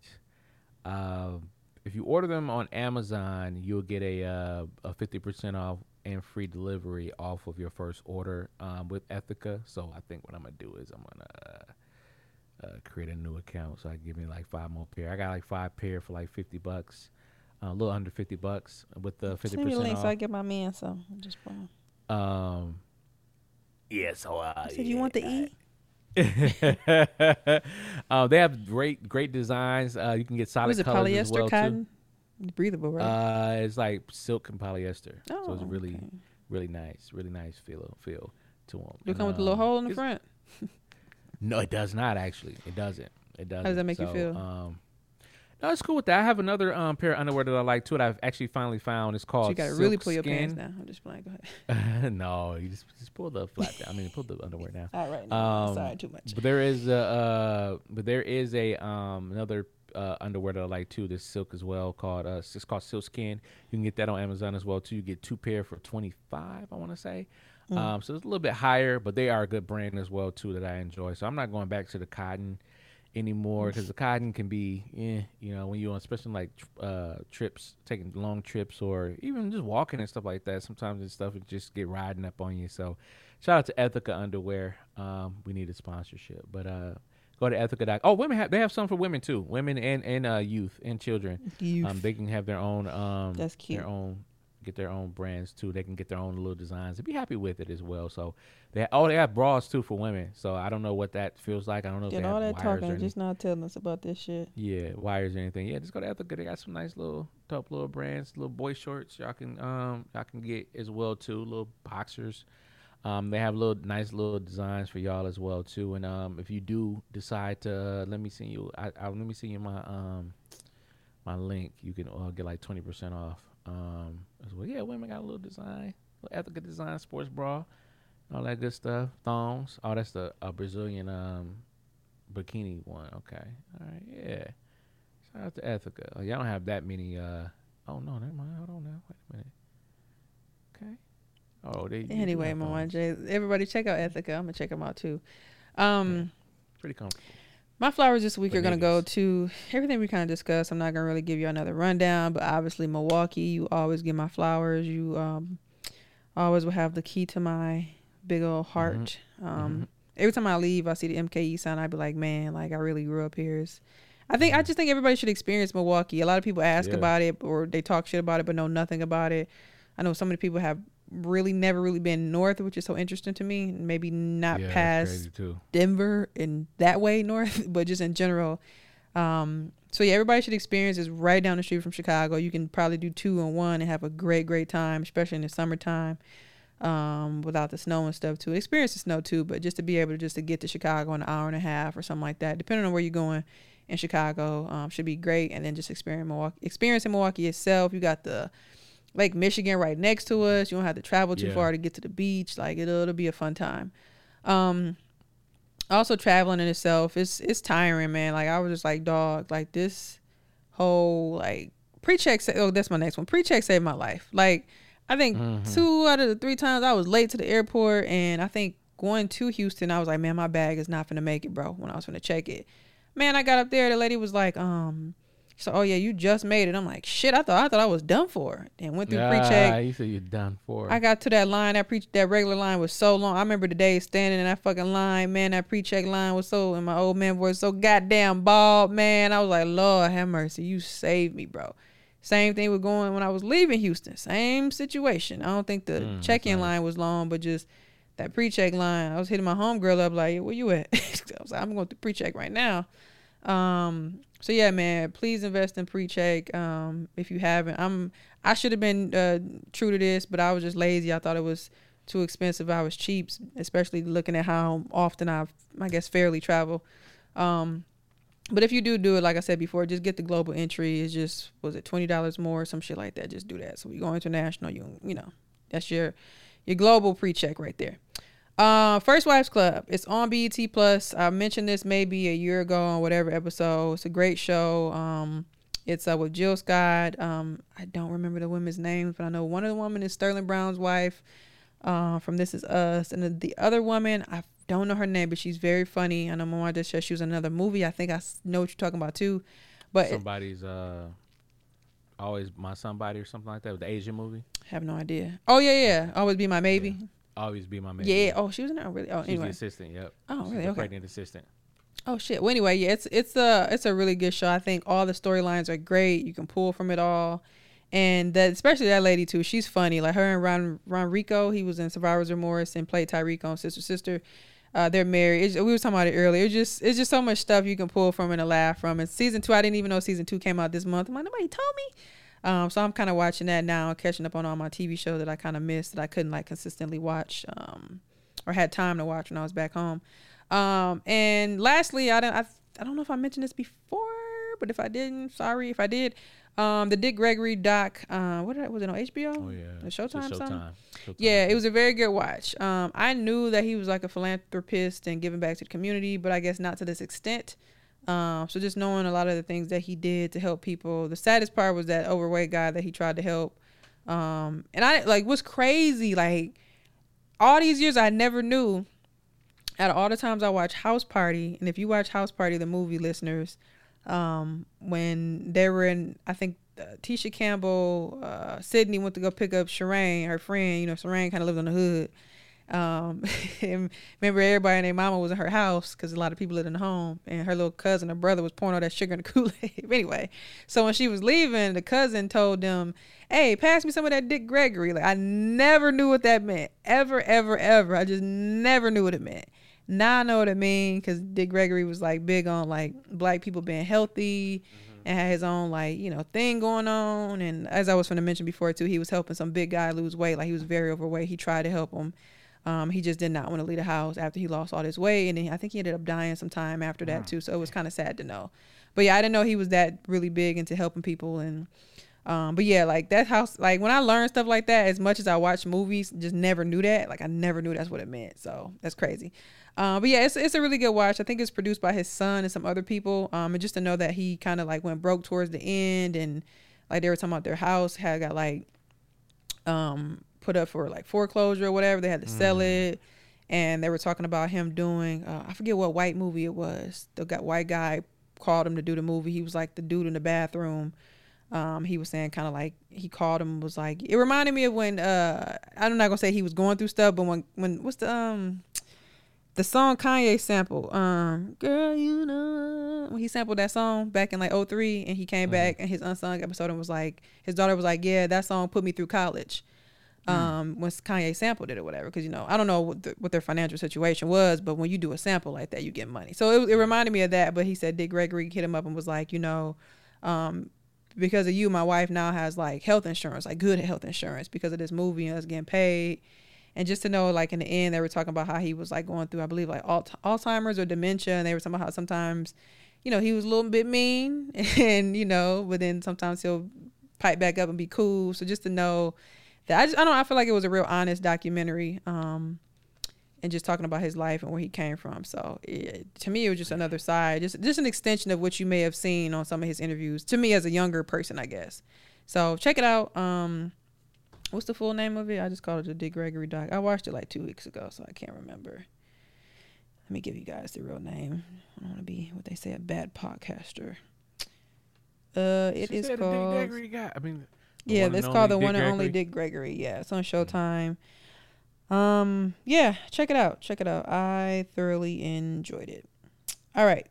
uh, if you order them on Amazon, you'll get a uh, a fifty percent off and free delivery off of your first order um, with Ethika. So I think what I'm gonna do is I'm gonna uh, uh, create a new account so I give me like five more pair. I got like five pair for like fifty bucks, uh, a little under fifty bucks with the fifty
Send me a
percent
link
off.
so I get my man some. Just playing.
um, yeah. So uh,
I said, you want the E?
uh, they have great, great designs. Uh, you can get solid colors as well too.
Cotton? Breathable, right?
Uh, it's like silk and polyester. so it's
Oh,
really,
okay.
really nice, really nice feel feel to them.
Do it come with a little hole in the front?
No, it does not actually. It doesn't. It doesn't.
How does that make you feel?
Um, no, it's cool with that. I have another um, pair of underwear that I like too. That I've actually finally found. It's
So
called.
you gotta really
Silk
pull your pants
Skin.
down. I'm just playing. Go ahead.
no, you just just pull the flap down. I mean, pull the underwear down.
All right. No,
Um,
sorry, too much.
But there is a uh, but there is a um another uh, underwear that I like too. This silk as well called uh it's called Silk Skin. You can get that on Amazon as well too. You get two pair for twenty five. I want to say.
Mm.
Um, so it's a little bit higher, but they are a good brand as well too that I enjoy. So I'm not going back to the cotton anymore because the cotton can be, eh, you know, when you're on especially like uh, trips, taking long trips or even just walking and stuff like that. Sometimes this stuff would just get riding up on you. So shout out to Ethika Underwear. Um, we need a sponsorship, but uh, go to Ethika. Doc- oh, women have they have some for women too, women and and uh, youth and children.
Youth.
Um, they can have their own. Um,
That's cute.
Their own get their own brands too. They can get their own little designs and be happy with it as well. So they oh they have bras too for women. So I don't know what that feels like. I don't know if
Did
they
all
have
that talking just not telling us about this shit.
yeah, wires or anything. Yeah, just go to Ethika. They got some nice little top little brands, little boy shorts. Y'all can um y'all can get as well too. Little boxers. Um, they have little nice little designs for y'all as well too. And um, if you do decide to uh, let me send you, I, I let me send you my um my link. You can uh, get like twenty percent off. Um, as well. Yeah, women got a little design, little Ethika design, sports bra, all that good stuff. Thongs. Oh, that's the a Brazilian um bikini one. Okay. All right. Yeah. Shout out to Ethika. Oh, y'all don't have that many. uh Oh no, never mind. Hold on now. Wait a minute. Okay. Oh, they.
Anyway,
have
Mama
thongs.
J, everybody check out Ethika. I'm gonna check them out too. Um,
Pretty comfortable.
my flowers this week
For
are gonna go to everything we kind of discussed. I'm not gonna really give you another rundown, but obviously Milwaukee, you always get my flowers. You um, always will have the key to my big old heart. Um, every time I leave, I see the MKE sign. I'd be like, man, like I really grew up here. It's, I think I just think everybody should experience Milwaukee. A lot of people ask
Yeah.
about it or they talk shit about it, but know nothing about it. I know so many people have really never really been north, which is so interesting to me. Maybe not
Yeah,
past. Denver and that way north, but just in general. Um, so yeah, everybody should experience is right down the street from Chicago. You can probably do two and one and have a great, great time, especially in the summertime. Um, without the snow and stuff too. Experience the snow too, but just to be able to just to get to Chicago in an hour and a half or something like that, depending on where you're going in Chicago, um, should be great. And then just experience Milwaukee, experience in Milwaukee itself. You got the Lake Michigan right next to us. You don't have to travel too
Yeah.
far to get to the beach. Like it'll, it'll be a fun time. Um, also traveling in itself, it's it's tiring, man. Like I was just like, dog, like this whole like pre-check. Sa- oh, that's my next one. Pre-check saved my life. Like I think two out of the three times I was late to the airport, and I think going to Houston, I was like, man, my bag is not gonna make it, bro. When I was gonna check it, man, I got up there, the lady was like, um. So, oh yeah, you just made it. I'm like, shit. I thought I thought I was done for, and went through pre-check.
Ah, you said you're done for.
I got to that line. That pre that regular line was so long. I remember the day standing in that fucking line. Man, that pre check line was so And my old man was so goddamn bald. Man, I was like, Lord have mercy, you saved me, bro. Same thing with going when I was leaving Houston. Same situation. I don't think the
Mm,
check in
nice.
line was long, but just that pre check line. I was hitting my homegirl up like, where you at? I was like, I'm going through pre check right now. Um, so yeah, man, please invest in pre-check. Um, if you haven't, I'm I should have been uh, true to this, but I was just lazy. I thought it was too expensive. I was cheap, especially looking at how often I've I guess fairly travel. Um, but if you do do it, like I said before, just get the global entry. It's just was it twenty dollars more, some shit like that. Just do that. So you go international, you you know that's your your global pre-check right there. Uh, First Wives Club. It's on BET Plus. I mentioned this maybe a year ago on whatever episode. It's a great show. Um, it's uh, with Jill Scott. Um, I don't remember the women's names, but I know one of the women is Sterling Brown's wife. Uh, from This Is Us, and the, the other woman I don't know her name, but she's very funny. And I'm on this show. She was in another movie. I think I know what you're talking about too. But
Somebody's uh, always my somebody or something like that. With the Asian movie,
have no idea. Oh yeah, yeah. Always be my maybe.
Always be my man.
Yeah. Oh, she was in there. Oh, really? Oh,
she's
anyway.
the assistant. Yep.
Oh,
She's
really?
the
Okay.
pregnant assistant.
Oh shit. Well, anyway, yeah, it's it's a it's a really good show. I think all the storylines are great. You can pull from it all, and that especially that lady too. She's funny. Like her and Ron RonReaco. He was in Survivor's Remorse and played Tyreek on Sister Sister. Uh, they're married. It's, we were talking about it earlier. It's just it's just so much stuff you can pull from and a laugh from. And season two, I didn't even know season two came out this month. I'm like nobody told me. Um, so I'm kind of watching that now, catching up on all my TV shows that I kind of missed that I couldn't like consistently watch, um, or had time to watch when I was back home. Um, and lastly, I don't, I, I don't know if I mentioned this before, but if I didn't, sorry if I did. Um, the Dick Gregory doc, uh, what I- was it on HBO?
Oh yeah.
Showtime,
Showtime.
something?
Showtime.
Yeah, it was a very good watch. Um, I knew that he was like a philanthropist and giving back to the community, but I guess not to this extent. Um, so just knowing a lot of the things that he did to help people. The saddest part was that overweight guy that he tried to help. Um, and I like was crazy. Like all these years, I never knew. Out of all the times I watch House Party, and if you watch House Party, the movie listeners, um, when they were in, I think uh, Tisha Campbell, uh, Sidney went to go pick up Sharane, her friend. You know, Sharane kind of lived on the hood. Um, and remember, everybody and their mama was in her house because a lot of people lived in the home, and her little cousin, her brother, was pouring all that sugar in the Kool Aid. anyway, so when she was leaving, the cousin told them, "Hey, pass me some of that Dick Gregory." Like I never knew what that meant, ever, ever, ever. I just never knew what it meant. Now I know what it means because Dick Gregory was like big on like black people being healthy and had his own like you know thing going on. And as I was going to mention before too, he was helping some big guy lose weight. Like he was very overweight. He tried to help him. Um, he just did not want to leave the house after he lost all his weight, and then I think he ended up dying sometime after that too. So it was kind of sad to know. But yeah, I didn't know he was that really big into helping people and. Um, but yeah, like that house, like when I learned stuff like that, as much as I watch movies, just never knew that. Like I never knew that's what it meant. So that's crazy. Um, but yeah, it's it's a really good watch. I think it's produced by his son and some other people. Um, and just to know that he kind of like went broke towards the end, and like they were talking about their house had got like um put up for like foreclosure or whatever. They had to sell it, and they were talking about him doing uh, I forget what white movie it was. The got white guy called him to do the movie. He was like the dude in the bathroom. Um, he was saying kind of like he called him was like it reminded me of when uh I'm not gonna say he was going through stuff, but when when what's the um the song Kanye sample, um, girl, you know, when he sampled that song back in like 03 and he came back and his unsung episode and was like, his daughter was like, yeah, that song put me through college. Um, once Kanye sampled it or whatever, because you know I don't know what, the, what their financial situation was, but when you do a sample like that, you get money. So it, it reminded me of that. But he said Dick Gregory hit him up and was like, you know, um, because of you, my wife now has like health insurance, like good health insurance because of this movie and us getting paid. And just to know, like in the end, they were talking about how he was like going through, I believe, like Al- Alzheimer's or dementia, and they were talking about how sometimes, you know, he was a little bit mean, and you know, but then sometimes he'll pipe back up and be cool. So just to know that, I just, I don't, know, I feel like it was a real honest documentary, um, and just talking about his life and where he came from. So it, to me, it was just another side, just just an extension of what you may have seen on some of his interviews. To me, as a younger person, I guess. So check it out. Um, what's the full name of it? I just called it the Dick Gregory doc. I watched it like two weeks ago, so I can't remember. Let me give you guys the real name. I don't want to be what they say a bad podcaster. Uh, it
She
is called.
Gregory guy. I mean,
Yeah,
one
it's called the
only
one
Dick
and only
Gregory?
Dick Gregory. Yeah, it's on Showtime. Um, yeah, check it out. Check it out. I thoroughly enjoyed it. All right.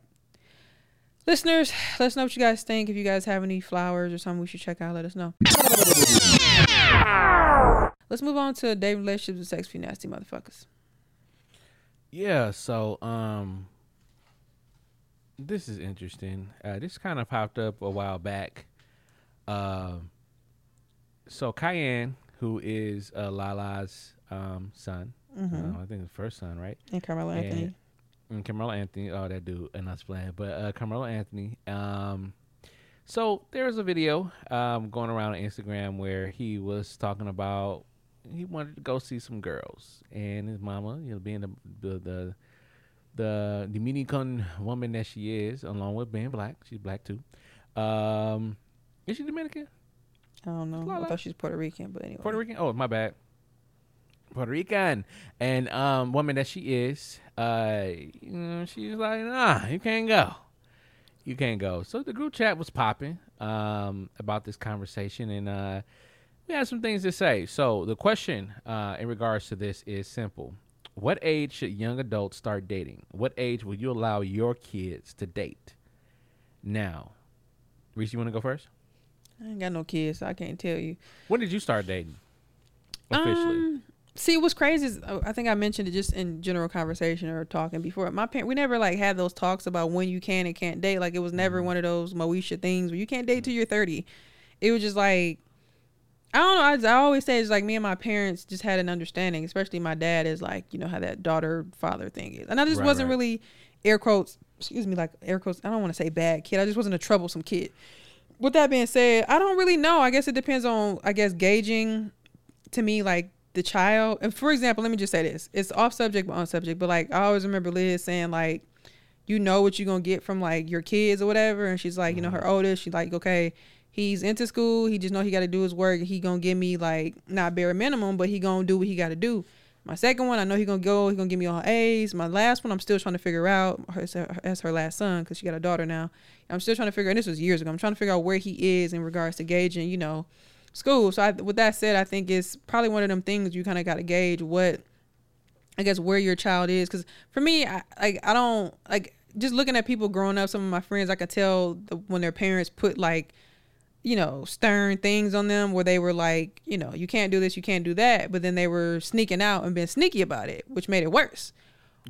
Listeners, let us know what you guys think. If you guys have any flowers or something we should check out, let us know. Let's move on to dating relationships with sex, few nasty motherfuckers.
Yeah, so um this is interesting. Uh this kind of popped up a while back. Um so Kiyan, who is uh, Lala's um son, uh, I think the first son, right?
And Carmelo
And-
Anthony.
And Carmelo Anthony, oh that dude, and that's playing, but uh, Carmelo Anthony. Um, so there was a video um, going around on Instagram where he was talking about he wanted to go see some girls, and his mama, you know, being the the the, the Dominican woman that she is, along with being black, she's black too. Um, is she Dominican?
I don't know. I thought she was Puerto Rican, but anyway.
Puerto Rican? Oh, my bad. Puerto Rican. And um woman that she is, uh you know, she's like, nah, you can't go. You can't go. So the group chat was popping um about this conversation and uh we had some things to say. So the question uh in regards to this is simple. What age should young adults start dating? What age will you allow your kids to date? Now, Reese, you want to go first?
I ain't got no kids, so I can't tell you.
When did you start dating? Officially.
Um, see, what's crazy is uh, I think I mentioned it just in general conversation or talking before. My parent, we never like had those talks about when you can and can't date. Like it was never
Mm-hmm.
one of those Moesha things where you can't date till you're 30. It was just like I don't know. I, I always say it's like me and my parents just had an understanding, especially my dad is like you know how that daughter father thing is, and I just
Right,
wasn't
right.
really air quotes. Excuse me, like air quotes. I don't want to say bad kid. I just wasn't a troublesome kid. With that being said, I don't really know. I guess it depends on I guess gauging to me like the child. And for example let me just say this. It's off subject but on subject. But like i always remember liz saying like you know what you're gonna get from like your kids or whatever. And she's like you know mm-hmm. her oldest she's like okay he's into school. He just know he got to do his work. He gonna give me like not bare minimum but he gonna do what he got to do my second one i know he gonna go he gonna give me all a's my last one i'm still trying to figure out her, as her last son because she got a daughter now i'm still trying to figure and this was years ago i'm trying to figure out where he is in regards to gauging you know school. So I, with that said, I think it's probably one of them things you kind of got to gauge what, I guess, where your child is. Because for me, I like I don't like just looking at people growing up. Some of my friends, I could tell the, when their parents put like, you know, stern things on them where they were like, you know, you can't do this, you can't do that, but then they were sneaking out and being sneaky about it, which made it worse.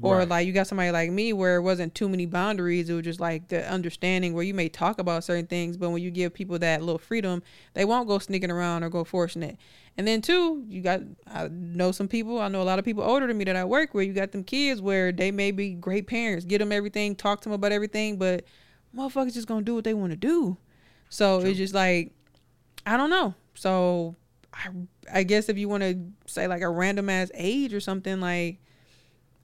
Or
Right.
like you got somebody like me where it wasn't too many boundaries. It was just like the understanding where you may talk about certain things, but when you give people that little freedom, they won't go sneaking around or go forcing it. And then two, you got I know some people. I know a lot of people older than me that I work with. You got them kids where they may be great parents, get them everything, talk to them about everything, but motherfuckers just gonna do what they want to do. So it's just like I don't know. So I I guess if you want to say like a random ass age or something like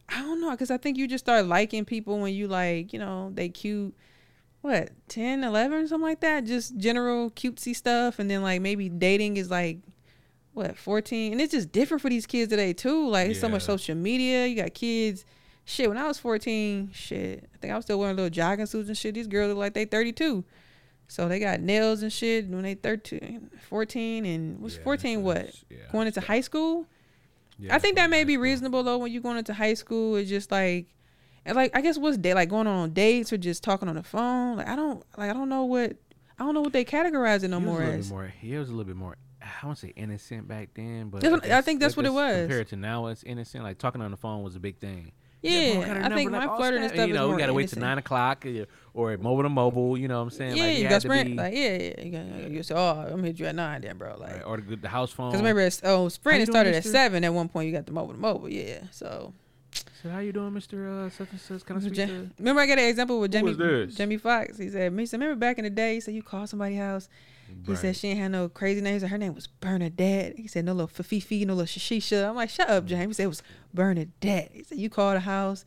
I don't know. Because I think you just start liking people when you like you know they cute what 10 11 something like that? Just general cutesy stuff and then like maybe dating is like what 14 and it's just different for these kids today too. Like it's so much social media. You got kids. Shit when I was 14 shit I think I was still wearing little jogging suits and shit. These girls look like they 32 so they got nails and shit when they 13 14 and was
Yeah,
14 what
yeah,
going into high school
Yeah,
I think that may be reasonable though when you're going into high school. It's just like, and like I guess what's day like going on dates or just talking on the phone. Like I don't like I don't know what I don't know what they categorize it no more
a little
as.
bit more. He was a little bit more. I won't say innocent back then, but
That's I think that's what it was.
Compared to now, it's innocent. Like talking on the phone was a big thing.
Yeah,
her
I think
like,
my flirting and stuff
You
is
know, we gotta wait till nine o'clock or mobile to mobile. You know what I'm saying?
Yeah,
like,
you
had
got
to
sprint
be-
like yeah, yeah. You, got, you say, oh, I'm gonna hit you at nine, then, bro. Like,
right, or the, the house phone.
because remember, oh, sprint
you
it
doing,
started at seven. At one point, you got the mobile to mobile. Yeah, so
So how you doing, Mister uh, such and such? Can I speak
Ja-
to?
remember I got an example with
Who
Jamie
was this?
Jamie Foxx. He said, he said, remember back in the day, he said you called somebody's house. He said she ain't had no crazy names. Her name was Bernadette. He said no little Fifi, no little Shisha. I'm like, shut up, James. He said it was Bernadette. He said you called a house.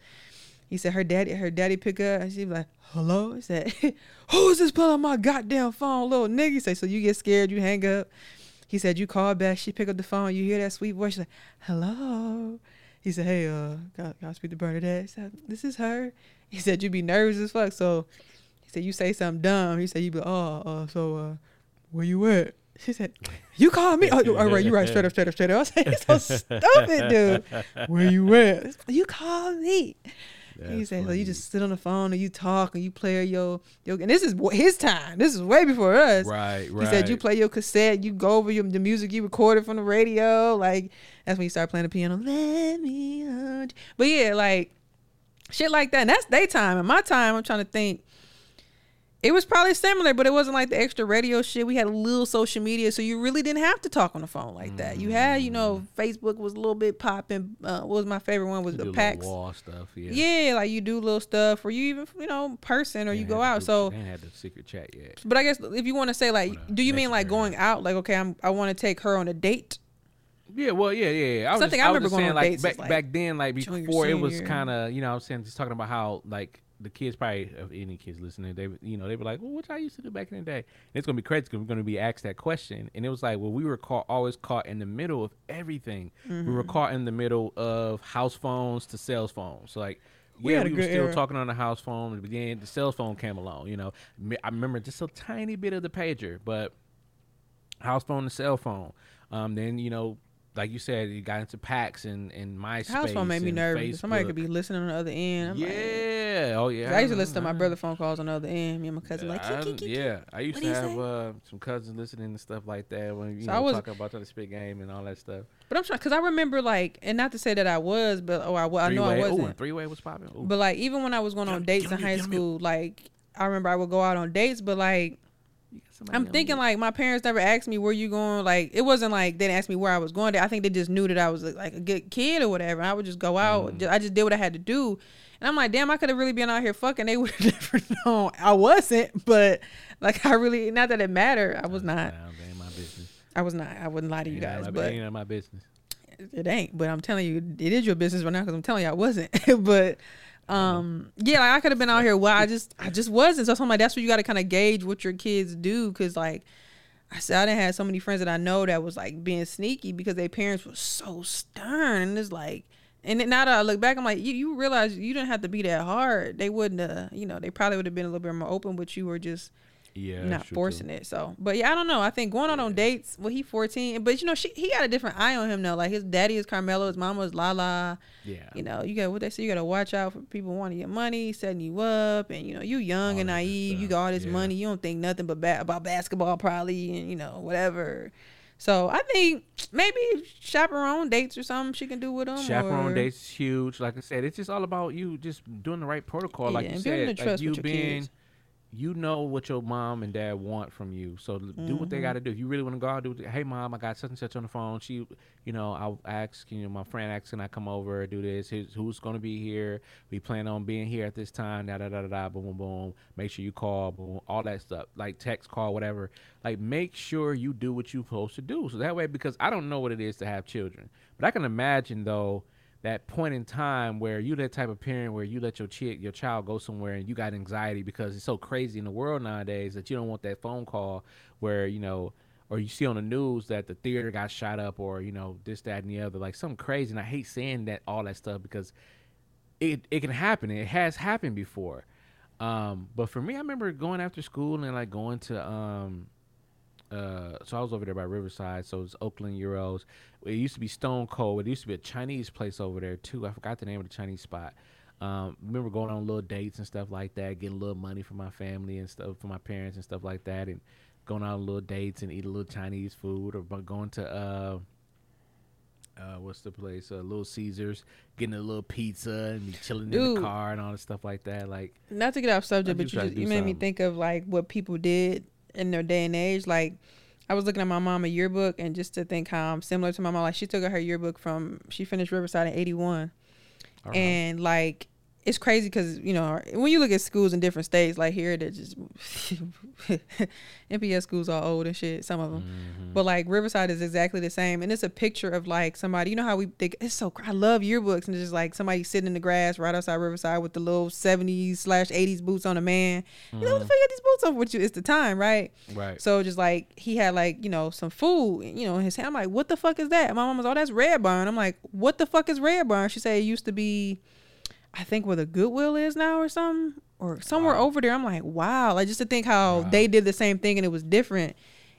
He said her daddy, her daddy pick up, and she be like, hello. He said, who is this pulling my goddamn phone, little nigga? He said, so you get scared, you hang up. He said you call back. She pick up the phone. You hear that sweet voice. She's like, hello. He said, hey, uh, can I speak to Bernadette? He said, this is her. He said you be nervous as fuck. So he said you say something dumb. He said you be oh, uh, so uh, where you at? She said, you call me? Oh, all right, you right. Straight up, straight up, straight up. I was like, so stupid, dude. Where you at? You call me. He
That's
said, so you just sit on the phone and you talk and you play your, your and this is his time. This is way before us.
Right, right.
He said you play your cassette, you go over your, the music you recorded from the radio. Like that's when you start playing the piano. Let me. But yeah, like shit like that. And that's daytime. And my time, I'm trying to think. It was probably similar, but it wasn't like the extra radio shit. We had a little social media, so you really didn't have to talk on the phone like that. You had, you know, Facebook was a little bit popping. Uh, what was my favorite one? Was
Mm. Do
the packs.
wall stuff. Yeah.
Yeah, like you do little stuff, or you even, you know, person, or you go out.
group-
So
ain't had the secret chat yet.
but I guess if you want to say like, do you mean like going out? Like, okay, I'm I want to take her on a date.
Yeah, well, yeah, yeah. yeah. I was
Something
just,
I
I was
remember
just
going
saying, like back
like,
back then, like before it was kind of, you know, I'm saying, just talking about how like the kids probably, of any kids listening, they, would- you know, they were like, well, what I used to do back in the day. And it's gonna be crazy because we're gonna be asked that question, and it was like, well, we were caught always caught in the middle of everything. We were
Mm-hmm.
caught in the middle of house phones to cell phones. So like.
We
yeah, we were still
era.
talking on the house phone. But then the cell phone came along. You know, I remember just a tiny bit of the pager, but house phone to cell phone. Um, then you know, like you said, you got into packs and and MySpace.
House phone made me nervous. Somebody could be listening on the other end. I'm like-
yeah. oh yeah.
I used to listen to my brother phone calls on the other end. Me and my cousin like,
I-
"Kick, kick, kick."
yeah, I used to have uh, some cousins listening and stuff like that when you
So
know
I was-
talking about the spit game and all that stuff.
But I'm trying because I remember like, and not to say that I was, but oh, I, wa- I know I wasn't.
three way was popping. Ooh.
But like, even when I was going on dates in high school, like I remember I would go out on dates, but like
somebody
I'm thinking like my parents never asked me where you going. Like it wasn't like they didn't ask me where I was going. I think they just knew that I was like a good kid or whatever. I would just go out.
Mm.
I just did what I had to do. And I'm like, damn, I could have really been out here fucking. They would have never known. I wasn't, but like I really not that it mattered. I was not.
Nah, ain't my business.
I was not. I wouldn't lie to you guys,
my,
but
ain't my business.
it ain't. But I'm telling you, it is your business right now because I'm telling you I wasn't. but um, yeah, like I could have been out here. Well, I just, I just wasn't. So I'm like, that's where you got to kind of gauge what your kids do, because like. I said I didn't have so many friends that I know that was like being sneaky because their parents were so stern and it's like and now that I look back I'm like you, you realize you didn't have to be that hard they wouldn't uh you know they probably would have been a little bit more open but you were just
Yeah,
not
true, too.
forcing it. So, but yeah, I don't know. I think going out on dates. Well, he fourteen, but you know, she he got a different eye on him though. Like his daddy is Carmelo, his mama is Lala.
Yeah.
You know, you got what they say. You got to watch out for people wanting your money, setting you up, and you know, you young
All
and naive. You got all this
yeah.
money. You don't think nothing but ba- about basketball, probably, and you know, whatever. So I think maybe chaperone dates or something she can do with him.
Chaperone
or,
dates is huge. Like I said, it's just all about you just doing the right protocol. like
Yeah,
you said, like you being,
kids.
You know what your mom and dad want from you. So do
Mm-hmm.
what they got to do. If you really want to go out, do. it. Hey, mom, I got such and such on the phone. She, you know, I'll ask. You know, my friend asks, can I come over? Do this. Who's, who's going to be here? We plan on being here at this time. Da da da da da. Boom boom boom. Make sure you call. Boom. All that stuff. Like text, call, whatever. Like make sure you do what you're supposed to do. So that way, because I don't know what it is to have children, but I can imagine though that point in time where you that type of parent where you let your chick your child go somewhere and you got anxiety because it's so crazy in the world nowadays that you don't want that phone call where you know or you see on the news that the theater got shot up or you know this that and the other like something crazy. And i hate saying that all that stuff because it it can happen. It has happened before. Um but for me i remember going after school and like going to um uh, so I was over there by Riverside. So it's Oakland Gyros. It used to be Stone Cold. It used to be a Chinese place over there too. I forgot the name of the Chinese spot. Um, remember going on little dates and stuff like that, getting a little money for my family and stuff for my parents and stuff like that, and going on little dates and eating a little Chinese food or going to uh, uh, what's the place? Uh, Little Caesars, getting a little pizza and be chilling in the car and all this stuff like that. Like,
not to get off subject, but you just you made me think of like what people did in their day and age. Like I was looking at my mama yearbook and just to think how I'm similar to my mom. Like she took her yearbook from she finished Riverside in '81,
uh-huh.
and like it's crazy because you know when you look at schools in different states, like here they're just NPS schools are old and shit. Some of them,
Mm-hmm.
but like Riverside is exactly the same, and it's a picture of like somebody. You know how we think it's so. I love yearbooks, and it's just like somebody sitting in the grass right outside Riverside with the little '70s slash '80s boots on a man. You know what the fuck you got these boots on with you? It's the time, right?
right.
So just like he had like you know some food, you know, in his hand. I'm like, what the fuck is that? And my mom was, oh, that's Red Barn. I'm like, what the fuck is Red Barn? She said it used to be, I think where the Goodwill is now or something, or somewhere over there. I'm like, wow, like just to think how they did the same thing and it was different.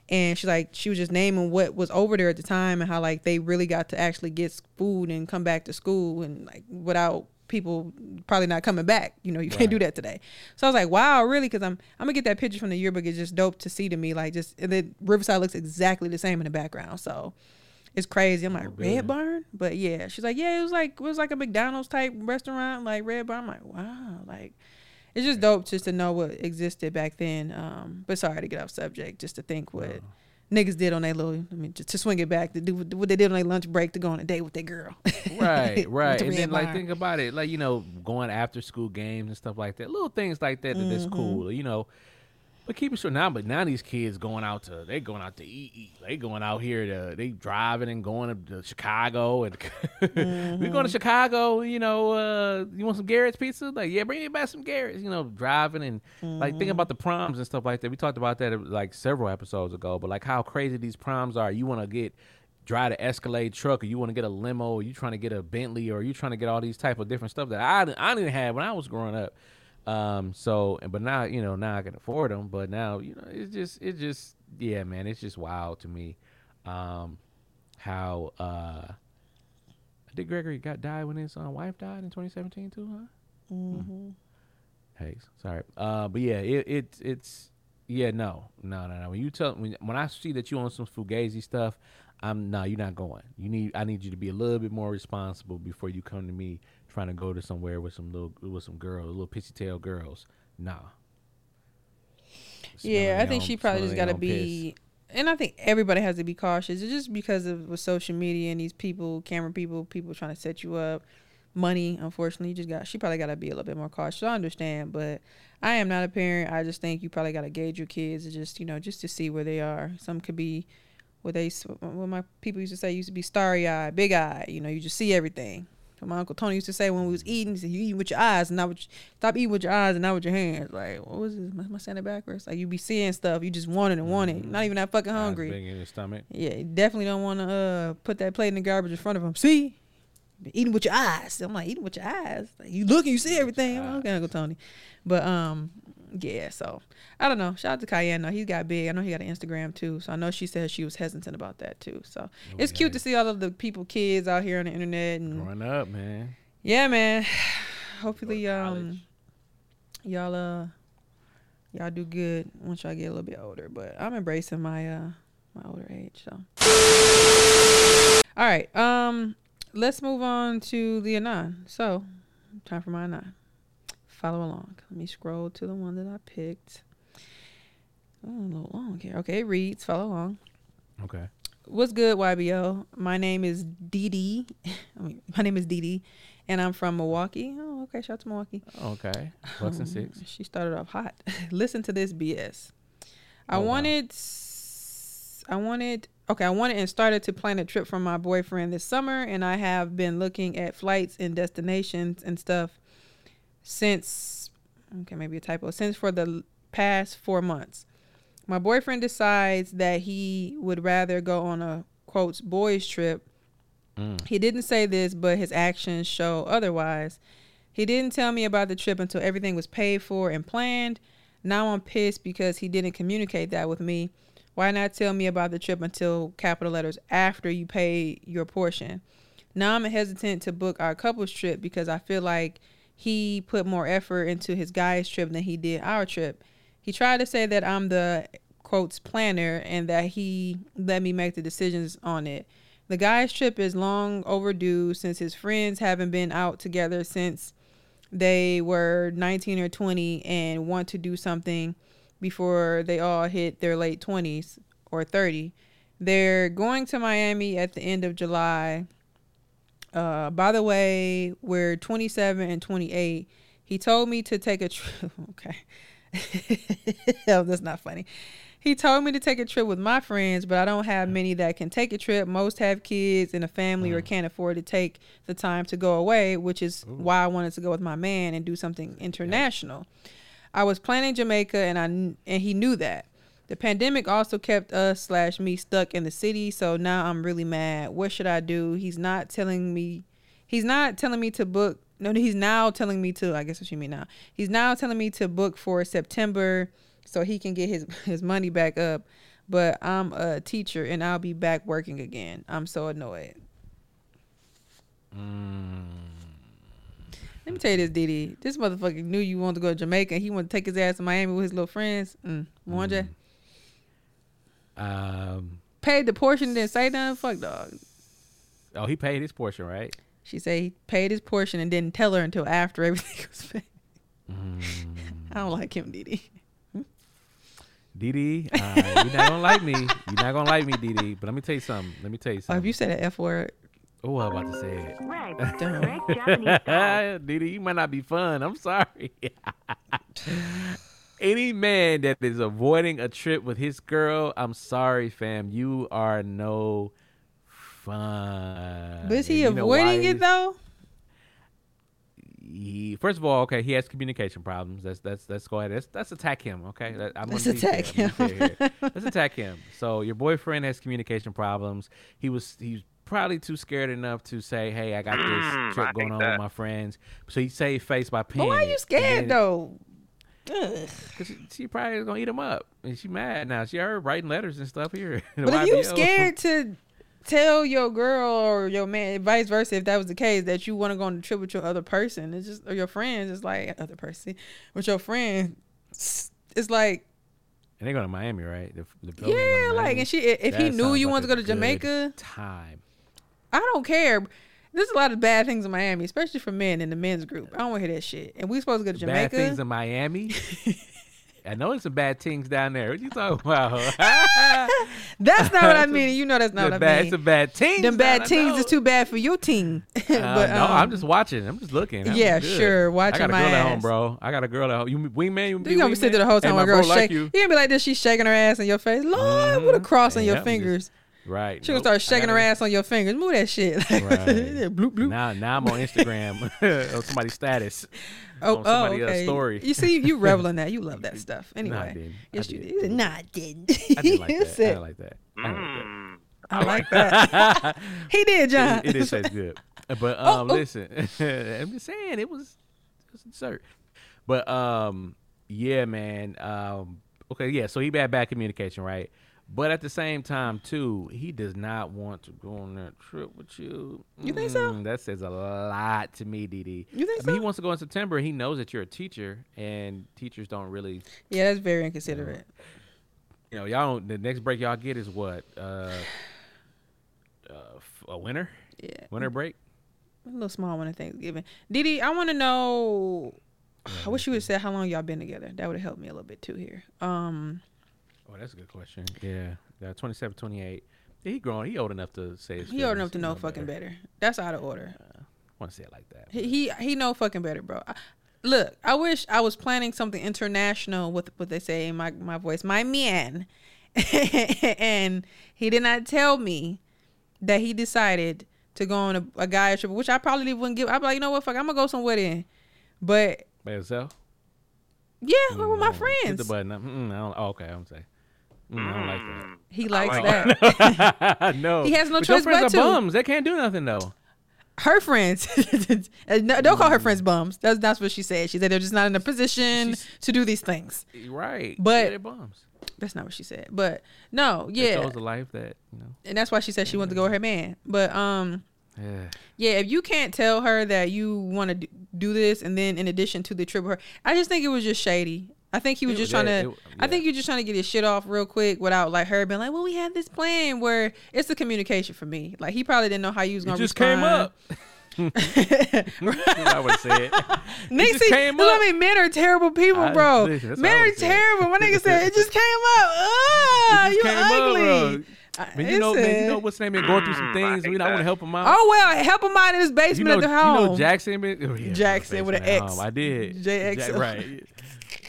And she's like, she was just naming what was over there at the time and how like they really got to actually get food and come back to school and like without people probably not coming back. You know, you can't do that today. So I was like, wow, really? Because I'm I'm gonna get that picture from the yearbook. It's just dope to see to me. Like just then Riverside looks exactly the same in the background. So it's crazy. I'm like Red Barn, but yeah, she's like, yeah, it was like it was like a McDonald's type restaurant, like Red Barn. I'm like, wow, like it's just dope just to know what existed back then. Um, but sorry to get off subject, just to think what niggas did on their little. I mean, just to swing it back to do what they did on their lunch break to go on a date with their girl.
right, right. And then
Red
like think about it, like you know, going after school games and stuff like that, little things like that. that That's
Mm-hmm.
cool, you know. But keep it short now. But now these kids going out to they going out to eat. eat. They going out here to they driving and going to Chicago and we
Mm-hmm.
going to Chicago. You know, uh, you want some Garrett's pizza? Like yeah, bring me back some Garrett's. You know, driving and like
Mm-hmm.
think about the proms and stuff like that. We talked about that like several episodes ago. But like how crazy these proms are. You want to get drive an Escalade truck, or you want to get a limo, or you trying to get a Bentley, or you trying to get all these type of different stuff that I I didn't have when I was growing up. Um, so, but now you know now I can afford them. But now you know it's just it's just yeah, man, it's just wild to me. Um, how uh, Dick Gregory got died when his uh, wife died in 2017 too, huh?
Mm-hmm.
Hey, sorry. Uh, but yeah, it, it it's yeah, no, no, no, no. When you tell when when I see that you on some fugazi stuff, I'm no, you're not going. You need I need you to be a little bit more responsible before you come to me trying to go to somewhere with some little with some girls, little pissy tail girls. Nah.
Yeah, I think
own-
she probably just got to
own
be, and I think everybody has to be cautious. It's just because of with social media and these people, camera people, people trying to set you up, money. Unfortunately, you just got. She probably got to be a little bit more cautious. I understand, but I am not a parent. I just think you probably got to gauge your kids, and just you know, just to see where they are. Some could be, what they, what my people used to say used to be starry eye, big eye. You know, you just see everything. My uncle Tony used to say when we was eating, he said, "You eat with your eyes, and not with stop eating with your eyes and not with your hands." Like, what was this? Am I saying it backwards? Like, you be seeing stuff, you just want it and want it, not even that fucking
Eyes
hungry.
big in your stomach.
Yeah, you definitely don't want to uh put that plate in the garbage in front of him. See, eating with your eyes. I'm like eating with your eyes. Like, you look and you see everything. Like, okay, Uncle Tony. But um, yeah. So I don't know. Shout out to Kiyan. though. He's got big. I know he got an Instagram too. So I know she said she was hesitant about that too. So it's cute to see all of the people, kids out here on the internet and
Growing up, man.
yeah, man. Hopefully, um, y'all uh, y'all do good once y'all get a little bit older. But I'm embracing my uh my older age. So, all right. Um, let's move on to the anon. So, time for my anon. Follow along. Let me scroll to the one that I picked. Oh, a little long here. Okay, it reads. Follow along.
Okay.
What's good, YBO? My name is Dee Dee. I mean, my name is Dee Dee, and I'm from Milwaukee. Oh, okay. Shout out to Milwaukee.
Okay. Um, Bucks and six.
She started off hot. Listen to this BS. I
Oh, wow.
wanted, s- I wanted, okay, I wanted and started to plan a trip for my boyfriend this summer, and I have been looking at flights and destinations and stuff since, okay, maybe a typo, since for the past four months. My boyfriend decides that he would rather go on a quotes boys trip. Mm. He didn't say this, but his actions show otherwise. He didn't tell me about the trip until everything was paid for and planned. Now I'm pissed because he didn't communicate that with me. Why not tell me about the trip until capital letters after you pay your portion? Now I'm hesitant to book our couples trip because I feel like he put more effort into his guy's trip than he did our trip. He tried to say that I'm the quotes planner and that he let me make the decisions on it. The guy's trip is long overdue since his friends haven't been out together since they were 19 or 20 and want to do something before they all hit their late 20s or 30. They're going to Miami at the end of July. Uh, by the way, we're 27 and 28. He told me to take a trip. Okay. oh, that's not funny. He told me to take a trip with my friends, but I don't have many that can take a trip. Most have kids and a family or can't afford to take the time to go away, which is why I wanted to go with my man and do something international. I was planning Jamaica and I and he knew that. The pandemic also kept us slash me stuck in the city, so now I'm really mad. What should I do? He's not telling me he's not telling me to book no he's now telling me to I guess what you mean now. He's now telling me to book for September so he can get his his money back up. But I'm a teacher and I'll be back working again. I'm so annoyed. Let me tell you this, Didi. This motherfucker knew you wanted to go to Jamaica. He wanted to take his ass to Miami with his little friends. Mm. Wanda
Um,
paid the portion, didn't say nothing. Fuck dog.
oh, he paid his portion, right?
She said he paid his portion and didn't tell her until after everything was paid. I don't like him, Didi.
Didi, uh, you're not gonna like me. You're not gonna like me, Didi. But let me tell you something. Let me tell you
Oh, if
something.
you said an F word,
Oh, I'm about to say it.
Right.
Damn.
Correct
Didi, you might not be fun. I'm sorry. Any man that is avoiding a trip with his girl, I'm sorry, fam. You are no fun.
but is he
And you know why
avoiding it though?
He, first of all, okay, he has communication problems. That's that's let's go ahead. Let's let's attack him. Okay, That- I'm
Let's
gonna be fair.
attack
I'm gonna be
him.
here. let's attack him. So your boyfriend has communication problems. He was he's probably too scared enough to say, "Hey, I got this trip going on with my friends." So he saved face by
But why are you scared though?
Because she, she probably gonna eat him up, and she mad now. She heard writing letters and stuff here.
But if you scared to tell your girl or your man, vice versa, if that was the case, that you want to go on a trip with your other person, it's just or your friends, it's like other person with your friend. It's like
and they go to Miami, right? The, the girl gonna go to
yeah, like and she if he knew you
like
wanted to go to Jamaica,
time.
I don't care. There's a lot of bad things in Miami, especially for men in the men's group. I don't want to hear that shit. And we supposed to go to Jamaica.
Bad things in Miami. I know there's some bad things down there. What you talking about?
That's not what I mean. You know that's not
It's
what
a
I
bad,
mean.
it's a bad team.
Them bad teams is too bad for your team.
Uh,
but
no,
um,
I'm just watching. I'm just looking. I'm
yeah,
good.
sure,
I
watching
got a
my
girl at home, bro. I got a girl at home. You wingman? You,
You gonna be sitting there the whole time when
my
a girl
bro like
shake.
you.
You gonna be like this. She's shaking her ass in your face. Lord, with a cross on your
I'm just-
fingers.
Right.
She gonna start shaking her ass on your fingers. Move that shit.
Right.
bloop bloop.
Now, now I'm on Instagram on somebody's status.
Oh,
on
oh,
somebody's, uh,
okay.
story.
You see, you revel in that. You love that stuff. Anyway,
I didn't. I
yes, you
did.
did. You said, Nah, I didn't.
I did like that. I did like that. I like that.
I like that. he did, John.
it, it did taste good. But
Oh,
um,
oh.
listen, I'm just saying it was, it was dessert. But um, yeah, man. Um, okay, yeah. So he had bad communication, right? But at the same time, too, he does not want to go on that trip with you.
You think so?
Mm, That says a lot to me, Didi.
You think
I mean, he wants to go in September. He knows that you're a teacher, and teachers don't really,
Yeah, that's very inconsiderate.
you know, y'all. Don't, the next break y'all get is what? Uh, uh, a winter,
Yeah,
winter break.
a little small one at Thanksgiving. Didi, I want to know. I wish you would have said how long y'all been together. That would have helped me a little bit too here. Um,
Oh, that's a good question. Yeah, yeah 27, 28. He grown. He old enough to say. His
he old enough to
He
know fucking better. That's out of order.
Want to say it like that?
He he, he know fucking better, bro. I, look, I wish I was planning something international with what they say in my my voice, my man, and he did not tell me that he decided to go on a, a guy trip, which I probably wouldn't give. I'd be like, you know what, fuck, I'm gonna go somewhere then. But
By yourself?
yeah,
Mm,
with my
no. Hit the
friends.
button. Mm, I don't, oh, okay, I'm saying. Mm, I don't like that.
He likes
like
that.
no,
He has no
but your
choice
friends
but
are
to.
bums. They can't do nothing though.
her friends. No, don't call her
Mm.
friends bums. That's that's what she said. She said they're just not in a position
She's-
to do these things.
Right?
But-
yeah, they're bums.
That's not what she said. But no,
They
yeah.
chose a life that you know.
And that's why she said she wanted to go with her man. But um
Yeah.
yeah, if you can't tell her that you want to do this and then in addition to the trip with her, I just think it was just shady. I think he was
It-
just trying to.
yeah, it-
I think
yeah.
you're just trying to get his shit off real quick without like her being like, "Well, we had this plan." Where it's the communication for me. Like he probably didn't know how you was gonna.
just came up. I would say it. Just
see,
came
look, I mean, men are terrible people,
I-
bro.
listen,
men are terrible. My nigga said it just came up. Ah,
just
you
up,
ugly.
bro.
I-
you know, man, you know what's name? Been going through some things. We I want to help him out.
Oh well, help him out in his
you
basement
know,
at the home.
you know Jackson. Oh, yeah,
Jackson with an X.
I did.
JX.
Jack- right.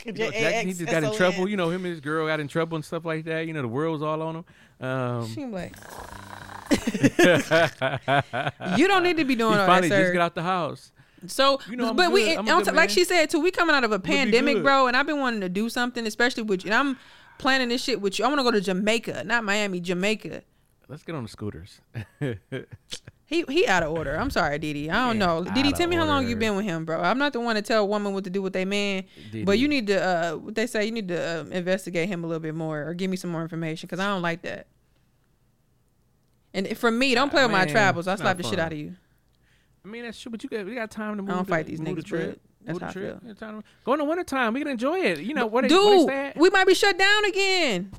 You know, Jackson, he just got in trouble. You know, him and his girl got in trouble and stuff like that. You know, the world was all on him. Um,
She like, you don't need to be doing
he
all that,
finally just
sir.
get out the house.
So,
You know,
but we,
good.
On
good
like she said too, we coming out of a pandemic, bro, and I've been wanting to do something, especially with you. And I'm planning this shit with you. I want to go to Jamaica, not Miami, Jamaica.
Let's get on the scooters.
He he out of order. I'm sorry, Didi. I don't know. Didi, tell me how long you
order.
been with him, bro. I'm not the one to tell a woman what to do with their man, but you need to. uh What they say, you need to uh, investigate him a little bit more, or give me some more information, because I don't like that. And for me, don't play with my travels. I'll slap the shit out of you.
I mean, that's true, but you got we got time to move.
don't
the-
fight these
the
niggas,
trip.
that's
the
how I feel.
Yeah, time to- Go in the wintertime. We can enjoy it. You know what? they- what
Dude,
say at-
we might be shut down again.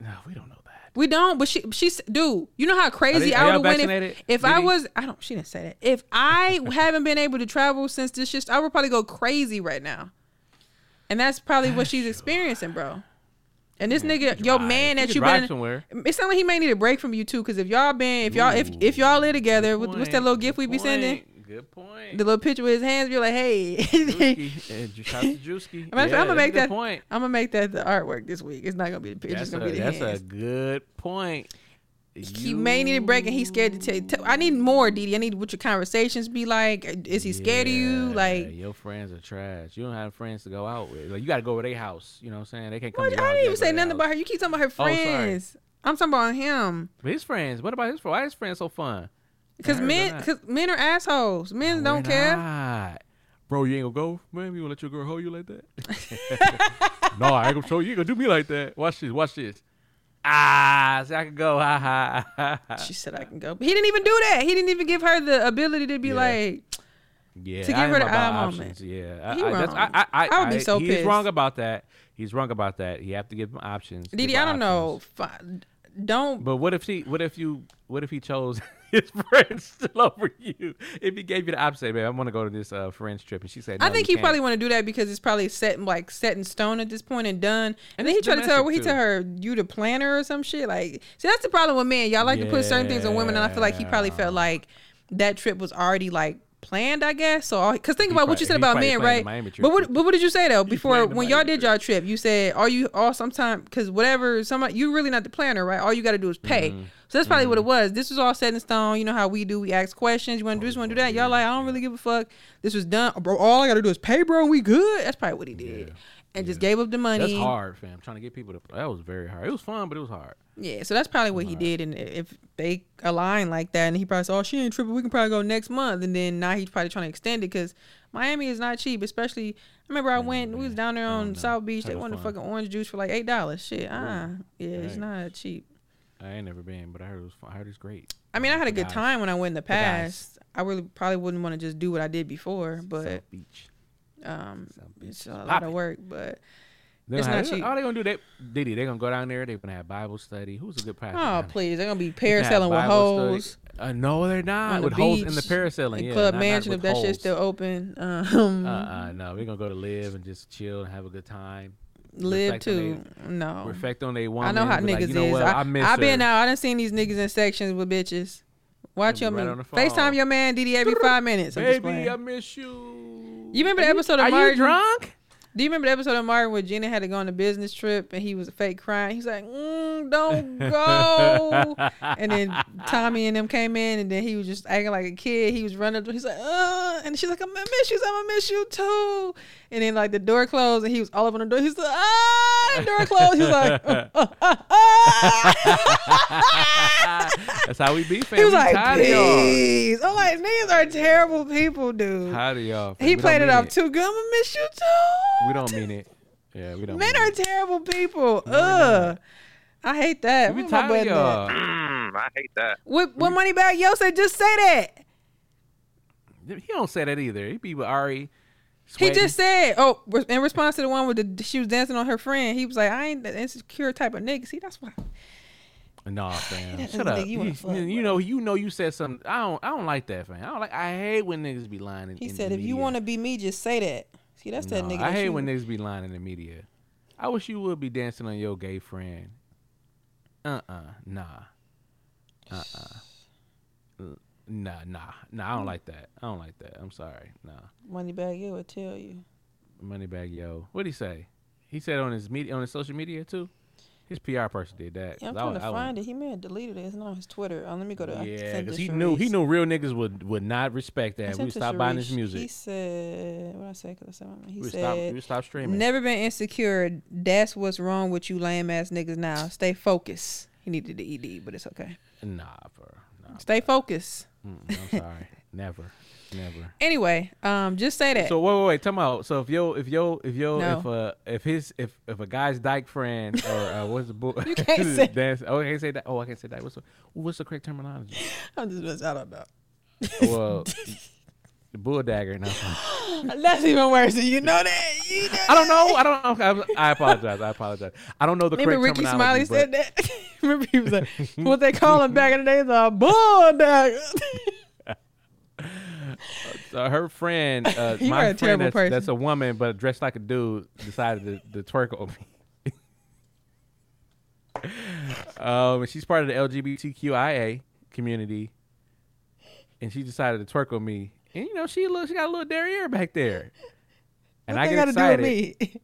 No, we don't know that.
We don't, but she she's dude. You know how crazy
they-
I would have went if, if I was. I don't. She didn't say that. If I haven't been able to travel since this shit, I would probably go crazy right now. And that's probably what she's experiencing, bro. And this nigga, your man that you been,
somewhere.
it sounds like he may need a break from you too. Because if y'all been, if y'all, if if y'all live together, what, what's that little gift we be sending?
Good point.
The little picture with his hands. Be like, hey,
Drewski. Shout out to Drewski.
I'm,
Yeah,
gonna make that.
point.
I'm gonna make that the artwork this week. It's not gonna be the picture. It's
That's,
gonna
a,
be the
that's
hands.
a good point.
he may need a break and he's scared to tell. I need more, Didi. I need what your conversations be like. Is he scared of you? Like,
your friends are trash. You don't have friends to go out with. Like you got to go to their house. You know what I'm saying? They can't come.
what? I didn't even say nothing about her. You keep talking about her
Oh,
friends. I'm talking about him.
But his friends. What about his friends? Why his friends so fun?
Because men, because men are assholes. Men
No,
don't care.
not. Bro, you ain't gonna go, man. You gonna let your girl hold you like that? no, I ain't gonna show you. You gonna do me like that. Watch this. Watch this. Ah, see, I can go. Ha ha. ha, ha.
She said I can go, but he didn't even do that. He didn't even give her the ability to be
Yeah.
like,
Yeah,
to give
I
her
am
the
about
eye
options.
moment.
Yeah,
He
I, I, that's,
wrong.
I, I,
I would be so
He's
pissed.
wrong about that. He's wrong about that. You have to give him options.
Didi,
Give
I don't know.
options.
Fi- Don't.
But what if he? What if you? What if he chose his friends still over you? If he gave you the option, man, I want to go to this uh, friends trip, and she said,
I think he probably
can't."
want to do that because it's probably set like set in stone at this point and done. And,
And
then he tried to tell her, he tell her you the planner or some shit. Like, see, that's the problem with men. Y'all like to put certain things on women, and I feel like he probably felt like that trip was already like planned. I guess so. Because think about what you said about
probably
men, right? But what, but what did you say though before when y'all did y'all trip? You said, "Are you all sometime?" Because whatever, somebody you really not the planner, right? All you got to do is pay.
Mm-hmm.
So that's probably what it was. This was all set in stone. You know how we do. We ask questions. You want to do this, want to do that. Y'all like, I don't really give a fuck. This was done, bro. All I got to do is pay, bro. We good. That's probably what he did, and just gave up the money.
That's hard, fam. Trying to get people to. That was very hard. It was fun, but it was hard.
Yeah, so that's probably what he did. And if they align like that, and he probably said, "Oh, she ain't tripping. We can probably go next month." And then now he's probably trying to extend it because Miami is not cheap. Especially, I remember I went. We was down there on. South Beach. They wanted
fun.
fucking orange juice for like eight dollars. Shit, ah, yeah, it's not cheap.
I ain't never been, but I heard it was. Fun. I heard it's great.
I mean, I had a good time when I went in the past. I really probably wouldn't want to just do what I did before, but
South Beach.
um,
South Beach.
it's a lot
Pop
of work. But
They
It's not
have-
cheap.
All they gonna do? They Diddy. They gonna go down there. They gonna have Bible study. Who's a good pastor?
oh please, they're gonna be
They
parasailing with hoes.
Uh, no, they're not.
the
With holes in the
beach,
parasailing.
in
Yeah,
Club
not- not
Mansion if
with
that shit's still open. Um,
Uh, uh, no, we're gonna go to live and just chill and have a good time.
live too. no,
Reflect on their
one.
I
know how niggas
like, you know
is. I,
I,
I've been out. I done seen these niggas in sections with bitches. Watch your
right
man.
on the phone.
FaceTime your man Didi every five minutes. I'm
Baby. I miss you.
You remember the episode of
Are you drunk?
Do you remember the episode of Martin where Gina had to go on a business trip and he was fake crying? He's like, mm, "Don't go." and then Tommy and them came in and then he was just acting like a kid. He was running. He's like, "Uh," and she's like, "I'm gonna miss you. I'm gonna miss you too." And then like the door closed and he was all up on the door. He's like, "Ah!" The door closed. He's like, "Uh, uh, uh, ah."
That's how we be, fam.
He was like,
tired
"Please." I'm like, niggas are terrible people, dude.
Tired of y'all.
He played it off too good. I'm gonna miss you too.
We don't mean it. Yeah, we don't.
Men are terrible people.
No,
Ugh. I hate that.
We
Where my
tired of
button at?
y'all.
Mm, I hate that.
What, what money bag? Yo said just say that.
He don't say that either. He be with Ari.
He
sweating.
just said, oh, re- in response to the one with the she was dancing on her friend, he was like, I ain't the insecure type of nigga. See, that's why.
Nah, fam. Shut up.
nigga you wanna
You,
fuck,
you
bro.
know, you know, you said something. I don't. I don't like that, fam. I don't like. I hate when niggas be lying. In, the media.
He
in
said,
the
if you
media.
want to be me, just say that. See, that's that
Nah,
nigga.
I
that
hate
you-
when niggas be lying in the media. I wish you would be dancing on your gay friend. Uh uh nah. Uh uh Nah, nah, nah. I don't like that. I don't like that. I'm sorry. Nah.
money bag, yo would tell you.
Moneybagg yo. What'd he say? He said on his media on his social media too? His PR person did that.
Yeah, I'm trying to
I
find it. He may have deleted it. It's not on his Twitter. Um, let me go to.
Yeah, because he knew he knew real niggas would would not respect that. We would
to
stop buying his music.
He said, what I say? Cause I said, he
we
said,
stop. We stop streaming.
never been insecure. That's what's wrong with you lame ass niggas now. Stay focused. He needed the ED, but it's okay.
Nah, bro. Nah.
Stay focused.
Mm, I'm sorry. never. Never.
Anyway, um, just say that.
So wait, wait, wait. Tell me out. So if yo, if yo, if yo,
No.
if uh, if his, if if a guy's dyke friend or uh, what's the bull?
You can't say-
dance. Oh, I can't say that. Oh, I can't say that. What's the, what's the correct terminology?
I'm just, I don't know.
well, the bull dagger. No.
That's even worse. You know that. You know
I don't know. I don't know. I, I apologize. I apologize. I don't know the correct terminology.
Remember
correct
Rickey Smiley
terminology. but-
said that? Remember he was like, what they call him back in the day is a bull dagger.
So her friend, uh, my friend that's,
person.
that's a woman but dressed like a dude, decided to, to twerk on me. um, she's part of the LGBTQIA community, and she decided to twerk on me. And you know, she look, she got a little derriere back there, and
what
I
they
get
got to do
excited.
with me?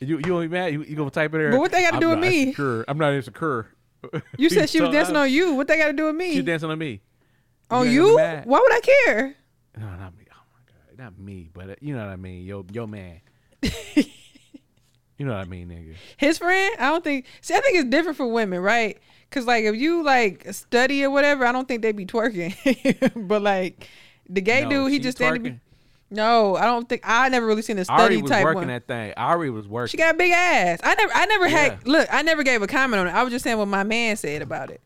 You you be mad? You, you gonna type in there?
But what they gotta do with me?"
Insecure. I'm not insecure.
You said she was dancing
uh,
on you. What they got to do with me?
She dancing on me.
On you? Why would I care?
No, not me. Oh my god, not me, but uh, you know what I mean. Yo, yo, man. you know what I mean, nigga.
His friend? I don't think. See, I think it's different for women, right? Cause like if you like study or whatever, I don't think they'd be twerking. but like the gay
No,
dude, he just standing.
twerking.
No, I don't think I never really seen a study Ari
was
type
working
one.
that thing. Ari was working.
She got a big ass. I never, I never
Yeah.
had. Look, I never gave a comment on it. I was just saying what my man said about it.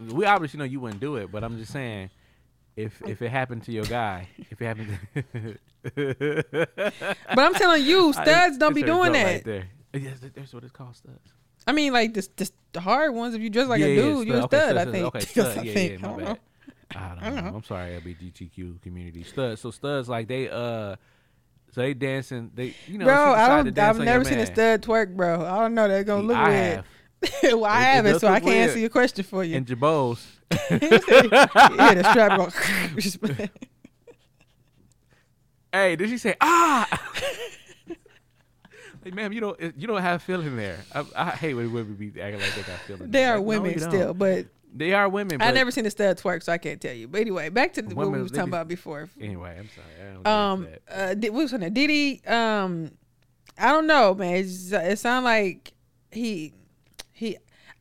We obviously know you wouldn't do it, but I'm just saying, if if it happened to your guy, if it happened, to
But I'm telling you, studs don't be doing that.
Right there. Yes, that's what it's called, studs.
I mean, like this, this, the hard ones. If you dress like
yeah,
a
yeah,
dude, you're a
Okay,
stud. I think.
Okay,
I
stud. Yeah, yeah,
I
my
don't
bad.
know.
I don't, know. I'm sorry, LGBTQ community. Studs. So studs like they uh, so they dancing. They you know.
bro, I don't. I've never seen a stud twerk, bro. I don't know. They're gonna look
I
weird.
have.
well, I haven't, so I can't answer your question for you.
And Jabos.
yeah, the strap
hey, did she say ah? like, ma'am, you don't you don't have feeling there. I, I hate when women be acting like they got feeling.
they are
Like, no,
women
don't.
still, but
They are women.
I never seen a stud twerk, so I can't tell you. But anyway, back to the, what we
they
talking about before.
Anyway, I'm sorry. I don't
Um, uh, did, what was name? Diddy. Um, I don't know, man. It's, it sounds like he.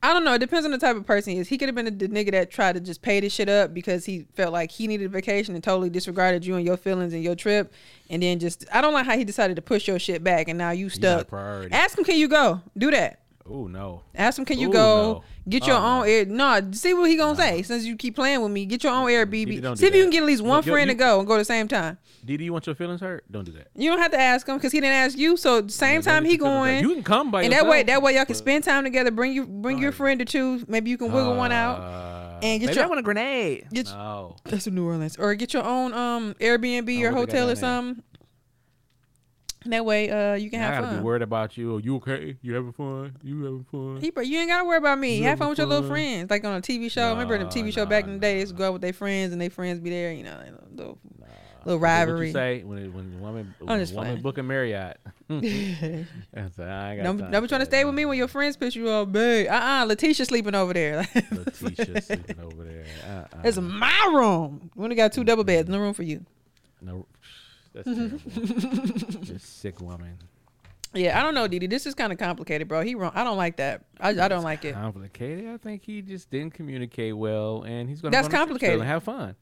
I don't know. It depends on the type of person he is. He could have been the, the nigga that tried to just pay this shit up because he felt like he needed a vacation and totally disregarded you and your feelings and your trip, and then just. I don't like how he decided to push your shit back and now you
a
stuck. Ask him, can you go? Do that.
Oh no.
Ask him, can you
Ooh,
go?
no.
Get your
Oh,
own
no.
air. No, see what he gonna say. Since you keep playing with me, get your own Airbnb.
don't
See if you can get at least one
Yo, yo,
friend
you-
to go and go at the same time.
Didi, you want your feelings hurt? Don't do that.
You don't have to ask him because he didn't ask you. So same
Yeah,
time he
get your feelings hurt.
going,
You can come by
and that way that way y'all can spend time together. Bring you bring your
Right.
friend or two. Maybe you can wiggle one out.
Uh,
and get
maybe
your-
I want a grenade.
get-
no.
That's in New Orleans, or get your own um Airbnb or
what they got
hotel or something. That way, uh, you can
Now I
have
gotta be worried about you. Oh, you okay? You having fun? You having fun?
He, you ain't gotta worry about me.
You
have fun with your little friends, like on a TV show. Remember the
Nah,
TV show
nah,
back in the day?
nah.
Used go out with their friends, and their friends be there. You know, little, little
What
rivalry.
you say when it, when woman when woman booking Marriott? That's I
Don't, don't be trying to
that,
stay with me when your friends piss you off, babe. Uh uh Letitia sleeping over there.
Letitia sleeping over there. Uh-uh.
It's my room. We only got two double beds. No room for you.
no, that's terrible. Just sick woman.
Yeah, I don't know, Didi. This is kind of complicated, bro. He wrong. I don't like that. I, I don't like it.
Complicated. I think he just didn't communicate well, and he's gonna.
That's
go on a trip
complicated.
have fun.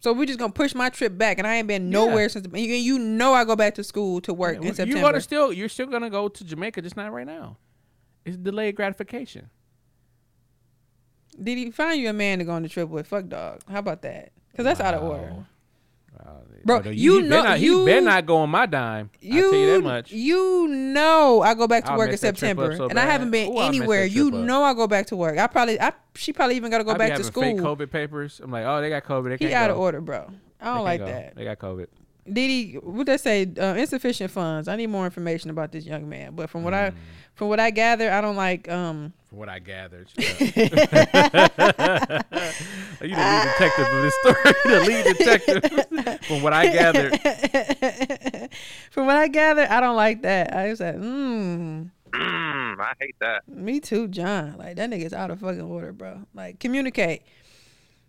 So we're just gonna push my trip back, and I ain't been nowhere since. You, you know, I go back to school to work in
You're gonna still you're still gonna go to Jamaica, just not right now. It's delayed gratification.
Did he find you a man to go on the trip with? Fuck dog. How about that? Because that's out of order.
Wow.
Bro,
Oh,
you know-
not,
you-
better not go on my dime. You, I tell you that much.
You know I go back to
I'll
work in
mess that trip up
September,
so
and I haven't been
Ooh,
anywhere. You know I go back to work. I probably, I she probably even got to go
I
back to school.
Fake COVID papers. I'm like, oh, they got COVID. They
he out
go.
of order, bro. I don't like
go.
that.
They got COVID.
Didi, what they say? Uh, insufficient funds. I need more information about this young man. But from what
Mm.
I, from what I gather, I don't like. Um,
From what I gathered. Shut up. you the lead detective of this story. the lead detective. From what I gathered.
from what I gather, I don't like that. I was like, mm,
Mm, I hate that.
me too, John. Like that nigga's out of fucking order, bro. Like communicate.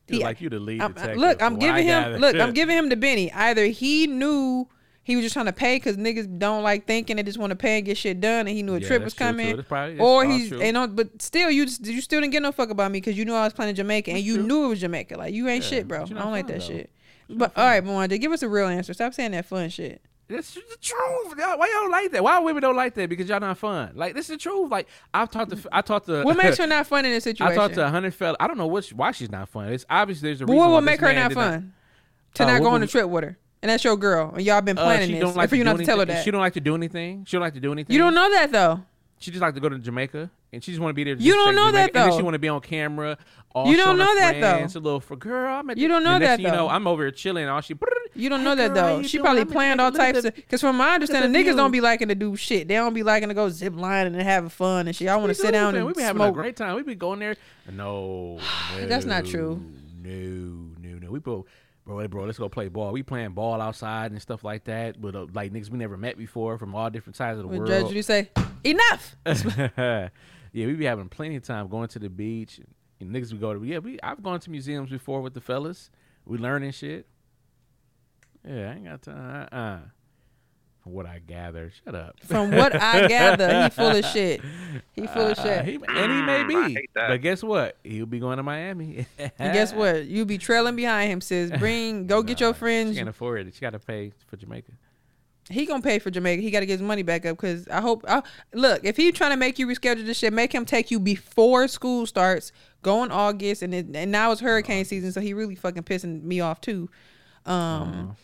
He, like you the lead
I'm- uh,
detective.
look, I'm giving him. Look, I'm giving him the Benny. Either he knew he was just trying to pay because niggas don't like thinking they just want to pay and get shit done, and he knew a
Yeah,
trip was coming,
probably-
or he's
true.
and on, but still, you just, you still didn't get no fuck about me because you knew I was planning Jamaica and you
true.
knew it was Jamaica. Like you ain't
Yeah,
shit, bro. I don't like that
though.
shit. But all right, Mwanda, give us a real answer. Stop saying that fun shit.
That's the truth. Why y'all like that? Why women don't like that? Because y'all not fun. Like this is the truth. Like I've talked to I talked to
What makes her not fun in this situation.
I talked to a hundred fella. I don't know what why she's not fun. It's obvious there's a
but
reason.
what
why
will make her not fun? To
Uh,
not go on a trip with her, and that's your girl, and y'all been
Uh,
planning
she
this.
don't like
for you not to tell her that.
She don't like to do anything. She don't like to do anything.
You don't know that though.
She just like to go to Jamaica, and she just want to be there.
You don't know that,
Jamaica, And then
though.
she want to be on camera. All
You don't know that, though.
friends, A little for girl. I'm at
You don't know that,
thing You know,
though.
I'm over here chilling. All she.
You don't
Hey,
know that
girl,
though. She probably planned all types of. Because from my understanding, niggas don't be liking to do shit. They don't be liking to go zip lining and having fun and shit. I want to sit down
man.
and
we be having a great time. We be going there. No,
That's not true.
No, no, no. We bro, bro, bro. Let's go play ball. We playing ball outside and stuff like that. With uh, like niggas we never met before from all different sides of the
When
world.
Judge you say, enough.
yeah, we be having plenty of time going to the beach. And niggas we go to. Yeah, we. I've gone to museums before with the fellas. We learning shit. Yeah, I ain't got time. Uh-uh. From what I gather, shut up.
From what I gather, he full of shit. He full of
Uh,
shit.
he- and he may
Mm,
be. But guess what? He'll be going to Miami.
and guess what? You'll be trailing behind him, sis. Bring, go get your
She
friends.
can't afford it. She got to pay for Jamaica.
He gonna pay for Jamaica. He got to get his money back up. Cause I hope. I, look, if he trying to make you reschedule this shit, make him take you before school starts. Go in August, and it, and now it's hurricane season, so he really fucking pissing me off too. Um,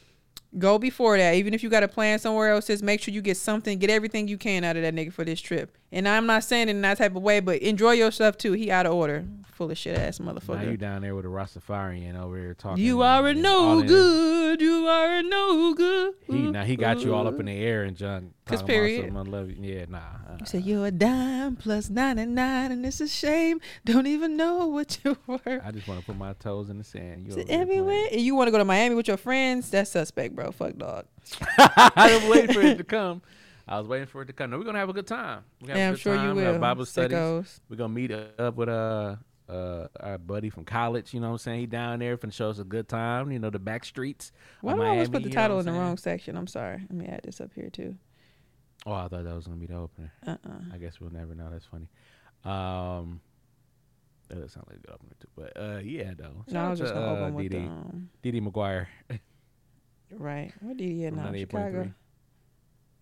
go before that. Even if you got to plan somewhere else, just make sure you get something, get everything you can out of that nigga for this trip. And I'm not saying it in that type of way, but enjoy yourself too. He out of order, full of shit ass motherfucker.
Now you down there with a Rastafarian over here talking.
You are a no good. You are a no good.
He now he got you all up in the air and John.
'Cause period.
something I love you. Yeah, nah. uh,
You say you're a dime plus 99 and it's a shame. Don't even know what you were.
I just want to put my toes in the sand. You
Is it
over there
everywhere? And you want to go to Miami with your friends? That's suspect, bro. Fuck dog.
I was waiting for it to come. I was waiting for it to come. No, we're gonna have a good time. We're gonna
Yeah,
have a
I'm
good
sure you
time. Have
will.
Bible studies.
Sickos.
We're gonna meet up with uh uh our buddy from college. You know what I'm saying? He down there finna show us a good time. You know the back streets.
Why do I always put the title in the wrong section? I'm sorry. Let me add this up here too.
Oh, I thought that was gonna be the opener.
Uh-uh.
I guess we'll never know. That's funny. Um, that does sound like a good opener too. But uh, yeah, though.
No, I was just gonna
uh,
open with
Didi,
um,
Didi McGuire.
right. Where did he at now?
98.3.
Chicago.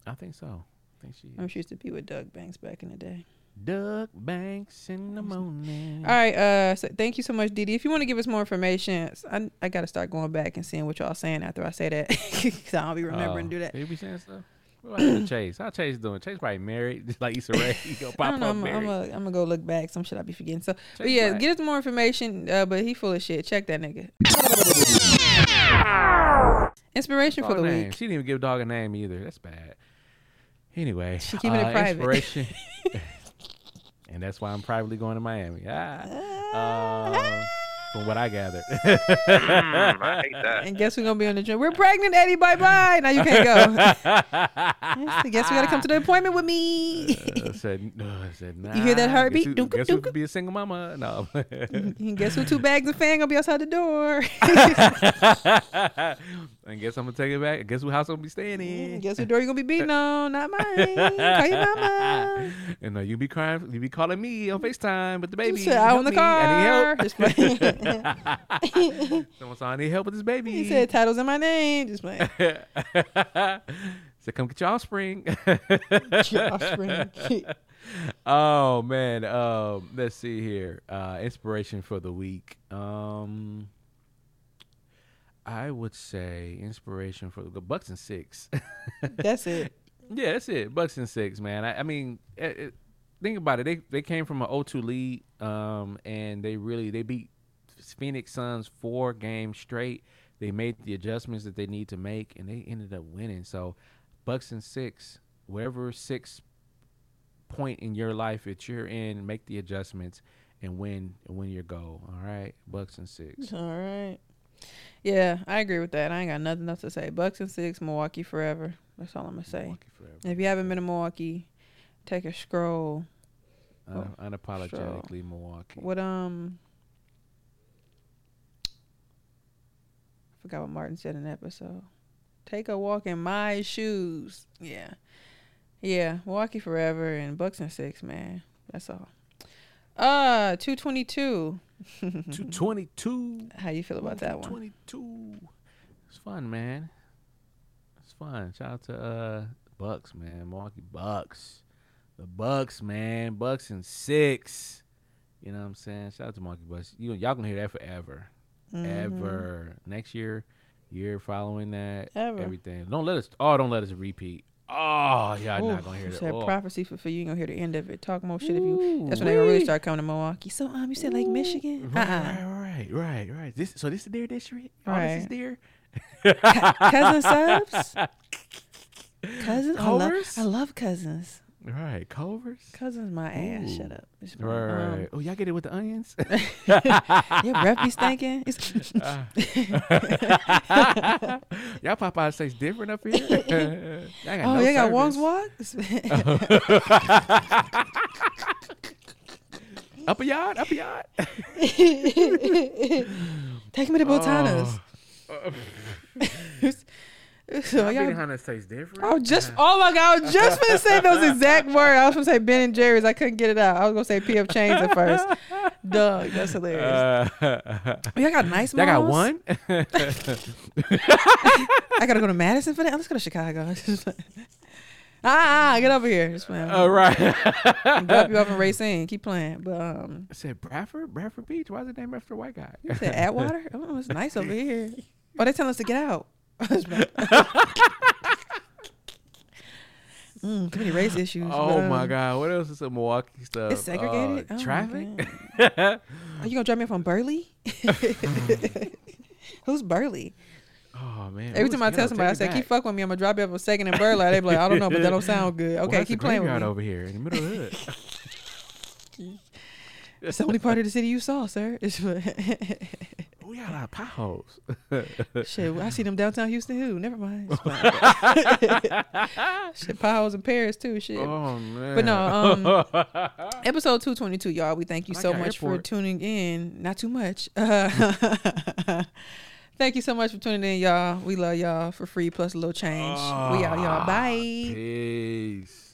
I think so. I think she.
Sure used to be with Doug Banks back in the day.
Doug Banks in the morning.
All right. Uh, so thank you so much, Didi. If you want to give us more information, I, I got to start going back and seeing what y'all saying after I say that, because I don't be remembering to do that.
He be saying stuff. What Chase? How Chase doing? Chase probably married, just like Issa Rae. He gonna
I
pop
don't know.
up
I'm,
married.
I'm, a, I'm gonna go look back. Some shit I be forgetting. So, but yeah,
back.
get us more information. Uh, but he full of shit. Check that nigga. Inspiration for the
name.
week.
She didn't even give dog a name either. That's bad. Anyway,
She keeping it
uh,
private.
Inspiration. and that's why I'm privately going to Miami. Ah. Um, from what I gathered.
Mm, I.
And guess we're gonna be on the trip? We're pregnant, Eddie. Bye bye. Now you can't go. Yes, I guess we gotta come to the appointment with me.
I said, no, I said, nah.
You hear that heartbeat?
Guess who,
Dunk-a,
guess who could be a single mama? No.
and guess who? Two bags of fan gonna be outside the door.
and guess I'm gonna take it back. Guess who house I'm gonna be staying in?
guess who door you're gonna be beating on? Not mine. Call your mama.
And uh, you be crying, you be calling me on Facetime, but the baby,
Shit, out in the
me. I need help. Someone saw I need help with this baby.
He said titles in my name. Just playing.
said, come get your offspring.
Your offspring.
oh man. Um, let's see here. Uh, inspiration for the week. Um, I would say inspiration for the Bucks and six.
That's it.
Yeah, that's it. Bucks and six, man. I, I mean, it, it, think about it. They they came from an 0-2 lead, um, and they really they beat Phoenix Suns four games straight. They made the adjustments that they need to make, and they ended up winning. So, Bucks and six, wherever six point in your life that you're in, make the adjustments and win win your goal. All right, Bucks and six.
All right. Yeah, I agree with that. I ain't got nothing else to say. Bucks and six, Milwaukee forever. That's all I'm gonna say.
Forever.
If you haven't been to Milwaukee, take a scroll.
Un- unapologetically Milwaukee.
What um I forgot what Martin said in the episode. Take a walk in my shoes. Yeah. Yeah. Milwaukee forever and Bucks and six, man. That's all. Uh two twenty two.
Two twenty two.
How you feel about that one?
22. It's fun, man. It's fun. Shout out to uh Bucks, man. Milwaukee Bucks. The Bucks, man. Bucks and six. You know what I'm saying? Shout out to Milwaukee Bucks. You y'all gonna hear that forever.
Mm-hmm.
Ever. Next year, year following that.
Ever.
Everything. Don't let us oh don't let us repeat. Oh, y'all not
Ooh,
gonna hear that.
Said
Oh.
prophecy for, for you. You gonna hear the end of it. Talk more shit if you. That's when they really start coming to Milwaukee. So um, you said Lake Michigan. Uh uh
Right, right, right, right. This so this is their district. All this is
Right.
their
cousin subs. Cousins. I
Culvers?
I love cousins.
Right, Culvers.
Cousins, my ass.
Ooh.
Shut up. It's
Right, right,
Um,
right. Oh, y'all get it with the onions?
Your breath be stinking. It's-
y'all Popeyes tastes different up here. y'all got
oh,
no
you got Wong's
service.
Walk?
Upper yard, upper yard.
Take me to Botanas. so
Y'all
y'all,
taste different.
I was just, oh my god, I was just gonna say those exact words. I was gonna say Ben and Jerry's. I couldn't get it out. I was gonna say PF Chains at first. Doug, that's hilarious.
Uh,
y'all got nice
y'all got
malls?
one?
I gotta go to Madison for that. Let's go to Chicago. ah, ah, get over here. Just playing.
All right.
Drop you off in Racine. Keep playing. But um,
I said Bradford, Bradford Beach. Why is it named after a white guy?
you said Atwater. Oh, it's nice over here. Oh, they telling us to get out. mm, too many race issues.
Oh
but,
my
um,
God! What else is some Milwaukee stuff?
It's segregated.
Uh,
Oh,
traffic.
Are you gonna drop me from Burleigh? Who's Burleigh?
oh man!
Every time I tell somebody, I say, keep
back.
fuck with me. I'm gonna drop you off a second in Burleigh. They be like, I don't know, but that don't sound good. Okay,
that's
keep playing with me.
over here in the middle of the hood.
It's the only part of the city you saw, sir.
We got a lot of potholes.
Shit, I see them downtown Houston. Who? Never mind. Shit, potholes in Paris too. Shit.
oh man!
But no, um, episode two twenty two, y'all. We thank you
I
so much for tuning in. Not too much. Uh, thank you so much for tuning in, y'all. We love y'all for free plus a little change. we out, y'all. Bye.
Peace.